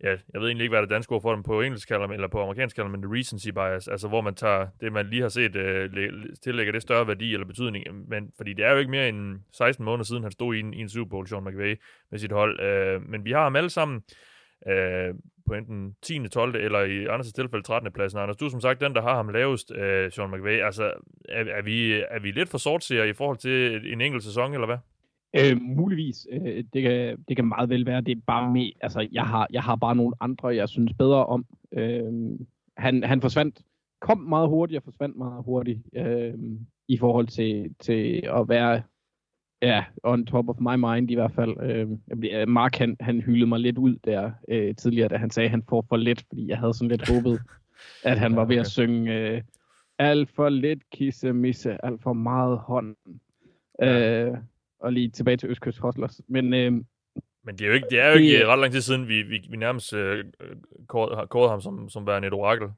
ja, jeg ved egentlig ikke, hvad det danske ord for dem på engelsk kalder eller på amerikansk kalder men the recency bias, altså hvor man tager det, man lige har set, øh, tillægger det større værdi eller betydning. Men, fordi det er jo ikke mere end 16 måneder siden, han stod i en, i en Super Bowl, Sean McVay, med sit hold. Øh, men vi har ham alle sammen øh, på enten 10., 12. eller i andre tilfælde 13. pladsen. Anders, du er som sagt den, der har ham lavest, øh, Sean McVay. Altså, er, er, vi, er vi lidt for sortseere i forhold til en enkelt sæson, eller hvad?
Øh, muligvis. Øh, det, kan, det kan meget vel være. Det er bare med, altså, jeg har, jeg har bare nogle andre, jeg synes bedre om. Øh, han, han forsvandt, kom meget hurtigt og forsvandt meget hurtigt øh, i forhold til, til at være Ja, on top of my mind i hvert fald. Øh, Mark, han, han hyldede mig lidt ud der øh, tidligere, da han sagde, at han får for let, fordi jeg havde sådan lidt håbet, *laughs* at han var ved at synge øh, alt for lidt kisse misse, alt for meget hånd. Ja. Øh, og lige tilbage til Østkyst Hustlers. Men, øh,
men det er jo ikke, det er jo ikke det, ret lang tid siden, vi, vi, vi nærmest øh, kårede ham som, som værende et orakel.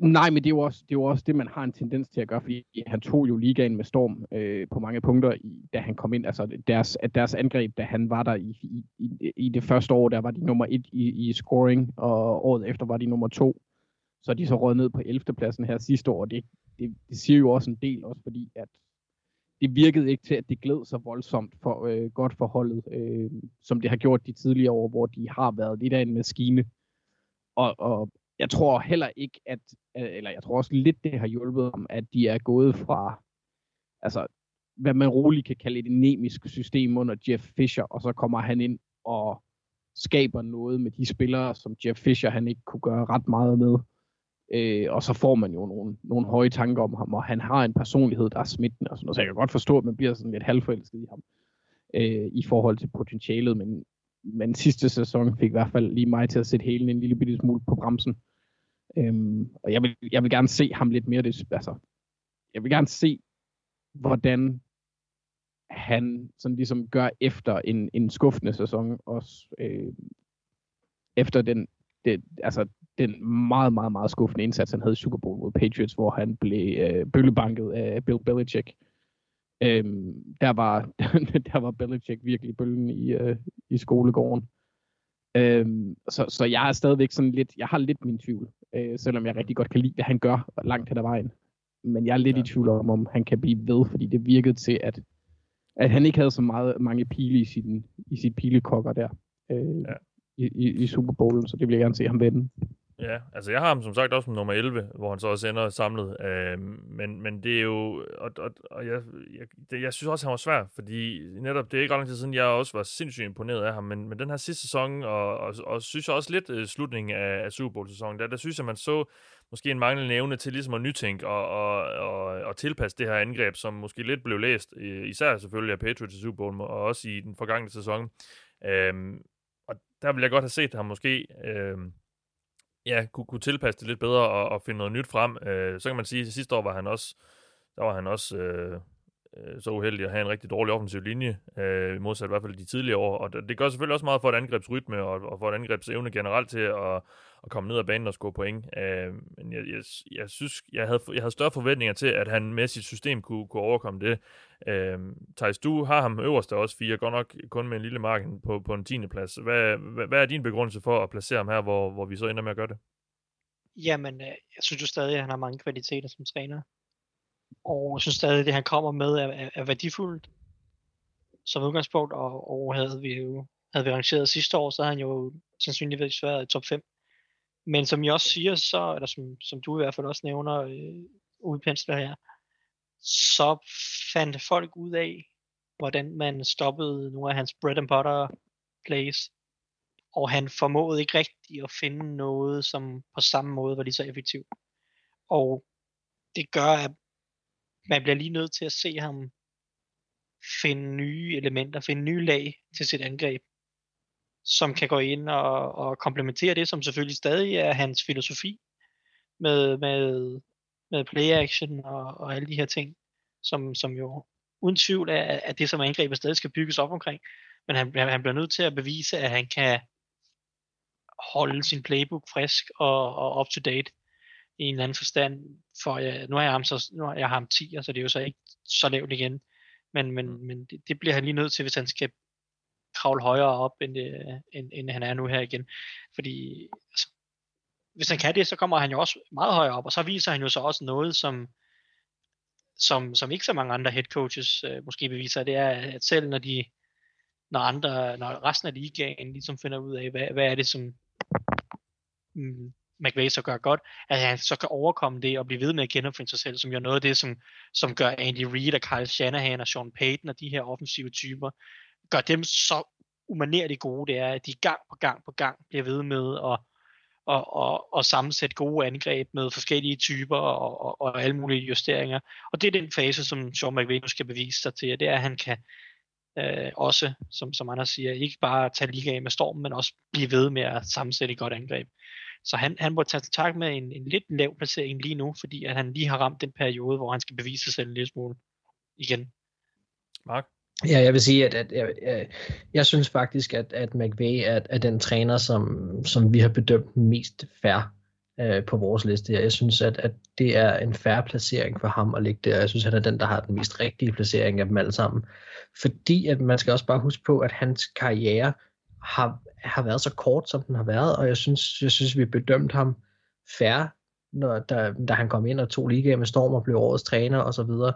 Nej, men det er, jo også, det er jo også det, man har en tendens til at gøre, fordi han tog jo ligaen med storm øh, på mange punkter, i, da han kom ind. Altså deres, deres angreb, da han var der i, i, i, det første år, der var de nummer et i, i scoring, og året efter var de nummer to. Så de så røget ned på 11. pladsen her sidste år, og det, det, det siger jo også en del, også fordi at det virkede ikke til, at det gled så voldsomt for, øh, godt for holdet, øh, som det har gjort de tidligere år, hvor de har været lidt af en maskine. Og, og jeg tror heller ikke, at, øh, eller jeg tror også lidt, det har hjulpet om, at de er gået fra, altså, hvad man roligt kan kalde et anemisk system under Jeff Fisher, og så kommer han ind og skaber noget med de spillere, som Jeff Fisher han ikke kunne gøre ret meget med. Øh, og så får man jo nogle, nogle høje tanker om ham, og han har en personlighed, der er smittende og sådan noget, så jeg kan godt forstå, at man bliver sådan lidt halvforelsket i ham øh, i forhold til potentialet, men, men sidste sæson fik i hvert fald lige mig til at sætte hele en lille bitte smule på bremsen. Øhm, og jeg vil, jeg vil gerne se ham lidt mere. Det, altså, jeg vil gerne se, hvordan han sådan ligesom gør efter en, en skuffende sæson, også øh, efter den, det, altså, den meget, meget, meget skuffende indsats, han havde i Super Bowl mod Patriots, hvor han blev øh, bøllebanket af Bill Belichick. Øhm, der, var, *laughs* der var Belichick virkelig bøllen i, øh, i skolegården. Øhm, så, så jeg er stadigvæk sådan lidt, jeg har lidt min tvivl, øh, selvom jeg rigtig godt kan lide, hvad han gør langt hen ad vejen. Men jeg er lidt ja. i tvivl om, om han kan blive ved, fordi det virkede til, at, at han ikke havde så meget, mange pile i, sin, i sit pilekokker der øh, ja. i, i, i Super Bowlen, så det vil jeg gerne se ham vende.
Ja, altså jeg har ham som sagt også som nummer 11, hvor han så også ender samlet. Øh, men, men det er jo... Og, og, og jeg, jeg, det, jeg synes også, han var svær, fordi netop det er ikke ret lang tid siden, jeg også var sindssygt imponeret af ham. Men, men den her sidste sæson, og, og, og synes jeg også lidt øh, slutningen af, af Super Bowl-sæsonen, der, der synes jeg, man så måske en manglende evne til ligesom at nytænke og, og, og, og tilpasse det her angreb, som måske lidt blev læst, især selvfølgelig af Patriots i Super Bowl, og også i den forgangne sæson. Øh, og der ville jeg godt have set ham måske... Øh, ja, kunne, kunne tilpasse det lidt bedre og, og finde noget nyt frem. Øh, så kan man sige, at sidste år var han også, der var han også øh, øh, så uheldig at have en rigtig dårlig offensiv linje, øh, modsat i hvert fald de tidligere år. Og det, det gør selvfølgelig også meget for et angrebsrytme og, og for et angrebsevne generelt til at, at komme ned ad banen og score point. Øh, men jeg, jeg, jeg synes, jeg havde, jeg havde større forventninger til, at han med sit system kunne, kunne overkomme det. Øh, Thijs, du har ham øverst også fire, godt nok kun med en lille marken på, på en 10. plads. Hvad, hvad, hvad er din begrundelse for at placere ham her, hvor, hvor vi så ender med at gøre det?
Jamen, øh, jeg synes jo stadig, at han har mange kvaliteter som træner. Og jeg synes stadig, at det han kommer med er, er, er værdifuldt som udgangspunkt, og, og havde vi jo havde vi arrangeret sidste år, så havde han jo sandsynligvis været i top 5. Men som jeg også siger, så, eller som, som du i hvert fald også nævner, øh, udpensler her, så fandt folk ud af, hvordan man stoppede nogle af hans bread and butter plays. Og han formåede ikke rigtigt at finde noget, som på samme måde var lige så effektivt. Og det gør, at man bliver lige nødt til at se ham finde nye elementer, finde nye lag til sit angreb, som kan gå ind og, og komplementere det, som selvfølgelig stadig er hans filosofi med, med, med play action og, og alle de her ting, som, som jo uden tvivl er, at det, som angrebet stadig skal bygges op omkring. Men han, han bliver nødt til at bevise, at han kan holde sin playbook frisk og, og up to date i en eller anden forstand. For ja, nu har jeg ham, så, nu har jeg ham 10, så det er jo så ikke så lavt igen. Men, men, men det, det bliver han lige nødt til, hvis han skal kravle højere op, end, det, end, end han er nu her igen. Fordi altså, hvis han kan det, så kommer han jo også meget højere op, og så viser han jo så også noget, som, som, som ikke så mange andre head coaches øh, måske beviser, det er, at selv når de når andre, når resten af ligaen ligesom finder ud af, hvad, hvad er det, som mm, McVay så gør godt, at han så kan overkomme det og blive ved med at genopfinde sig selv, som jo noget af det, som, som gør Andy Reid og Kyle Shanahan og Sean Payton og de her offensive typer, gør dem så umanerligt gode, det er, at de gang på gang på gang bliver ved med at og, og, og sammensætte gode angreb med forskellige typer og, og, og alle mulige justeringer. Og det er den fase, som Sean McVay nu skal bevise sig til, det er, at han kan øh, også, som, som andre siger, ikke bare tage ligaen med stormen, men også blive ved med at sammensætte et godt angreb. Så han, han må tage tak med en, en lidt lav placering lige nu, fordi at han lige har ramt den periode, hvor han skal bevise sig selv en lille smule igen.
Mark?
Ja, jeg vil sige, at, at jeg, jeg, jeg synes faktisk, at, at McVay er, er den træner, som, som vi har bedømt mest fair øh, på vores liste. Jeg synes, at, at det er en fair placering for ham at ligge der. Jeg synes, han er den, der har den mest rigtige placering af dem alle sammen. Fordi at man skal også bare huske på, at hans karriere har, har været så kort, som den har været, og jeg synes, jeg synes vi bedømte ham fair, når, da, da han kom ind og tog ligaen med Storm og blev årets træner og så videre.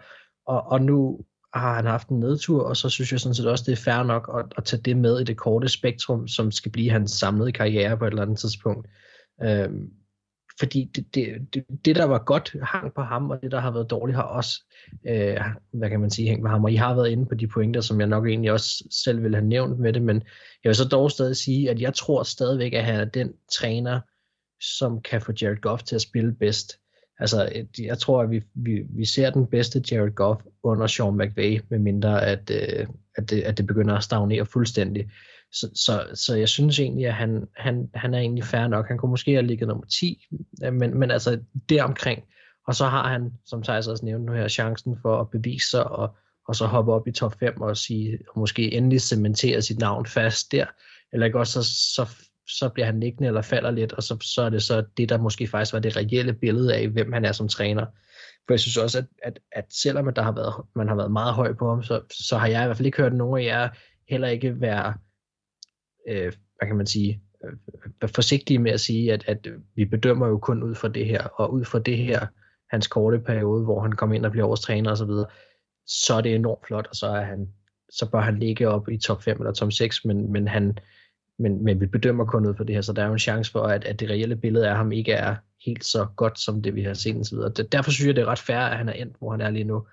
Og, og nu har han haft en nedtur, og så synes jeg sådan set også, det er fair nok at, at tage det med i det korte spektrum, som skal blive hans samlede karriere på et eller andet tidspunkt. Øhm, fordi det, det, det, det, der var godt, hang på ham, og det, der har været dårligt, har også, øh, hvad kan man sige, hængt på ham. Og I har været inde på de pointer, som jeg nok egentlig også selv ville have nævnt med det, men jeg vil så dog stadig sige, at jeg tror stadigvæk, at han er den træner, som kan få Jared Goff til at spille bedst. Altså, jeg tror, at vi, vi, vi ser den bedste Jared Goff under Sean McVay, medmindre at, øh, at, det, at det begynder at stagnere fuldstændig. Så, så, så jeg synes egentlig, at han, han, han er egentlig fair nok. Han kunne måske have ligget nummer 10, øh, men, men altså deromkring. Og så har han, som Thijs også nævnte nu her, chancen for at bevise sig og, og så hoppe op i top 5 og sige, og måske endelig cementere sit navn fast der. Eller ikke også, så, så, så bliver han liggende eller falder lidt, og så, så er det så det, der måske faktisk var det reelle billede af, hvem han er som træner. For jeg synes også, at, at, at selvom at der har været, man har været meget høj på ham, så, så har jeg i hvert fald ikke hørt nogen af jer heller ikke være, øh, hvad kan man sige, øh, forsigtige med at sige, at, at vi bedømmer jo kun ud fra det her, og ud fra det her, hans korte periode, hvor han kom ind og bliver årstræner træner og så videre, så er det enormt flot, og så er han så bør han ligge op i top 5 eller top 6, men, men han men, men vi bedømmer kun ud fra det her, så der er jo en chance for, at, at det reelle billede af ham ikke er helt så godt, som det vi har set indtil videre. Derfor synes jeg, det er ret fair, at han er endt, hvor han er lige nu.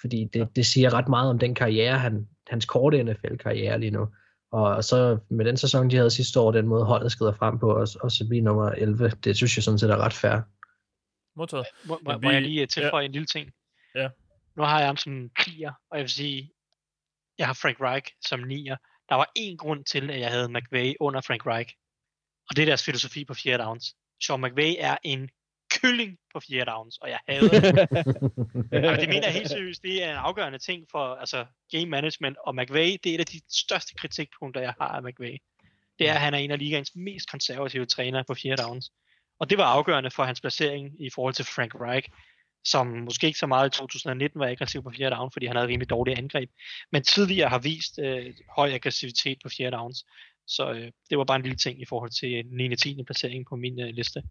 Fordi det, det siger ret meget om den karriere, han, hans korte NFL-karriere lige nu. Og så med den sæson, de havde sidste år, den måde holdet skrider frem på, og, og så blive nummer 11, det synes jeg sådan set er ret fair.
Modtaget.
Må, må, må jeg lige øh, tilføje en lille ting?
Ja.
Nu har jeg ham som tier, og jeg vil sige, jeg har Frank Reich som nier. Der var én grund til, at jeg havde McVay under Frank Reich, og det er deres filosofi på fjerde downs. Sean McVay er en kylling på fjerde downs, og jeg hader det. *laughs* Jamen, det mener jeg helt seriøst. Det er en afgørende ting for altså, game management, og McVay, det er et af de største kritikpunkter, jeg har af McVay. Det er, at han er en af ligaens mest konservative trænere på fjerde downs. Og det var afgørende for hans placering i forhold til Frank Reich, som måske ikke så meget i 2019 var aggressiv på fjerde down, fordi han havde rimelig dårlige angreb, men tidligere har vist øh, høj aggressivitet på fjerde downs. Så øh, det var bare en lille ting i forhold til 9. og 10. placering på min øh, liste.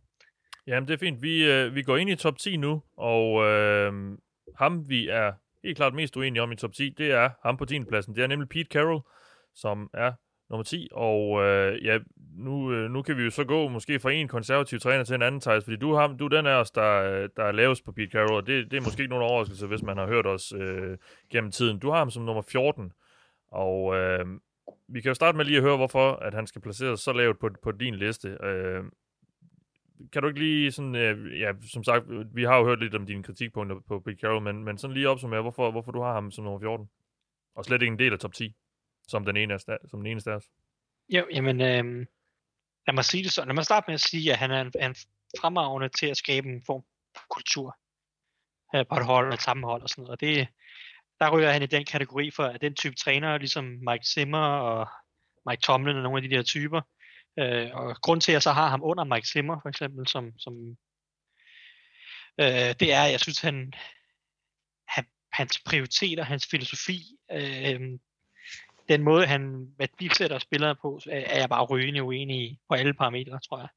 Jamen, det er fint. Vi, øh, vi går ind i top 10 nu, og øh, ham, vi er helt klart mest uenige om i top 10, det er ham på 10. pladsen. Det er nemlig Pete Carroll, som er nummer 10, og øh, ja, nu, øh, nu kan vi jo så gå måske fra en konservativ træner til en anden, Thijs, fordi du, ham, du er den af os, der, øh, der er lavest på Pete Carroll, og det, det er måske ikke nogen overraskelse, hvis man har hørt os øh, gennem tiden. Du har ham som nummer 14, og øh, vi kan jo starte med lige at høre, hvorfor at han skal placeres så lavt på, på din liste. Øh, kan du ikke lige sådan, øh, ja, som sagt, vi har jo hørt lidt om dine kritikpunkter på Pete Carroll, men, men sådan lige opsummere, hvorfor, hvorfor du har ham som nummer 14, og slet ikke en del af top 10, som den, ene af, som den eneste af os.
Jo, jamen, øh, lad mig sige det sådan. Lad mig starte med at sige, at han er en, en fremragende til at skabe en form for kultur øh, på et hold og et sammenhold og sådan noget. Og det, der ryger han i den kategori for at den type træner, ligesom Mike Zimmer og Mike Tomlin og nogle af de der typer. Øh, og grund til, at jeg så har ham under Mike Zimmer, for eksempel, som, som øh, det er, at jeg synes, han, han hans prioriteter, hans filosofi, øh, den måde, han værdisætter spillere på, er jeg bare rygende uenig i på alle parametre, tror jeg.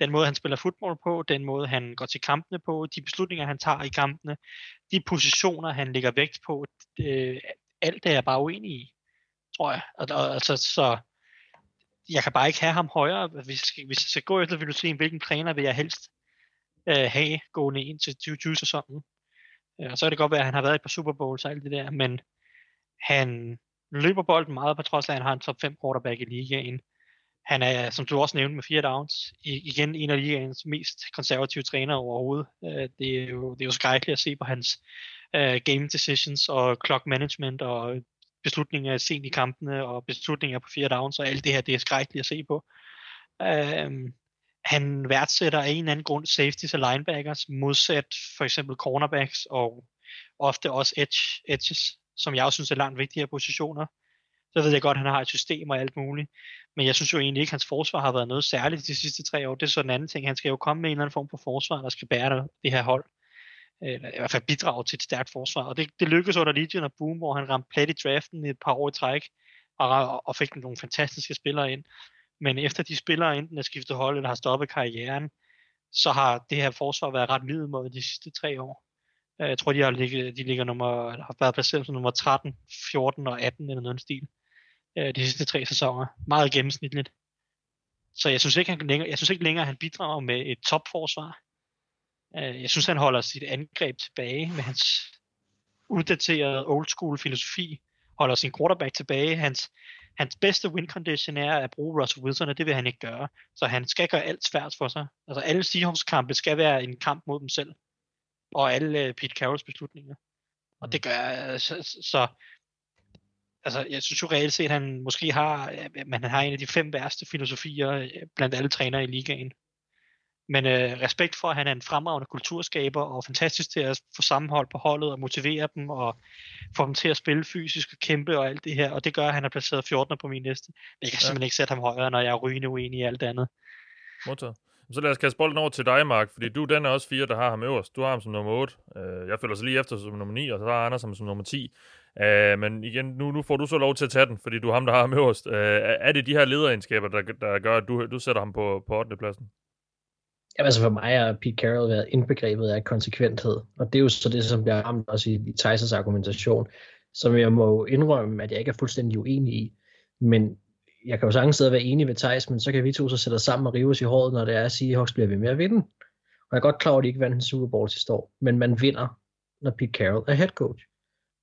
Den måde, han spiller fodbold på, den måde, han går til kampene på, de beslutninger, han tager i kampene, de positioner, han lægger vægt på, øh, alt er jeg bare uenig i, tror jeg. Og, og, altså, så jeg kan bare ikke have ham højere. Hvis, skal- hvis jeg skal gå efter filosofien, hvilken træner vil jeg helst øh, have gående ind til 2020-sæsonen. Øh, og så kan det godt være, at han har været i et par Super Bowls og alt det der, men han løber bolden meget, på trods af, at han har en top 5 quarterback i ligaen. Han er, som du også nævnte, med fire downs, i- igen en af ligaens mest konservative trænere overhovedet. Øh, det, er jo, det er jo skrækkeligt at se på hans øh, game decisions og clock management og beslutninger sent i kampene og beslutninger på fire downs og alt det her, det er skrækkeligt at se på. Øhm, han værdsætter af en eller anden grund safeties og linebackers, modsat for eksempel cornerbacks og ofte også edge, edges, som jeg også synes er langt vigtigere positioner. Så ved jeg godt, at han har et system og alt muligt. Men jeg synes jo egentlig ikke, at hans forsvar har været noget særligt de sidste tre år. Det er så en anden ting. Han skal jo komme med en eller anden form for forsvar, der skal bære det- her hold. Eller i hvert fald bidrage til et stærkt forsvar. Og det, det lykkedes under Legion og Boom, hvor han ramte plet i draften i et par år i træk, og, og fik nogle fantastiske spillere ind. Men efter de spillere enten er skiftet hold eller har stoppet karrieren, så har det her forsvar været ret middelmåde de sidste tre år. Øh, jeg tror, de har ligget, de ligger nummer, eller har været placeret som nummer 13, 14 og 18 eller noget i den stil. Øh, de sidste tre sæsoner. Meget gennemsnitligt. Så jeg synes ikke, han længere, jeg synes ikke længere, at han bidrager med et topforsvar. Øh, jeg synes, han holder sit angreb tilbage med hans uddaterede old school filosofi. Holder sin quarterback tilbage. Hans, hans bedste win condition er at bruge Russell Wilson, og det vil han ikke gøre. Så han skal gøre alt svært for sig. Altså alle Seahawks kampe skal være en kamp mod dem selv og alle øh, Pete Carrolls beslutninger. Og det gør, øh, så, så altså, jeg synes jo reelt set, at han måske har, øh, man har en af de fem værste filosofier blandt alle trænere i ligaen. Men øh, respekt for, at han er en fremragende kulturskaber og fantastisk til at få sammenhold på holdet og motivere dem og få dem til at spille fysisk og kæmpe og alt det her. Og det gør, at han er placeret 14. på min liste. Men jeg kan ja. simpelthen ikke sætte ham højere, når jeg er rygende uenig i alt andet.
Modtaget. Så lad os kaste bolden over til dig, Mark, fordi du den er også fire, der har ham øverst. Du har ham som nummer 8. Uh, øh, jeg følger så lige efter som nummer 9, og så har Anders ham som nummer 10. Uh, øh, men igen, nu, nu får du så lov til at tage den, fordi du er ham, der har ham øverst. Øh, er det de her lederegenskaber, der, der gør, at du, du sætter ham på, på 8. pladsen?
Jamen altså for mig har Pete Carroll været indbegrebet af konsekventhed, og det er jo så det, som bliver ramt også i, i Tysers argumentation, som jeg må indrømme, at jeg ikke er fuldstændig uenig i. Men jeg kan jo sagtens sidde og være enig med Thijs, men så kan vi to så sætte os sammen og rive os i håret, når det er at sige, at Seahawks bliver ved med at vinde. Og jeg er godt klar over, at de ikke vandt en Super Bowl sidste år, men man vinder, når Pete Carroll er head coach.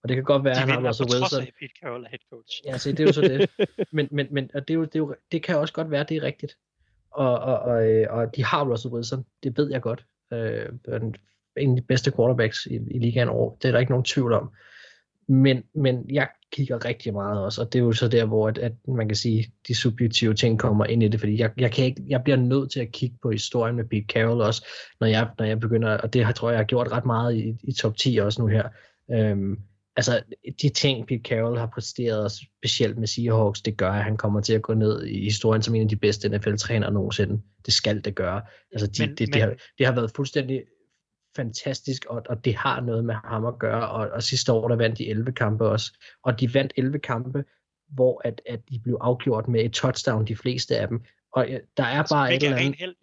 Og det kan godt være, at han har Russell Wilson.
Af Pete Carroll er head coach.
Ja, så det er jo så det. *laughs* Men, men, men og det, er jo, det, er jo, det kan også godt være, at det er rigtigt og, og, og, øh, og de har Russell Wilson, det ved jeg godt. Øh, en af de bedste quarterbacks i, i ligaen over, det er der ikke nogen tvivl om. Men, men jeg kigger rigtig meget også, og det er jo så der, hvor at, at man kan sige, de subjektive ting kommer ind i det, fordi jeg, jeg, kan ikke, jeg bliver nødt til at kigge på historien med Pete Carroll også, når jeg, når jeg begynder, og det har, tror jeg, jeg har gjort ret meget i, i top 10 også nu her. Øhm, altså de ting, Pete Carroll har præsteret, specielt med Seahawks, det gør, at han kommer til at gå ned i historien som en af de bedste NFL-trænere nogensinde. Det skal det gøre. Altså, de, men, det, det, men... har, det har været fuldstændig fantastisk, og, og det har noget med ham at gøre, og, og sidste år, der vandt de 11 kampe også, og de vandt 11 kampe, hvor at, at de blev afgjort med et touchdown, de fleste af dem, og der er bare et eller andet... Held.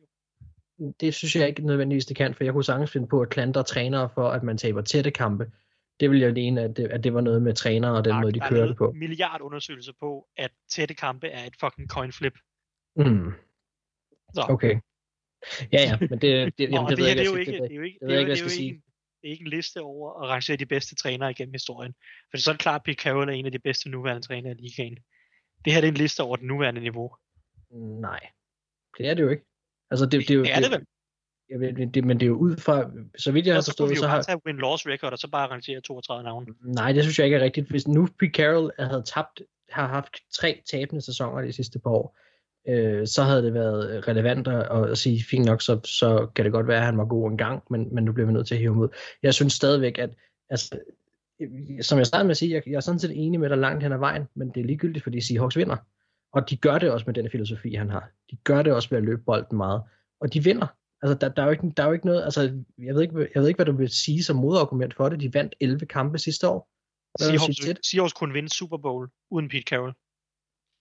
Det synes jeg ikke nødvendigvis, det kan, for jeg kunne sagtens finde på at klandre trænere for, at man taber tætte kampe, det vil jeg mene, at det, at det var noget med trænere og den Mark, måde, de kørte på.
Der er milliard undersøgelser på, at tætte kampe er et fucking coin flip.
Mm. Så. Okay. Ja, ja, men det, det, jamen, det, det, ved jeg, det, er jo ikke, det,
det er jo ikke, det er jo, det er jo ikke, det er ikke en liste over at rangere de bedste trænere igennem historien. For så er det klart, at Pete Carroll er en af de bedste nuværende trænere i ligaen. Det her det er en liste over det nuværende niveau.
Nej, det er det jo ikke. Altså, det, det, det, det er det, det vel jeg ved, det, men det er jo ud fra, så vidt jeg har forstået,
så
har...
Så win-loss record, og så bare rangere 32 navne.
Nej, det synes jeg ikke er rigtigt. Hvis nu Pete Carroll havde tabt, har haft tre tabende sæsoner de sidste par år, øh, så havde det været relevant at, at sige, fint nok, så, så kan det godt være, at han var god en gang, men, men nu bliver vi nødt til at hive ham ud. Jeg synes stadigvæk, at altså, som jeg startede med at sige, jeg, jeg er sådan set enig med dig langt hen ad vejen, men det er ligegyldigt, fordi Seahawks vinder. Og de gør det også med den filosofi, han har. De gør det også ved at løbe bolden meget. Og de vinder. Altså, der, der, er jo ikke, der er jo ikke noget, altså, jeg ved ikke, jeg ved ikke, hvad du vil sige som modargument for det. De vandt 11 kampe sidste år.
Seahawks, Seahawks kunne vinde Super Bowl uden Pete Carroll.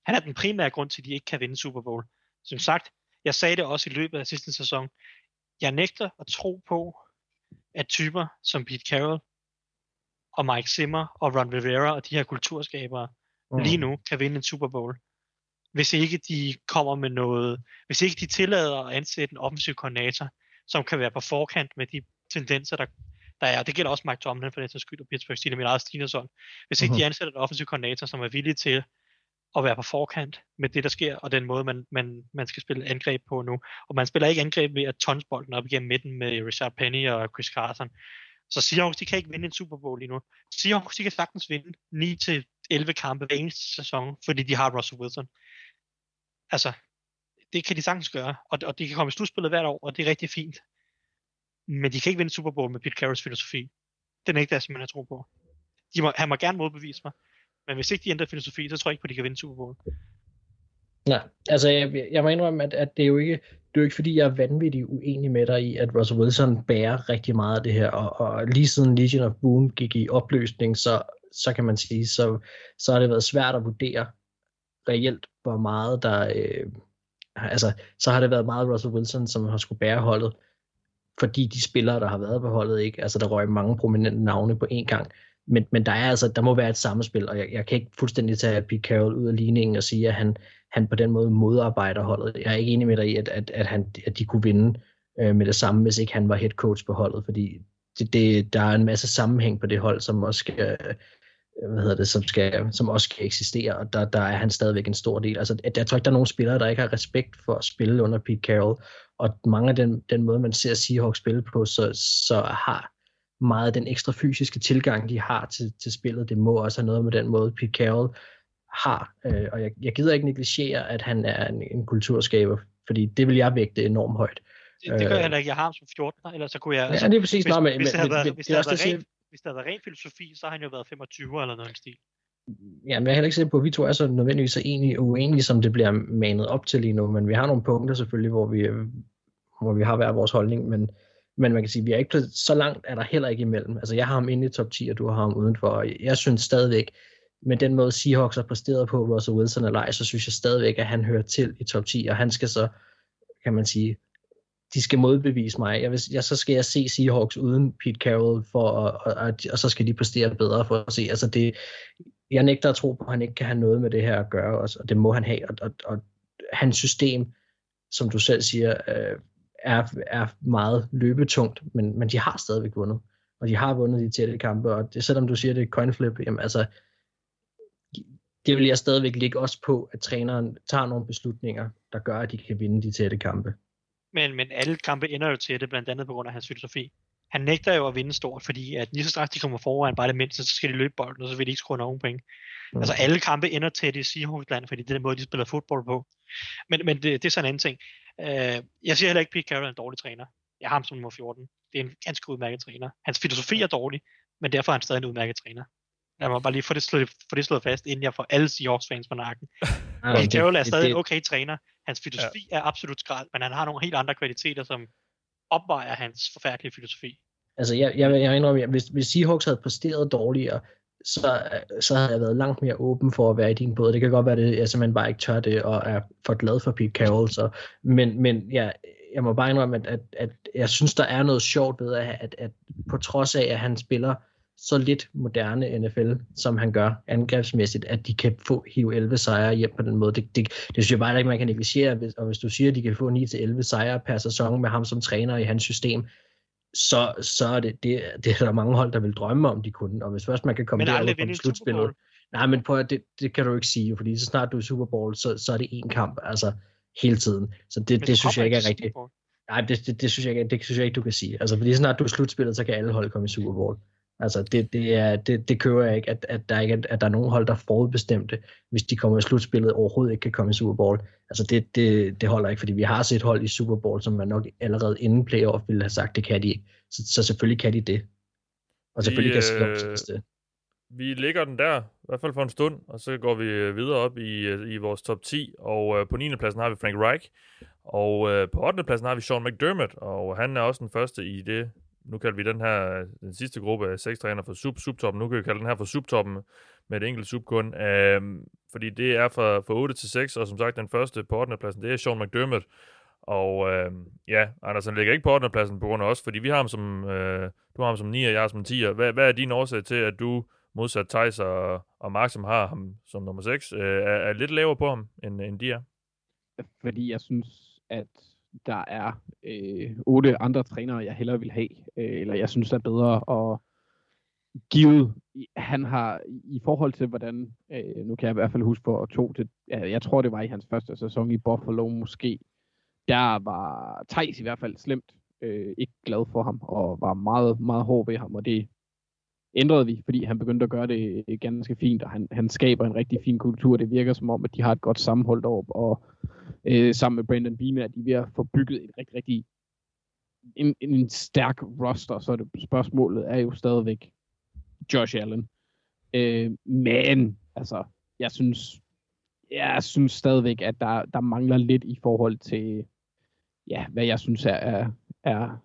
Han er den primære grund til, at de ikke kan vinde Super Bowl. Som sagt, jeg sagde det også i løbet af sidste sæson. Jeg nægter at tro på, at typer som Pete Carroll og Mike Zimmer og Ron Rivera og de her kulturskabere mm. lige nu kan vinde en Super Bowl hvis ikke de kommer med noget, hvis ikke de tillader at ansætte en offensiv koordinator, som kan være på forkant med de tendenser, der, der er. Det gælder også Mike Tomlin for den sags skyld, og Pittsburgh Steelers, mit eget Steelers Hvis ikke uh-huh. de ansætter en offensiv koordinator, som er villig til at være på forkant med det, der sker, og den måde, man, man, man skal spille angreb på nu. Og man spiller ikke angreb ved at tons bolden op igennem midten med Richard Penny og Chris Carson. Så Seahawks, de kan ikke vinde en Super Bowl lige nu. Seahawks, de kan sagtens vinde 9-11 kampe hver eneste sæson, fordi de har Russell Wilson altså, det kan de sagtens gøre, og, og de kan komme i slutspillet hvert år, og det er rigtig fint. Men de kan ikke vinde Super Bowl med Pete Carrolls filosofi. Den er ikke det, som man har tro på. De må, han må gerne modbevise mig, men hvis ikke de ændrer filosofi, så tror jeg ikke på, at de kan vinde Super Bowl.
Nej, altså jeg, jeg må indrømme, at, at det er jo ikke, det er jo ikke fordi, jeg er vanvittigt uenig med dig i, at Russell Wilson bærer rigtig meget af det her, og, og lige siden Legion of Boom gik i opløsning, så, så kan man sige, så, så har det været svært at vurdere, reelt, hvor meget der... Øh, altså, så har det været meget Russell Wilson, som har skulle bære holdet, fordi de spillere, der har været på holdet, ikke, altså der røg mange prominente navne på én gang. Men, men der er altså, der må være et samspil, og jeg, jeg kan ikke fuldstændig tage Pete Carroll ud af ligningen og sige, at han, han på den måde modarbejder holdet. Jeg er ikke enig med dig i, at, at, at, han, at de kunne vinde øh, med det samme, hvis ikke han var head coach på holdet, fordi det, det, der er en masse sammenhæng på det hold, som også skal, øh, hvad hedder det, som, skal, som også skal eksistere, og der, der er han stadigvæk en stor del. Altså, jeg tror ikke, der er nogen spillere, der ikke har respekt for at spille under Pete Carroll, og mange af den, den måde, man ser Seahawks spille på, så, så har meget den ekstra fysiske tilgang, de har til, til spillet. Det må også have noget med den måde, Pete Carroll har. Øh, og jeg, jeg gider ikke negligere, at han er en, en kulturskaber, fordi det vil jeg vægte enormt højt.
Det, det gør jeg heller ikke. Jeg har ham som 14, eller så kunne jeg...
Ja, det er præcis.
Hvis,
Nå, men,
hvis, det havde
men,
været,
men,
hvis,
det
det
er også
hvis det havde været ren filosofi, så har han jo været 25 eller noget i stil.
Ja, men jeg er heller ikke sikker på, at vi to er så nødvendigvis så enige, uenige, som det bliver manet op til lige nu, men vi har nogle punkter selvfølgelig, hvor vi, øh, hvor vi har hver vores holdning, men, men man kan sige, at vi er ikke så langt er der heller ikke imellem. Altså jeg har ham inde i top 10, og du har ham udenfor, og jeg synes stadigvæk, med den måde Seahawks har præsteret på Russell Wilson eller så synes jeg stadigvæk, at han hører til i top 10, og han skal så, kan man sige, de skal modbevise mig. Jeg vil, jeg, så skal jeg se Seahawks uden Pete Carroll, for, og, og, og, så skal de præstere bedre for at se. Altså det, jeg nægter at tro på, at han ikke kan have noget med det her at gøre, og, og det må han have. Og, og, og hans system, som du selv siger, øh, er, er meget løbetungt, men, men de har stadigvæk vundet. Og de har vundet de tætte kampe, og det, selvom du siger, det er coin flip, jamen altså, det vil jeg stadigvæk ligge også på, at træneren tager nogle beslutninger, der gør, at de kan vinde de tætte kampe.
Men, men alle kampe ender jo til det, blandt andet på grund af hans filosofi. Han nægter jo at vinde stort, fordi at lige så straks de kommer foran bare det mindste, så skal de løbe bolden, og så vil de ikke score nogen point. Mm. Altså alle kampe ender til det i Seahawks-land, fordi det er den måde, de spiller fodbold på. Men, men det, det er sådan en anden ting. Uh, jeg siger heller ikke, at Pete Carroll er en dårlig træner. Jeg har ham som nummer 14. Det er en ganske udmærket træner. Hans filosofi er dårlig, men derfor er han stadig en udmærket træner. Lad mig bare lige få det slået, få det slået fast, inden jeg får alle Seahawks-fans på nakken. *laughs* Pete Carroll er stadig en okay træner. Hans filosofi ja. er absolut skrald, men han har nogle helt andre kvaliteter, som opvejer hans forfærdelige filosofi.
Altså, jeg, jeg, jeg indrømmer, hvis, hvis Seahawks havde præsteret dårligere, så, så havde jeg været langt mere åben for at være i din båd. Det kan godt være, at jeg simpelthen bare ikke tør det, og er for glad for Pete Carroll. Så, men men ja, jeg må bare indrømme, at, at, at jeg synes, der er noget sjovt ved, at, at, at på trods af, at han spiller så lidt moderne NFL, som han gør angrebsmæssigt, at de kan få hive 11 sejre hjem på den måde. Det, det, det synes jeg bare ikke, man kan negligere. Og hvis du siger, at de kan få 9-11 sejre per sæson med ham som træner i hans system, så, så er det, det, det er der mange hold, der vil drømme om, de kunne. Og hvis først man kan komme
derud
på slutspillet, nej, men prøv, det, det kan du ikke sige, fordi så snart du er i Super Bowl, så, så er det én kamp, altså hele tiden. Så det, det, det synes jeg ikke er rigtigt. Nej, det, det, det, synes jeg ikke, det synes jeg ikke, du kan sige. Altså, fordi snart du er slutspillet, så kan alle hold komme i Super Bowl. Altså, det, det, er, det, det kører jeg ikke, at, at, der ikke er, at der er nogen hold, der forudbestemte, hvis de kommer i slutspillet, overhovedet ikke kan komme i Super Bowl. Altså, det, det, det holder ikke, fordi vi har set hold i Super Bowl, som man nok allerede inden playoff ville have sagt, det kan de ikke. Så, så selvfølgelig kan de det. Og selvfølgelig vi, kan Seahawks øh, det.
Vi ligger den der, i hvert fald for en stund, og så går vi videre op i, i vores top 10, og øh, på 9. pladsen har vi Frank Reich, og øh, på 8. pladsen har vi Sean McDermott, og han er også den første i det nu kalder vi den her, den sidste gruppe af seks træner for sub, subtoppen, nu kan vi kalde den her for subtoppen med et enkelt sub kun, øhm, fordi det er fra, fra 8 til 6, og som sagt den første på 8. pladsen, det er Sean McDermott, og øh, ja, Andersen ligger ikke på 8. pladsen på grund af os, fordi vi har ham som, øh, du har ham som 9, og jeg har som 10. Hvad, hvad er din årsag til, at du modsat Thijs og, og Mark, som har ham som nummer 6, øh, er, er lidt lavere på ham, end, end de er?
Fordi jeg synes, at der er øh, otte andre trænere, jeg hellere vil have, øh, eller jeg synes er bedre, og givet, han har i forhold til hvordan, øh, nu kan jeg i hvert fald huske på to til, jeg tror det var i hans første sæson i Buffalo måske, der var Thijs i hvert fald slemt øh, ikke glad for ham, og var meget, meget hård ved ham, og det ændrede vi, fordi han begyndte at gøre det øh, ganske fint, og han, han skaber en rigtig fin kultur. Det virker som om, at de har et godt sammenhold op, og øh, sammen med Brandon Bean er de ved at få bygget et rigtig, rigtig en, en stærk roster, så det spørgsmålet er jo stadigvæk Josh Allen. Øh, men, altså, jeg synes, jeg synes stadigvæk, at der, der mangler lidt i forhold til, ja, hvad jeg synes er, er, er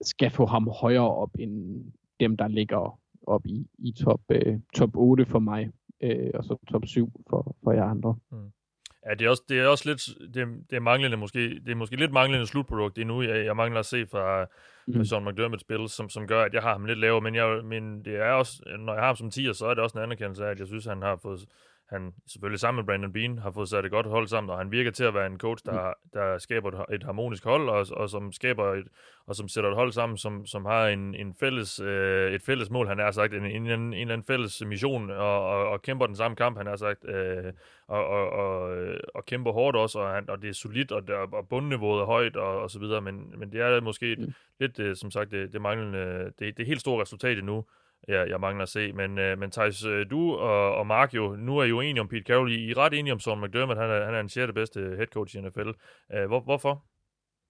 skal få ham højere op end dem, der ligger op i, i top, øh, top 8 for mig, øh, og så top 7 for, for jer andre. Mm.
Ja, det er også, det er også lidt, det, det er manglende måske, det er måske lidt manglende slutprodukt endnu, jeg, jeg mangler at se fra, mm. Sean McDermott spil, som, som gør, at jeg har ham lidt lavere, men, jeg, men det er også, når jeg har ham som 10, så er det også en anerkendelse af, at jeg synes, han har fået, han selvfølgelig sammen med Brandon Bean har fået sat et godt hold sammen, og han virker til at være en coach, der, der skaber et, et harmonisk hold, og, og som skaber et, og som sætter et hold sammen, som, som har en, en fælles, øh, et fælles mål, han har sagt, en, en, en, en eller anden fælles mission, og, og, og kæmper den samme kamp, han har sagt, øh, og, og, og, og kæmper hårdt også, og, han, og det er solidt, og, der, og bundniveauet er højt, og, og så videre, men, men det er måske et, mm. lidt, øh, som sagt, det, det manglende, det, det helt store resultat endnu, jeg, jeg mangler at se. Men, øh, men Thijs, øh, du og, og Mark jo, nu er I jo enige om Pete Carroll. I er ret enige om Sean McDermott. Han er, han er en sjette bedste head coach i NFL. Øh, hvor, hvorfor?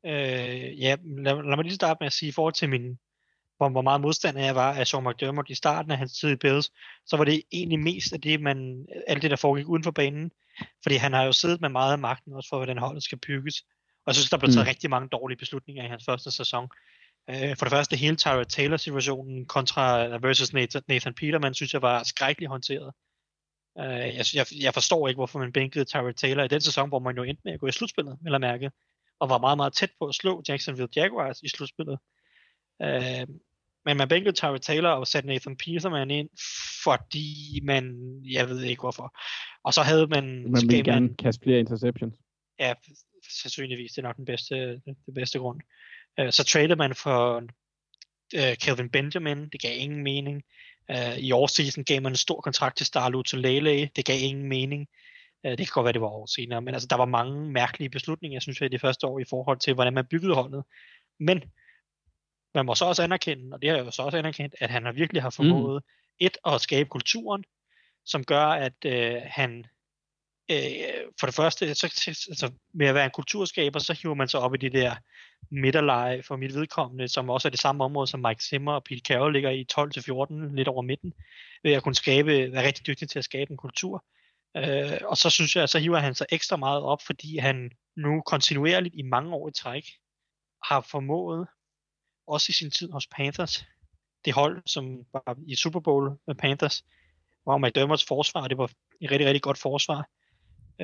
Øh, ja, lad, lad mig lige starte med at sige, i forhold til min, hvor, hvor meget modstander jeg var af Sean McDermott i starten af hans tid i Bills, så var det egentlig mest af det, man, alt det, der foregik uden for banen. Fordi han har jo siddet med meget af magten også for, hvordan holdet skal bygges. Og jeg synes, der blev taget mm. rigtig mange dårlige beslutninger i hans første sæson. Øh, for det første, hele Tyrod Taylor-situationen kontra versus Nathan, Nathan Peterman, synes jeg var skrækkeligt håndteret. Øh, jeg, jeg, jeg forstår ikke, hvorfor man bænkede Tyrod Taylor i den sæson, hvor man jo endte med at gå i slutspillet, eller mærke, og var meget, meget tæt på at slå Jacksonville Jaguars i slutspillet. Øh, men man bænkede Tyrod Taylor og satte Nathan Peterman ind, fordi man, jeg ved ikke hvorfor. Og så havde man...
Man ville gerne kaste flere interceptions.
Ja, sandsynligvis. Det er nok den bedste, den bedste grund. Øh, så traded man for uh, Kelvin Benjamin, det gav ingen mening. Uh, I årsseason gav man en stor kontrakt til Starlo til Lele, det gav ingen mening. Uh, det kan godt være, det var år senere, men altså, der var mange mærkelige beslutninger, jeg synes jeg, i de første år i forhold til, hvordan man byggede holdet. Men man må så også anerkende, og det har jeg jo så også anerkendt, at han virkelig har formået mm. et at skabe kulturen, som gør, at øh, han øh, for det første, så, altså, med at være en kulturskaber, så hiver man sig op i de der midterleje for mit vedkommende, som også er det samme område, som Mike Zimmer og Pete Carroll ligger i 12-14, lidt over midten, ved at kunne skabe, være rigtig dygtig til at skabe en kultur. Øh, og så synes jeg, så hiver han sig ekstra meget op, fordi han nu kontinuerligt i mange år i træk har formået, også i sin tid hos Panthers, det hold, som var i Super Bowl med Panthers, hvor McDermotts forsvar, det var et rigtig, rigtig godt forsvar,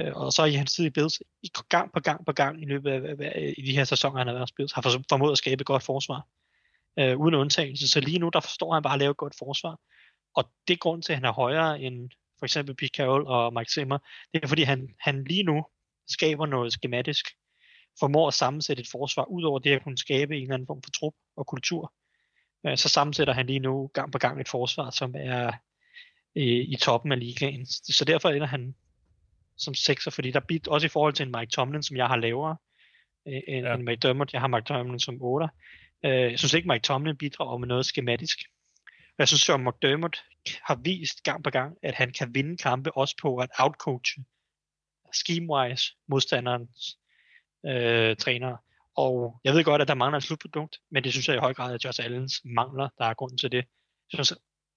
Øh, og så i hans tid i Bills, i gang på gang på gang i løbet af, af, af i de her sæsoner, han har været i Bills, har formået at skabe et godt forsvar. Øh, uden undtagelse. Så lige nu, der forstår han bare at lave et godt forsvar. Og det er grund til, at han er højere end for eksempel Pete Carroll og Mike Zimmer. Det er fordi, han, han lige nu skaber noget skematisk, formår at sammensætte et forsvar, ud over det at kunne skabe en eller anden form for trup og kultur. Øh, så sammensætter han lige nu gang på gang et forsvar, som er øh, i toppen af ligaen. Så derfor ender han som sekser, fordi der bit også i forhold til en Mike Tomlin, som jeg har lavere, øh, end, ja. en Mike Dermott, jeg har Mike Tomlin som 8. Øh, jeg synes ikke, Mike Tomlin bidrager med noget skematisk. Jeg synes, at McDermott har vist gang på gang, at han kan vinde kampe også på at outcoache scheme-wise modstanderens øh, trænere. Og jeg ved godt, at der mangler et slutprodukt, men det synes jeg i høj grad, at Josh Allens mangler, der er grunden til det. Jeg synes,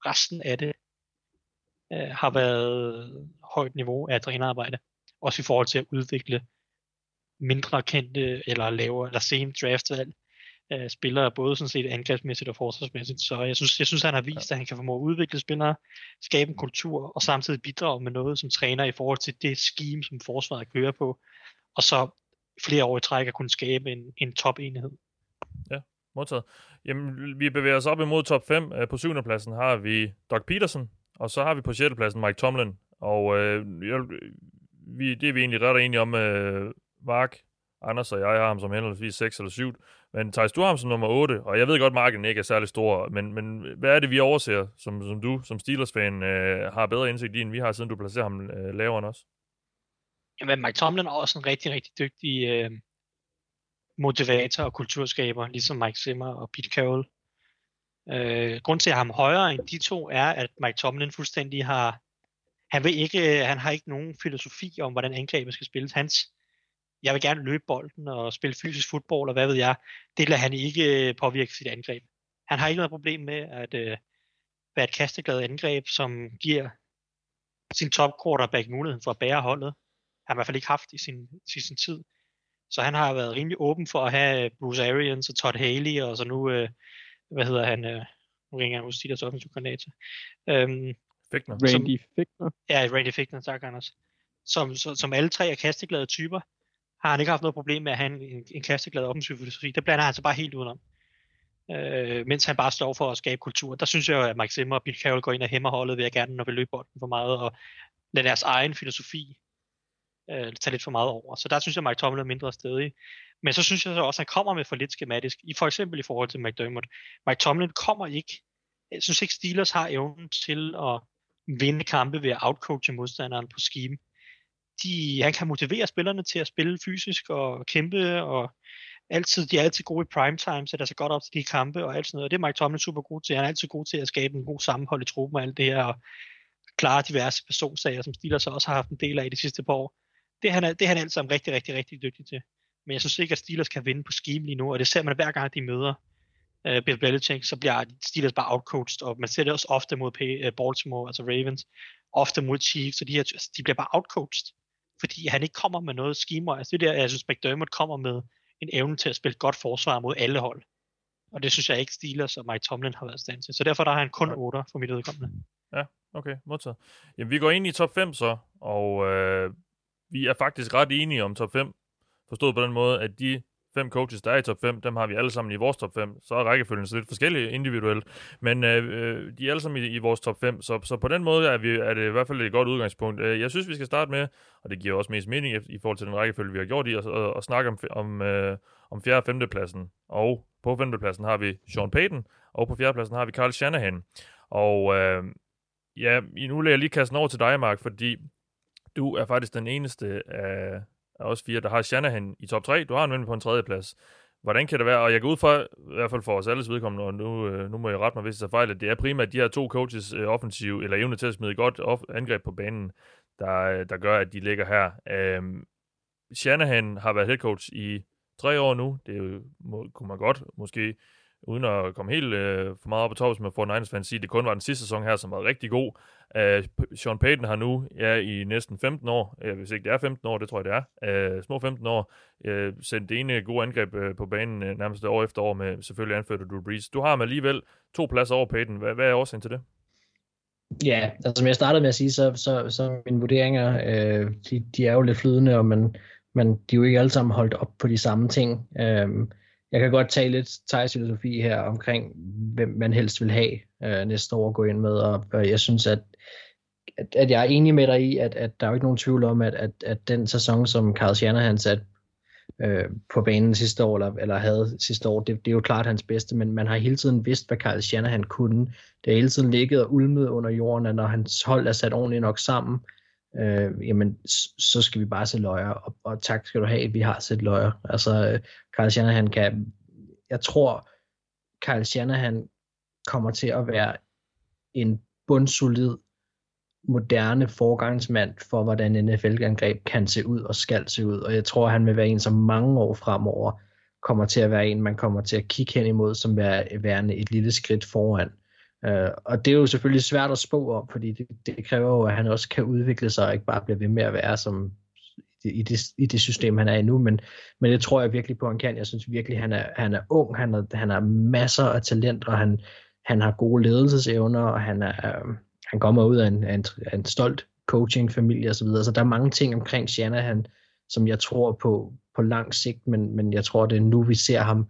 resten af det øh, har været højt niveau af trænerarbejde. Også i forhold til at udvikle mindre kendte eller lavere eller sent draftvalg øh, spillere, både sådan set angrebsmæssigt og forsvarsmæssigt. Så jeg synes, jeg synes han har vist, at han kan formå at udvikle spillere, skabe en kultur, og samtidig bidrage med noget som træner i forhold til det scheme, som forsvaret kører på, og så flere år i træk at kunne skabe en, en top-enhed.
Ja, modtaget. Jamen, vi bevæger os op imod top 5. På syvende pladsen har vi Doug Peterson, og så har vi på 6. pladsen Mike Tomlin. Og øh, jeg, øh, vi, det er vi egentlig ret enige om. Øh, Mark, Anders og jeg har ham som henholdsvis 6 eller 7. Men Thijs, du har ham som nummer 8, og jeg ved godt, at marken ikke er særlig stor, men, men hvad er det, vi overser, som, som du som Steelers-fan øh, har bedre indsigt i, end vi har, siden du placerer ham øh, lavere end os?
Jamen, Mike Tomlin er også en rigtig, rigtig dygtig øh, motivator og kulturskaber, ligesom Mike Zimmer og Pete Carroll. Øh, grund til at ham højere end de to er, at Mike Tomlin fuldstændig har, han, vil ikke, øh, han har ikke nogen filosofi om, hvordan angrebet skal spilles. Hans, jeg vil gerne løbe bolden og spille fysisk fodbold, og hvad ved jeg, det lader han ikke øh, påvirke sit angreb. Han har ikke noget problem med at øh, være et kasteglad angreb, som giver sin top quarterback muligheden for at bære holdet. Han har i hvert fald ikke haft i sin, i sin tid. Så han har været rimelig åben for at have øh, Bruce Arians og Todd Haley, og så nu øh, hvad hedder han, øh, nu ringer jeg hos deres offensive koordinator. Øhm,
Fickner. Randy som, Fickner.
Ja, Randy Fickner, tak Anders. Som, som, som alle tre er kasteglade typer, har han ikke haft noget problem med at have en, en kasteglad offensiv filosofi. Det blander han så bare helt udenom. Øh, mens han bare står for at skabe kultur. Der synes jeg at Mike Zimmer og Bill Carroll går ind og hæmmer holdet ved at gerne, når vi løber bolden for meget, og lade deres egen filosofi øh, tage lidt for meget over. Så der synes jeg, Mike Tomlin er mindre stedig. Men så synes jeg så også, at han kommer med for lidt skematisk. I for eksempel i forhold til McDermott. Mike Tomlin kommer ikke, jeg synes ikke Steelers har evnen til at vinde kampe ved at outcoache modstanderen på scheme. De, han kan motivere spillerne til at spille fysisk og kæmpe, og altid, de er altid gode i primetime, sætter sig godt op til de kampe og alt sådan noget. Og det er Mike Tomlin super god til. Han er altid god til at skabe en god sammenhold i truppen og alt det her, og klare diverse personsager, som Steelers også har haft en del af i de sidste par år. Det er han, det er han altid rigtig, rigtig, rigtig dygtig til. Men jeg synes ikke, at Steelers kan vinde på scheme lige nu, og det ser man hver gang, de møder uh, Bill Belichick, så bliver Steelers bare outcoached, og man ser det også ofte mod uh, Baltimore, altså Ravens, ofte mod Chiefs, så de, her, altså, de bliver bare outcoached, fordi han ikke kommer med noget scheme. Altså det der, jeg synes, McDermott kommer med en evne til at spille godt forsvar mod alle hold. Og det synes jeg ikke Steelers og Mike Tomlin har været stand til. Så derfor der har han kun 8 for mit udkommende.
Ja, okay, modtaget. Jamen, vi går ind i top 5 så, og øh, vi er faktisk ret enige om top 5. Forstået på den måde, at de fem coaches, der er i top 5, dem har vi alle sammen i vores top 5. Så er rækkefølgen så lidt forskellige individuelt, men øh, øh, de er alle sammen i, i vores top 5, så, så på den måde er, vi, er det i hvert fald et godt udgangspunkt. Øh, jeg synes, vi skal starte med, og det giver også mest mening i, i forhold til den rækkefølge, vi har gjort i, at, at, at snakke om, om, øh, om 4. og 5. pladsen. Og på 5. pladsen har vi Sean Payton, og på 4. pladsen har vi Carl Shanahan. Og øh, ja, nu lader jeg lige kasten over til dig, Mark, fordi du er faktisk den eneste af, er også fire, der har Shanahan i top 3. Du har en på en tredje plads. Hvordan kan det være? Og jeg går ud fra, i hvert fald for os alles vedkommende, og nu, øh, nu må jeg rette mig, hvis jeg fejl, at det er primært de her to coaches øh, offensiv, eller evne til at smide godt angreb på banen, der, øh, der gør, at de ligger her. Øhm, Shanahan har været head coach i tre år nu. Det må, kunne man godt måske uden at komme helt øh, for meget op på toppen med for Niners fans sige, det kun var den sidste sæson her, som var rigtig god. Øh, Sean Payton har nu ja, i næsten 15 år, øh, hvis ikke det er 15 år, det tror jeg det er, øh, små 15 år, øh, sendt det ene gode angreb øh, på banen øh, nærmest år efter år med selvfølgelig anført Drew Brees. Du har ham alligevel to pladser over Payton. Hvad, hvad er årsagen til det?
Ja, altså som jeg startede med at sige, så, så, så mine vurderinger, øh, de, de er jo lidt flydende, og man, man, de er jo ikke alle sammen holdt op på de samme ting. Øh, jeg kan godt tale lidt Thijs filosofi her omkring, hvem man helst vil have øh, næste år at gå ind med, og, øh, jeg synes, at, at, at jeg er enig med dig i, at, at der er jo ikke nogen tvivl om, at, at, at den sæson, som Carl Shanahan satte øh, på banen sidste år, eller, eller havde sidste år, det, det er jo klart hans bedste, men man har hele tiden vidst, hvad Carl Shanahan kunne. Det har hele tiden ligget og ulmet under jorden, at når hans hold er sat ordentligt nok sammen, øh, øh, jamen, så skal vi bare se løjer, og, og tak skal du have, at vi har set løjer. Altså, øh, Carl Shanahan kan, jeg tror, Carl Shanahan kommer til at være en bundsolid, moderne forgangsmand for, hvordan NFL-angreb kan se ud og skal se ud, og jeg tror, han vil være en, som mange år fremover kommer til at være en, man kommer til at kigge hen imod, som værende et lille skridt foran. Uh, og det er jo selvfølgelig svært at spå om, fordi det, det kræver jo, at han også kan udvikle sig, og ikke bare blive ved med at være som i det, i det system, han er i nu, men, men det tror jeg virkelig på, han kan. Jeg synes virkelig, han er, han er ung, han, har han har masser af talent, og han, han har gode ledelsesevner, og han, er, øh, han kommer ud af en, af en, af en stolt coaching-familie osv., så, videre. så der er mange ting omkring Shanahan, som jeg tror på på lang sigt, men, men jeg tror, det er nu, vi ser ham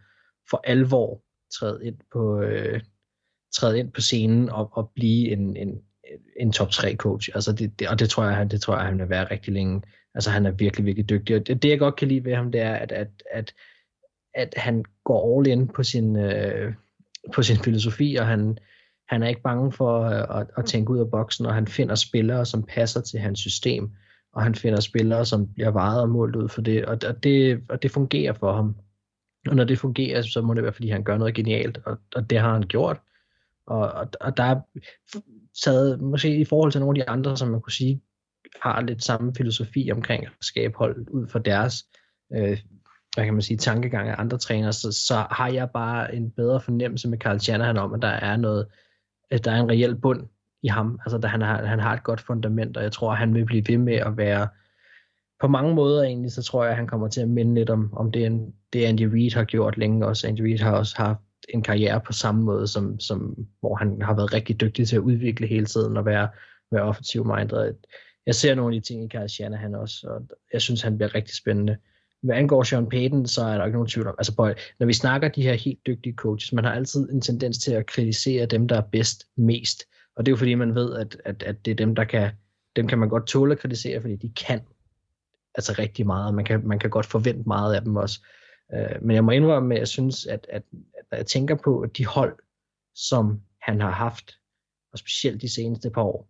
for alvor træde ind på, øh, træde ind på scenen og, og blive en, en, en top 3 coach. Altså det, det, og det tror jeg, han, det tror jeg, han vil være rigtig længe. Altså han er virkelig, virkelig dygtig. Og det, det jeg godt kan lide ved ham, det er, at, at, at, at han går all in på sin, øh, på sin filosofi, og han, han er ikke bange for øh, at, at tænke ud af boksen, og han finder spillere, som passer til hans system, og han finder spillere, som bliver vejet og målt ud for det, og, og det, og det fungerer for ham. Og når det fungerer, så må det være, fordi han gør noget genialt, og, og det har han gjort. Og, og, og der er taget, måske i forhold til nogle af de andre, som man kunne sige, har lidt samme filosofi omkring at skabe hold ud fra deres øh, hvad kan man sige, tankegang af andre trænere, så, så har jeg bare en bedre fornemmelse med Carl Shanahan om, at der er noget, at der er en reel bund i ham. Altså, der, han, har, han har et godt fundament, og jeg tror, at han vil blive ved med at være, på mange måder egentlig, så tror jeg, at han kommer til at minde lidt om, om det, det Andy Reid har gjort længe også. Andy Reid har også haft en karriere på samme måde, som, som, hvor han har været rigtig dygtig til at udvikle hele tiden og være, være offensiv minded. Jeg ser nogle af de ting i Kyle Shanahan også, og jeg synes, han bliver rigtig spændende. Hvad angår Sean Payton, så er der ikke nogen tvivl om, altså boy, når vi snakker de her helt dygtige coaches, man har altid en tendens til at kritisere dem, der er bedst mest. Og det er jo fordi, man ved, at, at, at det er dem, der kan dem kan man godt tåle at kritisere, fordi de kan altså rigtig meget, man kan, man kan godt forvente meget af dem også. Øh, men jeg må indrømme, at jeg synes, at, at, og jeg tænker på de hold, som han har haft, og specielt de seneste par år,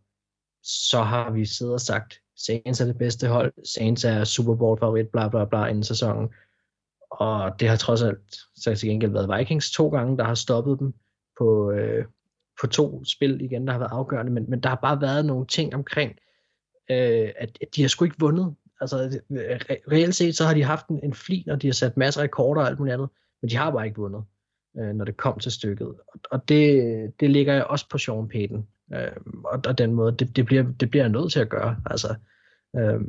så har vi siddet og sagt, Saints er det bedste hold, Saints er Super Bowl favorit, bla bla bla inden sæsonen. Og det har trods alt så til gengæld været Vikings to gange, der har stoppet dem på, øh, på to spil igen, der har været afgørende, men, men der har bare været nogle ting omkring, øh, at, at de har sgu ikke vundet. Altså øh, re- reelt set, så har de haft en, en flin, og de har sat masser af rekorder og alt muligt andet, men de har bare ikke vundet, øh, når det kom til stykket. Og, det, det ligger jeg også på Sean Payton. Øh, og, og den måde, det, det, bliver, det bliver jeg nødt til at gøre. Altså, øh,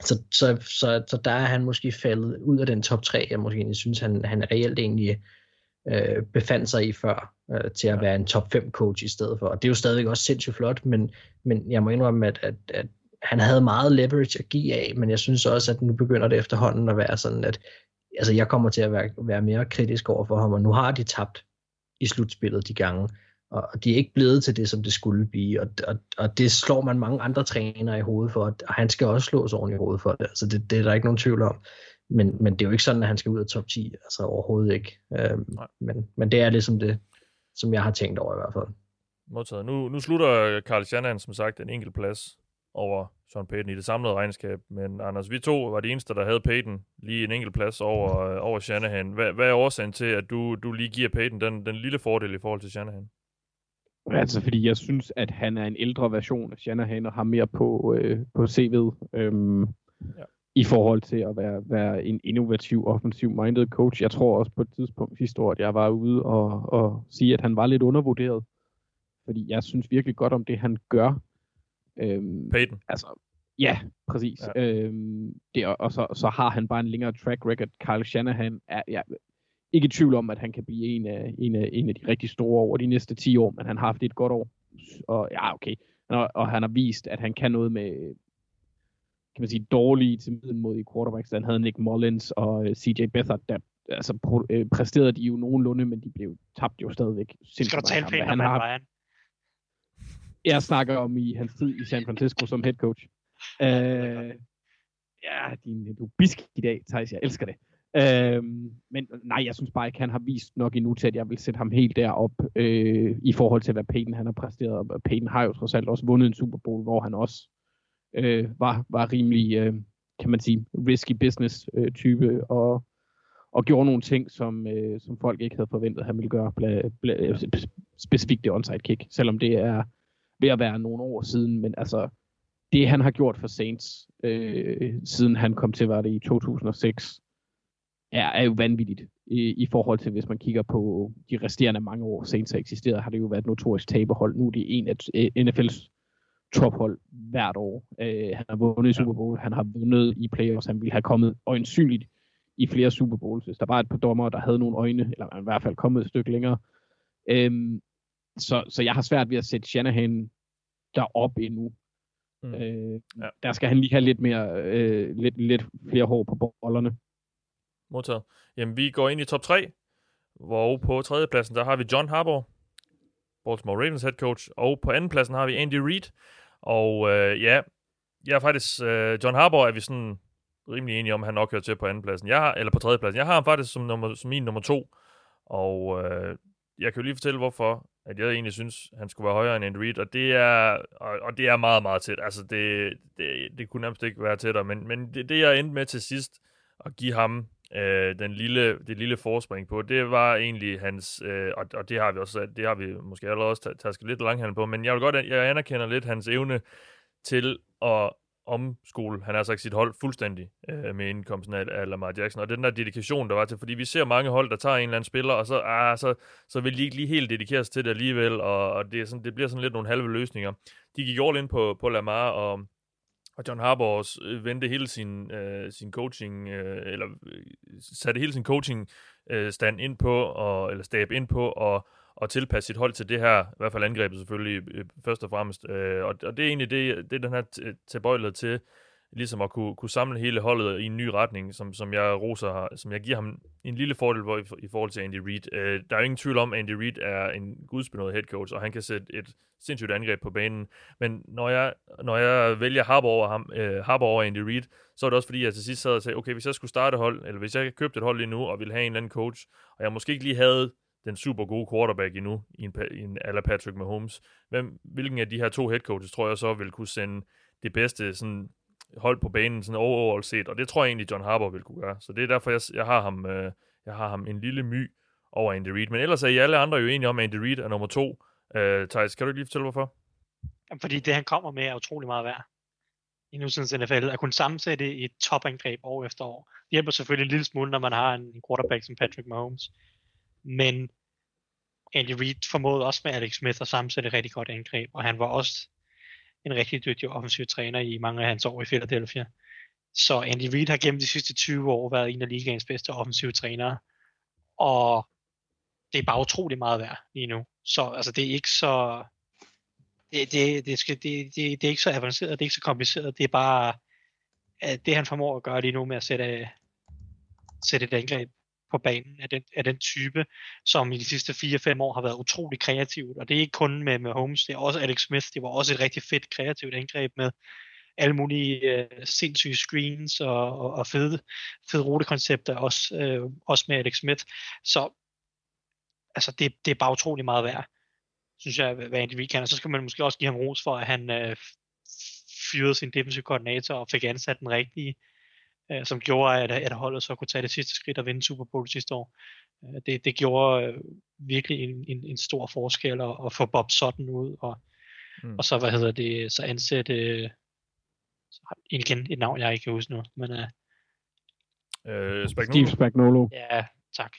så, så, så, så der er han måske faldet ud af den top 3, jeg måske synes, han, han reelt egentlig øh, befandt sig i før, øh, til at være en top 5 coach i stedet for. Og det er jo stadigvæk også sindssygt flot, men, men jeg må indrømme, at, at, at han havde meget leverage at give af, men jeg synes også, at nu begynder det efterhånden at være sådan, at altså, jeg kommer til at være, være mere kritisk over for ham, og nu har de tabt i slutspillet de gange, og de er ikke blevet til det, som det skulle blive, og, og, og det slår man mange andre trænere i hovedet for, og han skal også slås ordentligt i hovedet for det, altså det, det er der ikke nogen tvivl om. Men, men det er jo ikke sådan, at han skal ud af top 10, altså overhovedet ikke. Øhm, men, men det er ligesom det, som jeg har tænkt over i hvert fald.
Modtaget. Nu, nu slutter Carl Shanahan som sagt en enkelt plads over Sean Payton i det samlede regnskab, men Anders, vi to var de eneste, der havde Payton lige en enkelt plads over, over Shanahan. Hvad, hvad er årsagen til, at du, du lige giver Payton den, den lille fordel i forhold til Shanahan?
Altså, fordi jeg synes, at han er en ældre version af Shanahan og har mere på, øh, på CV'et. Øhm, ja. I forhold til at være, være en innovativ, offensiv-minded coach. Jeg tror også på et tidspunkt sidste år, at jeg var ude og, og sige, at han var lidt undervurderet. Fordi jeg synes virkelig godt om det, han gør.
Øhm, Peyton.
Altså, ja, præcis. Ja. Øhm, det, og så, så har han bare en længere track record. Kyle Shanahan er, ja, ikke i tvivl om, at han kan blive en af, en af, en af de rigtig store over de næste 10 år, men han har haft et godt år. Og ja, okay. Og, og han har vist, at han kan noget med, kan man sige, dårlige til middelmodige quarterbacks. Han havde Nick Mullins og uh, øh, CJ Beathard, der altså, øh, præsterede de jo nogenlunde, men de blev tabt jo stadigvæk.
Skal du tale pænt om han har,
jeg snakker om i hans tid i San Francisco som head coach. Øh, ja, din, du er bisk i dag, Thijs. Jeg elsker det. Øh, men nej, jeg synes bare ikke, han har vist nok endnu til, at jeg vil sætte ham helt derop øh, i forhold til, hvad Peyton han har præsteret. Og Peyton har jo trods alt også vundet en Super Bowl, hvor han også øh, var, var rimelig, øh, kan man sige, risky business øh, type, og, og gjorde nogle ting, som, øh, som folk ikke havde forventet, at han ville gøre, bla, bla, øh, specifikt det onside kick, selvom det er ved at være nogle år siden, men altså, det han har gjort for Saints, øh, siden han kom til, var det i 2006, er, er jo vanvittigt i, i forhold til, hvis man kigger på de resterende mange år, Saints har eksisteret, har det jo været notorisk taberhold. Nu er det en af NFL's tophold hvert år. Uh, han har vundet i Super Bowl, han har vundet i playoffs, han ville have kommet øjensynligt i flere Super Bowls, hvis der var et par dommer, der havde nogle øjne, eller i hvert fald kommet et stykke længere. Um, så, så jeg har svært ved at sætte Shanahan derop endnu. Mm. Uh, ja. Der skal han lige have lidt mere, uh, lidt, lidt flere hår på bollerne.
Modtaget. Jamen, vi går ind i top 3, hvor på tredjepladsen, der har vi John Harbaugh, Baltimore Ravens head coach, og på andenpladsen har vi Andy Reid. Og øh, ja, jeg er faktisk, øh, John Harbaugh er vi sådan rimelig enige om, at han nok hører til på andenpladsen. Jeg har, eller på tredjepladsen. Jeg har ham faktisk som, nummer, som min nummer to. Og øh, jeg kan jo lige fortælle, hvorfor at jeg egentlig synes, han skulle være højere end Andy Reid, og det er, og, og det er meget, meget tæt. Altså, det, det, det kunne nærmest ikke være tættere, men, men det, det, jeg endte med til sidst, at give ham øh, den lille, det lille forspring på, det var egentlig hans, øh, og, og det har vi også, det har vi måske allerede også tasket lidt langhand på, men jeg vil godt, jeg anerkender lidt hans evne til at omskole, han har sagt sit hold fuldstændig øh, med indkomsten af, af Lamar Jackson, og den der dedikation, der var til, fordi vi ser mange hold, der tager en eller anden spiller, og så, ah, så, så vil de ikke lige helt dedikeres til det alligevel, og, og det, er sådan, det bliver sådan lidt nogle halve løsninger. De gik all ind på, på Lamar, og og John Harbaugh øh, vendte hele sin, øh, sin coaching, øh, eller øh, satte hele sin coaching øh, stand ind på, og, eller stab ind på, og, og tilpasse sit hold til det her, i hvert fald angrebet selvfølgelig, øh, først og fremmest. Øh, og, og det er egentlig det, det den her tilbøjelighed til, ligesom at kunne, kunne samle hele holdet i en ny retning, som, som jeg roser, som jeg giver ham en lille fordel for, i, i forhold til Andy Reid. Øh, der er ingen tvivl om, at Andy Reid er en gudsbenået head coach, og han kan sætte et sindssygt angreb på banen. Men når jeg, når jeg vælger Harbour over, ham, øh, Harbour over Andy Reid, så er det også fordi, jeg til sidst sad og sagde, okay, hvis jeg skulle starte hold, eller hvis jeg købte et hold lige nu, og ville have en eller anden coach, og jeg måske ikke lige havde den super gode quarterback endnu, i en, i en ala Patrick Mahomes, hvem, hvilken af de her to head coaches tror jeg så vil kunne sende det bedste sådan, hold på banen sådan overall set, og det tror jeg egentlig John Harbour vil kunne gøre. Så det er derfor, jeg, jeg, har, ham, øh, jeg har ham en lille my over Andy Reid. Men ellers er I alle andre jo enige om, at Andy Reid er nummer to. Øh, Thijs, kan du lige fortælle, hvorfor?
Jamen, fordi det, han kommer med, er utrolig meget værd i nutidens NFL, at kunne sammensætte et topangreb år efter år. Det hjælper selvfølgelig en lille smule, når man har en quarterback som Patrick Mahomes. Men Andy Reid formåede også med Alex Smith at sammensætte et rigtig godt angreb, og han var også en rigtig dygtig offensiv træner i mange af hans år i Philadelphia. Så Andy Reid har gennem de sidste 20 år været en af ligaens bedste offensive trænere, og det er bare utrolig meget værd lige nu. Så altså, det er ikke så det, det, det, skal, det, det, det er ikke så avanceret, det er ikke så kompliceret, det er bare at det han formår at gøre lige nu med at sætte, sætte et angreb på banen af den, af den type, som i de sidste 4-5 år har været utrolig kreativt. Og det er ikke kun med, med Holmes, det er også Alex Smith, det var også et rigtig fedt kreativt angreb med alle mulige øh, sindssyge screens og, og, og fede, fede rutekoncepter, også, øh, også med Alex Smith. Så altså, det, det er bare utrolig meget værd, synes jeg, hvad Andy Reid kan. Og så skal man måske også give ham ros for, at han øh, fyrede sin defensive koordinator og fik ansat den rigtige øh, som gjorde, at, at holdet så kunne tage det sidste skridt og vinde Super Bowl sidste år. Øh, det, det gjorde øh, virkelig en, en, en stor forskel at, at få Bob Sutton ud, og, mm. og så, hvad hedder det, så ansætte, øh, igen et navn, jeg ikke kan huske nu, men øh,
øh,
Steve Spagnolo.
Ja, tak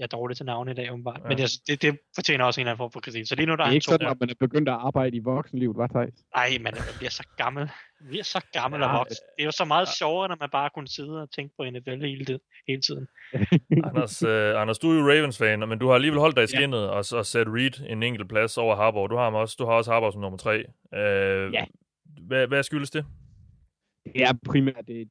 jeg er dårlig til navne i dag, umiddelbart. Ja. Men jeg, det, det fortjener også en eller anden form for kritik. Så lige nu der
det er ikke sådan, at man er begyndt at arbejde i voksenlivet, hvad Thijs?
Nej, man bliver så gammel. Man bliver så gammel ja, og voksen. Det er jo så meget ja. sjovere, når man bare kunne sidde og tænke på NFL hele, hele tiden. *laughs*
Anders, uh, Anders, du er jo Ravens-fan, men du har alligevel holdt dig i skinnet ja. og, og sat Reed en enkelt plads over Harbour. Du har, også, du har også Harbour som nummer tre. Uh, ja. Hvad, hvad skyldes det?
Det er primært det,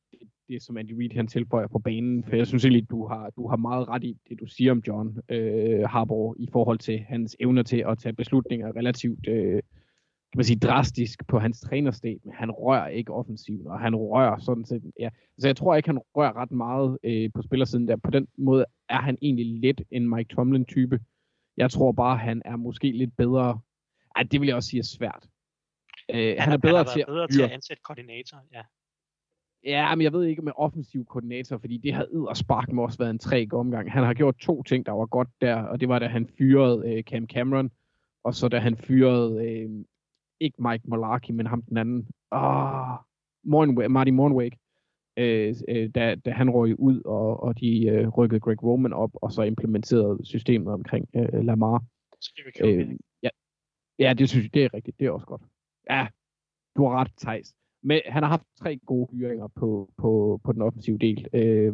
det, som Andy Reid han tilføjer på banen, for jeg synes egentlig, du har, du har meget ret i det, du siger om John øh, Harbour i forhold til hans evner til at tage beslutninger relativt øh, kan man sige, drastisk på hans trænerstat, men han rører ikke offensivt, og han rører sådan set, ja, altså jeg tror ikke, han rører ret meget øh, på spillersiden der. På den måde er han egentlig lidt en Mike Tomlin-type. Jeg tror bare, han er måske lidt bedre, ej, det vil jeg også sige er svært.
Øh, han, han er bedre, han til, bedre til at ansætte koordinator, ja.
Ja, men jeg ved ikke med offensiv koordinator, fordi det har og spark også været en træg omgang. Han har gjort to ting, der var godt der, og det var da han fyrede øh, Cam Cameron, og så da han fyrede, øh, ikke Mike Malarkey, men ham den anden, ah, Mornway, Marty Mornwake, øh, øh, da, da han røg ud, og, og de øh, rykkede Greg Roman op, og så implementerede systemet omkring øh, Lamar. Øh, ja, ja, det synes jeg, det er rigtigt. Det er også godt. Ja, du har ret, Thijs. Men han har haft tre gode hyringer på, på, på den offensive del. Øh,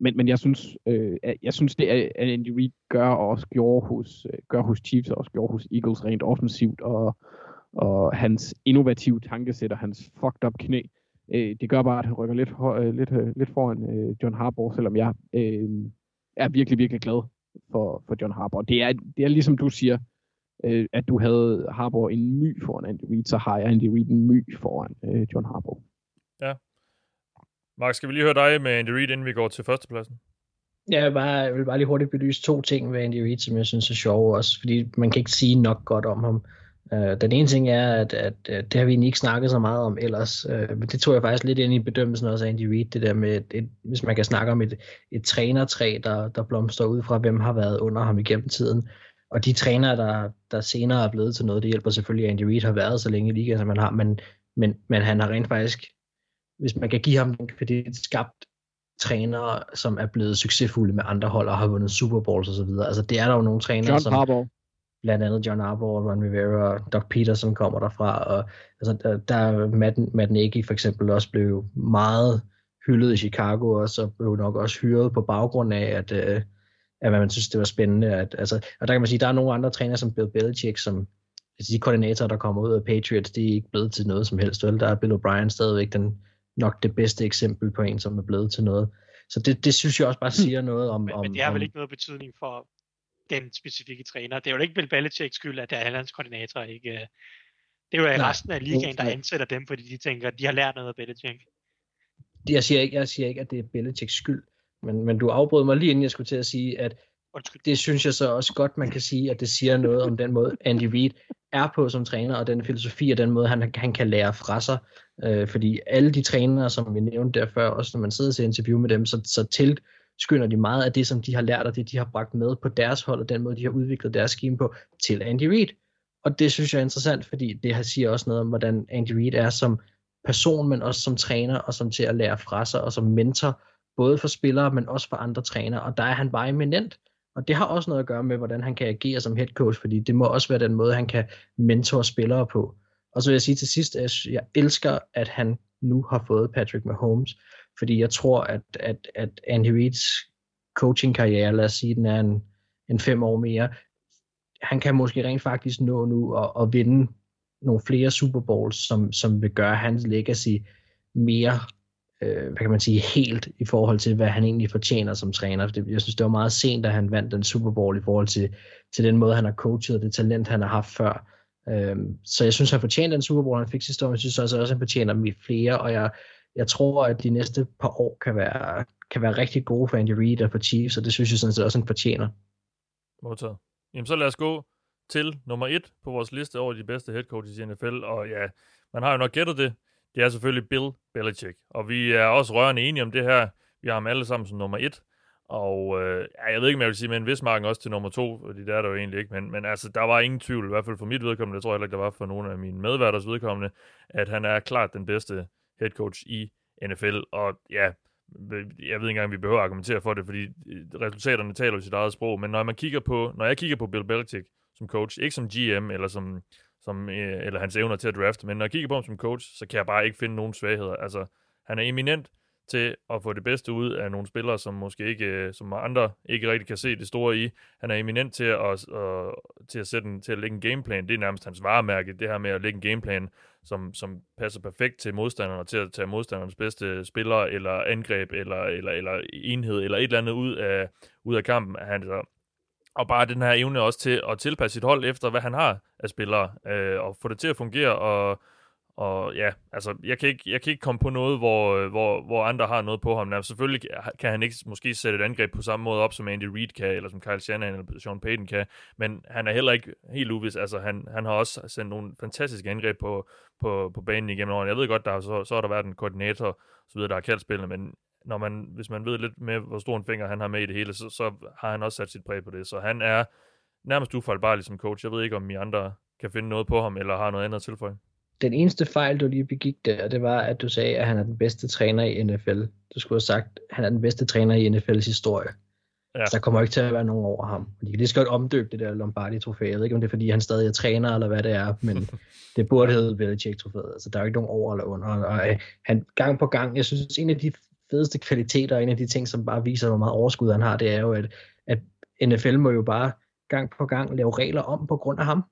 men, men jeg synes, øh, jeg synes det er, at Andy Reid gør og også gjorde hos, øh, gør hos Chiefs og også gjorde hos Eagles rent offensivt, og, og hans innovative tankesæt og hans fucked up knæ, øh, det gør bare, at han rykker lidt, øh, lidt, øh, lidt foran øh, John Harbaugh, selvom jeg øh, er virkelig, virkelig glad for, for John Harbaugh. Det er, det er ligesom du siger, øh, at du havde Harbour en my foran Andy Reid, så har jeg Andy Reid en my foran øh, John Harbour.
Ja. Mark, skal vi lige høre dig med Andy Reid, inden vi går til førstepladsen?
Ja, jeg vil, bare, jeg vil bare lige hurtigt belyse to ting ved Andy Reid, som jeg synes er sjove også, fordi man kan ikke sige nok godt om ham. Uh, den ene ting er, at, at, at det har vi egentlig ikke snakket så meget om ellers, uh, men det tog jeg faktisk lidt ind i bedømmelsen også af Andy Reid, det der med, et, et, hvis man kan snakke om et, et trænertræ, der, der blomster ud fra, hvem har været under ham igennem tiden. Og de trænere, der, der senere er blevet til noget, det hjælper selvfølgelig, at Andy Reid har været så længe i ligaen, som man har, men, men, men han har rent faktisk, hvis man kan give ham en kredit, skabt trænere, som er blevet succesfulde med andre hold og har vundet Super Bowls osv. Altså det er der jo nogle trænere,
John
som...
Harbaugh.
Blandt andet John Harbaugh, Ron Rivera og Doc Peterson kommer derfra. Og, altså, der, der Matt, Matt Nagy for eksempel også blev meget hyldet i Chicago, og så blev nok også hyret på baggrund af, at, øh, at man synes, det var spændende. At, altså, og der kan man sige, der er nogle andre trænere som Bill Belichick, som altså de koordinatorer, der kommer ud af Patriots, de er ikke blevet til noget som helst. Vel? Der er Bill O'Brien stadigvæk den nok det bedste eksempel på en, som er blevet til noget. Så det, det synes jeg også bare siger noget om...
Men,
om
men det har vel ikke noget betydning for den specifikke træner. Det er jo ikke Bill Belichicks skyld, at det er hans koordinator, ikke? Det er jo
Nej.
resten af ligaen, der ansætter dem, fordi de tænker, at de har lært noget af Belichick.
Jeg siger ikke, jeg siger ikke at det er Belichicks skyld, men, men du afbrød mig lige inden jeg skulle til at sige, at
Undskyld.
det synes jeg så også godt, man kan sige, at det siger noget om den måde, Andy Reid er på som træner, og den filosofi og den måde, han, han kan lære fra sig. Øh, fordi alle de trænere, som vi nævnte der før, også når man sidder til interview med dem, så, så tilskynder de meget af det, som de har lært, og det, de har bragt med på deres hold, og den måde, de har udviklet deres scheme på, til Andy Reid. Og det synes jeg er interessant, fordi det her siger også noget om, hvordan Andy Reid er som person, men også som træner, og som til at lære fra sig, og som mentor, både for spillere, men også for andre trænere. Og der er han bare eminent. Og det har også noget at gøre med, hvordan han kan agere som head coach, fordi det må også være den måde, han kan mentor spillere på. Og så vil jeg sige til sidst, at jeg elsker, at han nu har fået Patrick Mahomes, fordi jeg tror, at, at, at Andy Reids coaching-karriere, lad os sige, den er en, en fem år mere, han kan måske rent faktisk nå nu at, at vinde nogle flere Super Bowls, som, som vil gøre hans legacy mere, øh, hvad kan man sige, helt i forhold til, hvad han egentlig fortjener som træner. Det, jeg synes, det var meget sent, da han vandt den Super Bowl i forhold til, til den måde, han har coachet og det talent, han har haft før. Øh, så jeg synes, han fortjener den Super Bowl, han fik sidste år, men jeg synes også, at han fortjener dem i flere, og jeg, jeg tror, at de næste par år kan være, kan være rigtig gode for Andy Reid og for Chiefs, og det synes jeg sådan set også, han fortjener.
Modtaget. Jamen så lad os gå til nummer et på vores liste over de bedste head coaches i NFL, og ja, man har jo nok gættet det. Det er selvfølgelig Bill Belichick, og vi er også rørende enige om det her. Vi har ham alle sammen som nummer et, og øh, ja, jeg ved ikke, om jeg vil sige men hvis marken også til nummer to, fordi det er der jo egentlig ikke, men, men altså, der var ingen tvivl, i hvert fald for mit vedkommende, det tror jeg heller ikke, der var for nogle af mine medværters vedkommende, at han er klart den bedste head coach i NFL, og ja, jeg ved ikke engang, om vi behøver at argumentere for det, fordi øh, resultaterne taler jo sit eget sprog, men når man kigger på, når jeg kigger på Bill Belichick som coach, ikke som GM eller som, som øh, eller hans evner til at drafte, men når jeg kigger på ham som coach, så kan jeg bare ikke finde nogen svagheder. Altså, han er eminent til at få det bedste ud af nogle spillere, som måske ikke, øh, som andre ikke rigtig kan se det store i. Han er eminent til at, at, til at, sætte en, til at lægge en gameplan. Det er nærmest hans varemærke, det her med at lægge en gameplan, som, som passer perfekt til modstanderen, og til at tage modstanderens bedste spillere, eller angreb, eller, eller, eller enhed, eller et eller andet ud af, ud af kampen. Han, så, og bare den her evne også til at tilpasse sit hold efter, hvad han har af spillere, øh, og få det til at fungere, og, og ja, altså, jeg kan ikke, jeg kan ikke komme på noget, hvor, øh, hvor, hvor andre har noget på ham. Altså, selvfølgelig kan han ikke måske sætte et angreb på samme måde op, som Andy Reid kan, eller som Kyle Shanahan eller Sean Payton kan, men han er heller ikke helt uvis. Altså, han, han har også sendt nogle fantastiske angreb på, på, på banen igennem årene. Jeg ved godt, der har, så, så har der været en koordinator, så videre, der har kaldt spillene, men når man, hvis man ved lidt med, hvor stor en finger han har med i det hele, så, så har han også sat sit præg på det. Så han er nærmest ufejlbarlig som coach. Jeg ved ikke, om I andre kan finde noget på ham, eller har noget andet at tilføje.
Den eneste fejl, du lige begik der, det var, at du sagde, at han er den bedste træner i NFL. Du skulle have sagt, at han er den bedste træner i NFL's historie.
Ja.
Så der kommer ikke til at være nogen over ham. De kan lige så godt omdøbe det der Lombardi-trofæ. Jeg ved ikke, om det er, fordi han stadig er træner, eller hvad det er, men *laughs* det burde hedde Belichick-trofæet. Altså, der er jo ikke nogen over eller under. Og øh, han gang på gang, jeg synes, en af de fedeste kvaliteter, og en af de ting, som bare viser, hvor meget overskud han har, det er jo, at, at NFL må jo bare gang på gang lave regler om på grund af ham.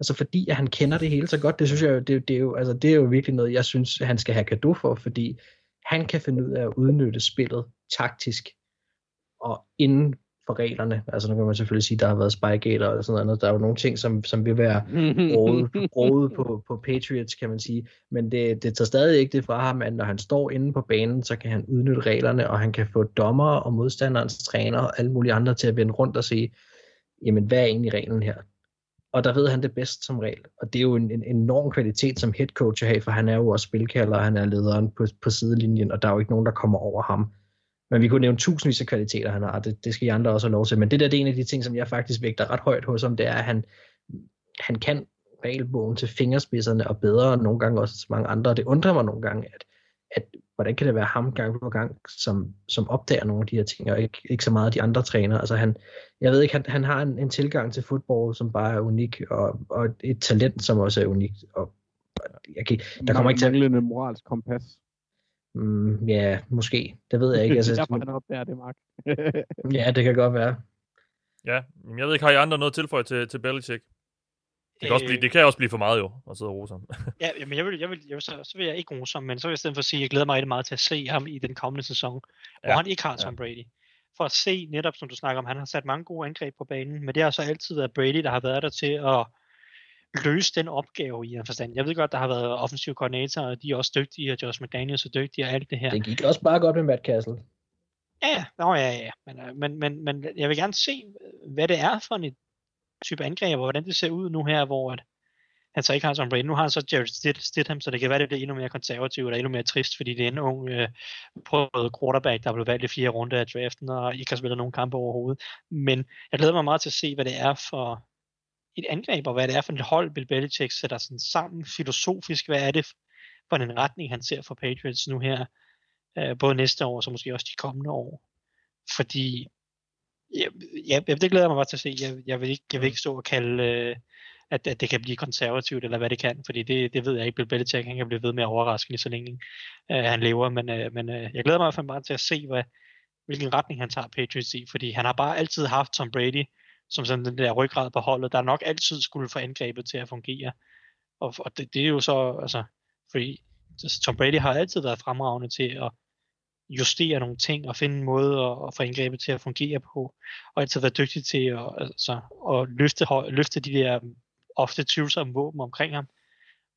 Altså fordi at han kender det hele så godt, det synes jeg jo, det, det, er jo, altså, det er jo virkelig noget, jeg synes, han skal have kado for, fordi han kan finde ud af at udnytte spillet taktisk og inden for reglerne. Altså nu kan man selvfølgelig sige, at der har været spygater og sådan noget. Der er jo nogle ting, som, som vil være rådet, rådet på, på Patriots, kan man sige. Men det, det tager stadig ikke det fra ham, at når han står inde på banen, så kan han udnytte reglerne, og han kan få dommer og modstanderens træner og alle mulige andre til at vende rundt og sige, jamen hvad er egentlig reglen her? Og der ved han det bedst som regel. Og det er jo en, en enorm kvalitet som head coach at have, for han er jo også spilkalder, og han er lederen på, på sidelinjen, og der er jo ikke nogen, der kommer over ham. Men vi kunne nævne tusindvis af kvaliteter, han har. Det, det skal I andre også have lov til. Men det der det er en af de ting, som jeg faktisk vægter ret højt hos ham, det er, at han, han kan regelbogen til fingerspidserne, og bedre nogle gange også mange andre. Det undrer mig nogle gange, at, at hvordan kan det være ham gang på gang, som, som opdager nogle af de her ting, og ikke, ikke så meget de andre trænere. Altså han, jeg ved ikke, han, han har en, en tilgang til fodbold, som bare er unik, og, og et talent, som også er unikt. Og, jeg kan, der kommer ikke til at...
Moralsk kompas.
Mm, ja, måske. Det ved jeg ikke. *laughs*
Altså,
Altså,
Derfor han opdager det, Mark. *laughs*
ja, det kan godt være.
Ja, men jeg ved ikke, har I andre noget tilføje til, til Belichick? kan, også blive, det kan også blive for meget jo, at sidde og rose ham. *laughs*
ja, men jeg vil, jeg vil, jeg vil, så, så vil jeg ikke rose ham, men så vil jeg i stedet for sige, at jeg glæder mig rigtig meget til at se ham i den kommende sæson, hvor
Ja,
han ikke har Tom Brady. For at se, netop som du snakker om, han har sat mange gode angreb på banen, men det har så altid været Brady, der har været der til at løse den opgave i en forstand. Jeg ved godt, der har været offensive koordinatorer, og de er også dygtige, og Josh McDaniels er dygtige, og alt det her.
Det gik også bare godt med Matt Castle.
Ja, nå, ja, ja. Men, øh, men, men, men jeg vil gerne se, hvad det er for en type angreb, og hvordan det ser ud nu her, hvor at han så ikke har Tom Brady. Nu har han så Jared Stid- Stidham, så det kan være, det bliver endnu mere konservativt og endnu mere trist, fordi det er en ung øh, prøvet quarterback, der er blevet valgt i fire runder af draften, og ikke har spillet nogen kampe overhovedet. Men jeg glæder mig meget til at se, hvad det er for et angreb, og hvad det er for et hold, Bill Belichick sætter sådan sammen filosofisk. Hvad er det for en retning, han ser for Patriots nu her, øh, både næste år, og så måske også de kommende år. Fordi, ja, ja, det glæder jeg mig bare til at se. Jeg, jeg, vil, ikke, jeg vil ikke stå og kalde, øh, at, at det kan blive konservativt, eller hvad det kan, fordi det, det ved jeg ikke. Bill Belichick, han kan blive ved med at overraske lige så længe øh, han lever, men, øh, men øh, jeg glæder mig i hvert fald bare til at se, hvad, hvilken retning han tager Patriots i, fordi han har bare altid haft Tom Brady som sådan den der ryggrad på holdet, der nok altid skulle få angrebet til at fungere. Og, og det, det er jo så, altså, fordi Tom Brady har altid været fremragende til at justere nogle ting og finde en måde at, at få angrebet til at fungere på, og altid været dygtig til at, altså, at løfte, løfte de der ofte tvivlsomme våben omkring ham.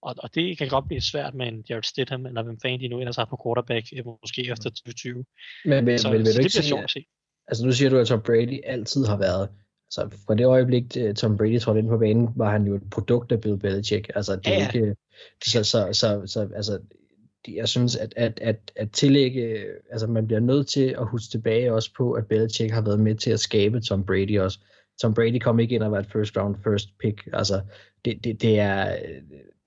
Og, og det kan godt blive svært med en Jared Stidham, eller hvem fanden de nu ellers har på quarterback, øh, måske efter 2020.
Men vil,
Så,
vil, vil
så
du
det
ikke sige,
sjovt at se.
altså nu siger du, at Tom Brady altid har været, altså fra det øjeblik, øh, Tom Brady trådte ind på banen, var han jo et produkt af Bill Belichick. Altså det er
Ja, ja.
ikke, så, så, så, så altså, jeg synes, at, at, at, at tillægge, altså man bliver nødt til at huske tilbage også på, at Belichick har været med til at skabe Tom Brady også. Tom Brady kom ikke ind og var et first round, first pick. Altså, det, det, det er,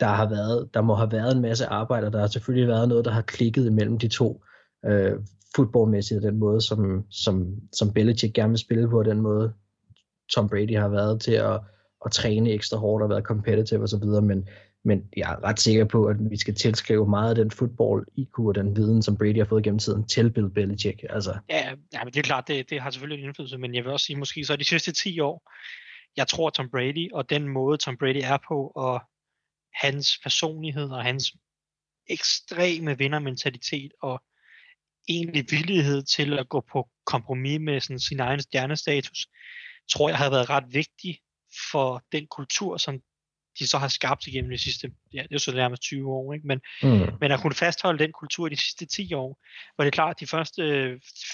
der har været, der må have været en masse arbejde, og der har selvfølgelig været noget, der har klikket imellem de to, øh, fodboldmæssigt, den måde, som, som, som Belichick gerne vil spille på, den måde, Tom Brady har været til at, at træne ekstra hårdt og været competitive osv., men, men jeg er ret sikker på, at vi skal tilskrive meget af den football IQ og den viden, som Brady har fået gennem tiden, til Bill Belichick. Altså,
Ja, ja, men det er klart, det, det har selvfølgelig en indflydelse, men jeg vil også sige, måske så de sidste 10 år, jeg tror Tom Brady, og den måde Tom Brady er på, og hans personlighed, og hans ekstreme vindermentalitet, og egentlig villighed til at gå på kompromis med sådan sin egen stjernestatus, tror jeg har været ret vigtig for den kultur, som de så har skabt igennem de sidste, ja, det er jo så nærmest 20 år, ikke? Men,
mm.
men at kunne fastholde den kultur de sidste 10 år, var det klart, at de første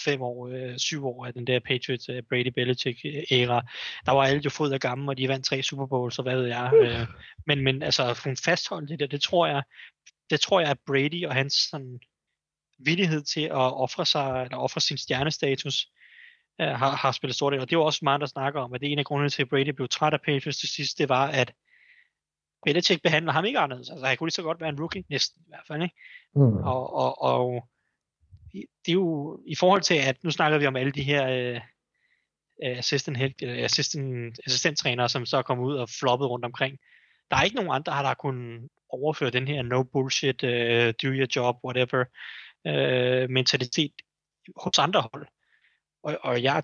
5 år, 7 år af den der Patriots øh, Brady Belichick æra, der var alle jo fod og gammel, og de vandt tre Super Bowls, og hvad ved jeg. Øh, men, men altså, at kunne fastholde det der, det tror jeg, det tror jeg, at Brady og hans sådan, villighed til at ofre sig, eller ofre sin stjernestatus, øh, har, har spillet stort ind. Og det var også meget, der snakker om, at det er en af grundene til, at Brady blev træt af Patriots til sidst, det var, at Belichick behandler ham ikke anderledes. Altså, han kunne lige så godt være en rookie, næsten i hvert fald. Ikke?
Mm.
Og, og, og det er jo i forhold til, at nu snakker vi om alle de her øh, assistant, head, øh, assistant, assistenttrænere, som så er kommet ud og floppet rundt omkring. Der er ikke nogen andre, der har kunnet overføre den her no bullshit, uh, do your job, whatever uh, mentalitet hos andre hold. Og, og jeg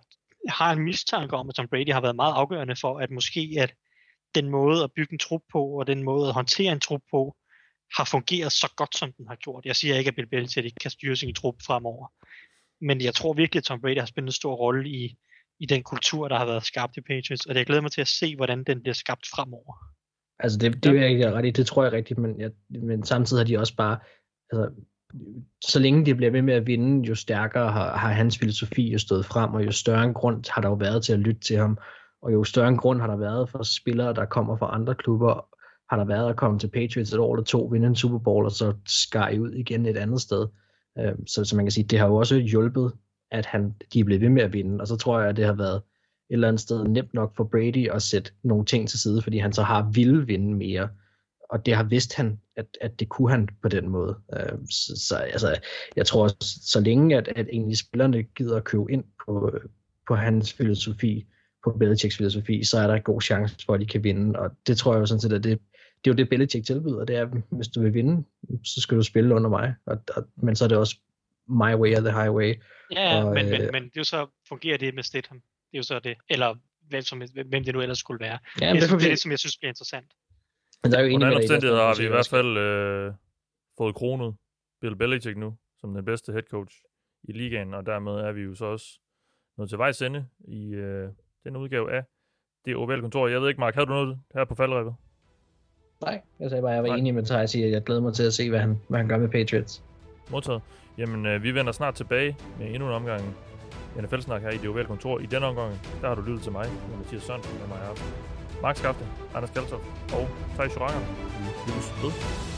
har en mistanke om, at Tom Brady har været meget afgørende for, at måske at den måde at bygge en trup på, og den måde at håndtere en trup på, har fungeret så godt, som den har gjort. Jeg siger ikke, at Bill Belichick ikke kan styre sin trup fremover. Men jeg tror virkelig, at Tom Brady har spillet en stor rolle i, i den kultur, der har været skabt i Patriots, og jeg glæder mig til at se, hvordan den bliver skabt fremover.
Altså det, det er jeg ret i, det tror jeg rigtigt, men, jeg, men samtidig har de også bare, altså, så længe de bliver ved med at vinde, jo stærkere har, har hans filosofi jo stået frem, og jo større en grund har der jo været til at lytte til ham, og jo større en grund har der været for spillere, der kommer fra andre klubber, har der været at komme til Patriots et år eller to, vinde en Super Bowl, og så skar ud igen et andet sted. Øhm, så, så man kan sige, det har jo også hjulpet, at han, de er blevet ved med at vinde, og så tror jeg, at det har været et eller andet sted nemt nok for Brady at sætte nogle ting til side, fordi han så har ville vinde mere, og det har vidst han, at, at det kunne han på den måde. Så, så altså, jeg tror, så længe at, at egentlig spillerne gider at købe ind på, på hans filosofi, på Belichicks filosofi, så er der en god chance for, at de kan vinde, og det tror jeg jo sådan set, at det, det er jo det, Belichick tilbyder, det er, hvis du vil vinde, så skal du spille under mig, og, og, men så er det også my way or the highway.
Ja,
og,
men,
øh,
men, men det er jo så, fungerer det med Stidham. Det er jo så det, eller hvem, som, hvem det nu ellers skulle være.
Ja,
det,
det,
det, er det, som jeg synes bliver interessant.
Men der er jo dig,
omstændigheder har vi i hvert fald øh, fået kronet Bill Belichick nu, som den bedste head coach i ligaen, og dermed er vi jo så også nået til vejs ende i øh, den udgave af det ovale kontor. Jeg ved ikke, Mark, havde du noget her på faldrebet?
Nej, jeg sagde bare, at jeg var
Nej.
enig med Thijs i, at jeg glæder mig til at se, hvad han, hvad han gør med Patriots.
Modtaget. Jamen, øh, vi vender snart tilbage med endnu en omgang NFL-snak her i det ovale kontor. I denne omgang, der har du lyttet til mig, Mathias Sørensen, med mig her. Mark Skafte, Anders Kaltoff og Thijs Joranger. Vi ses ved.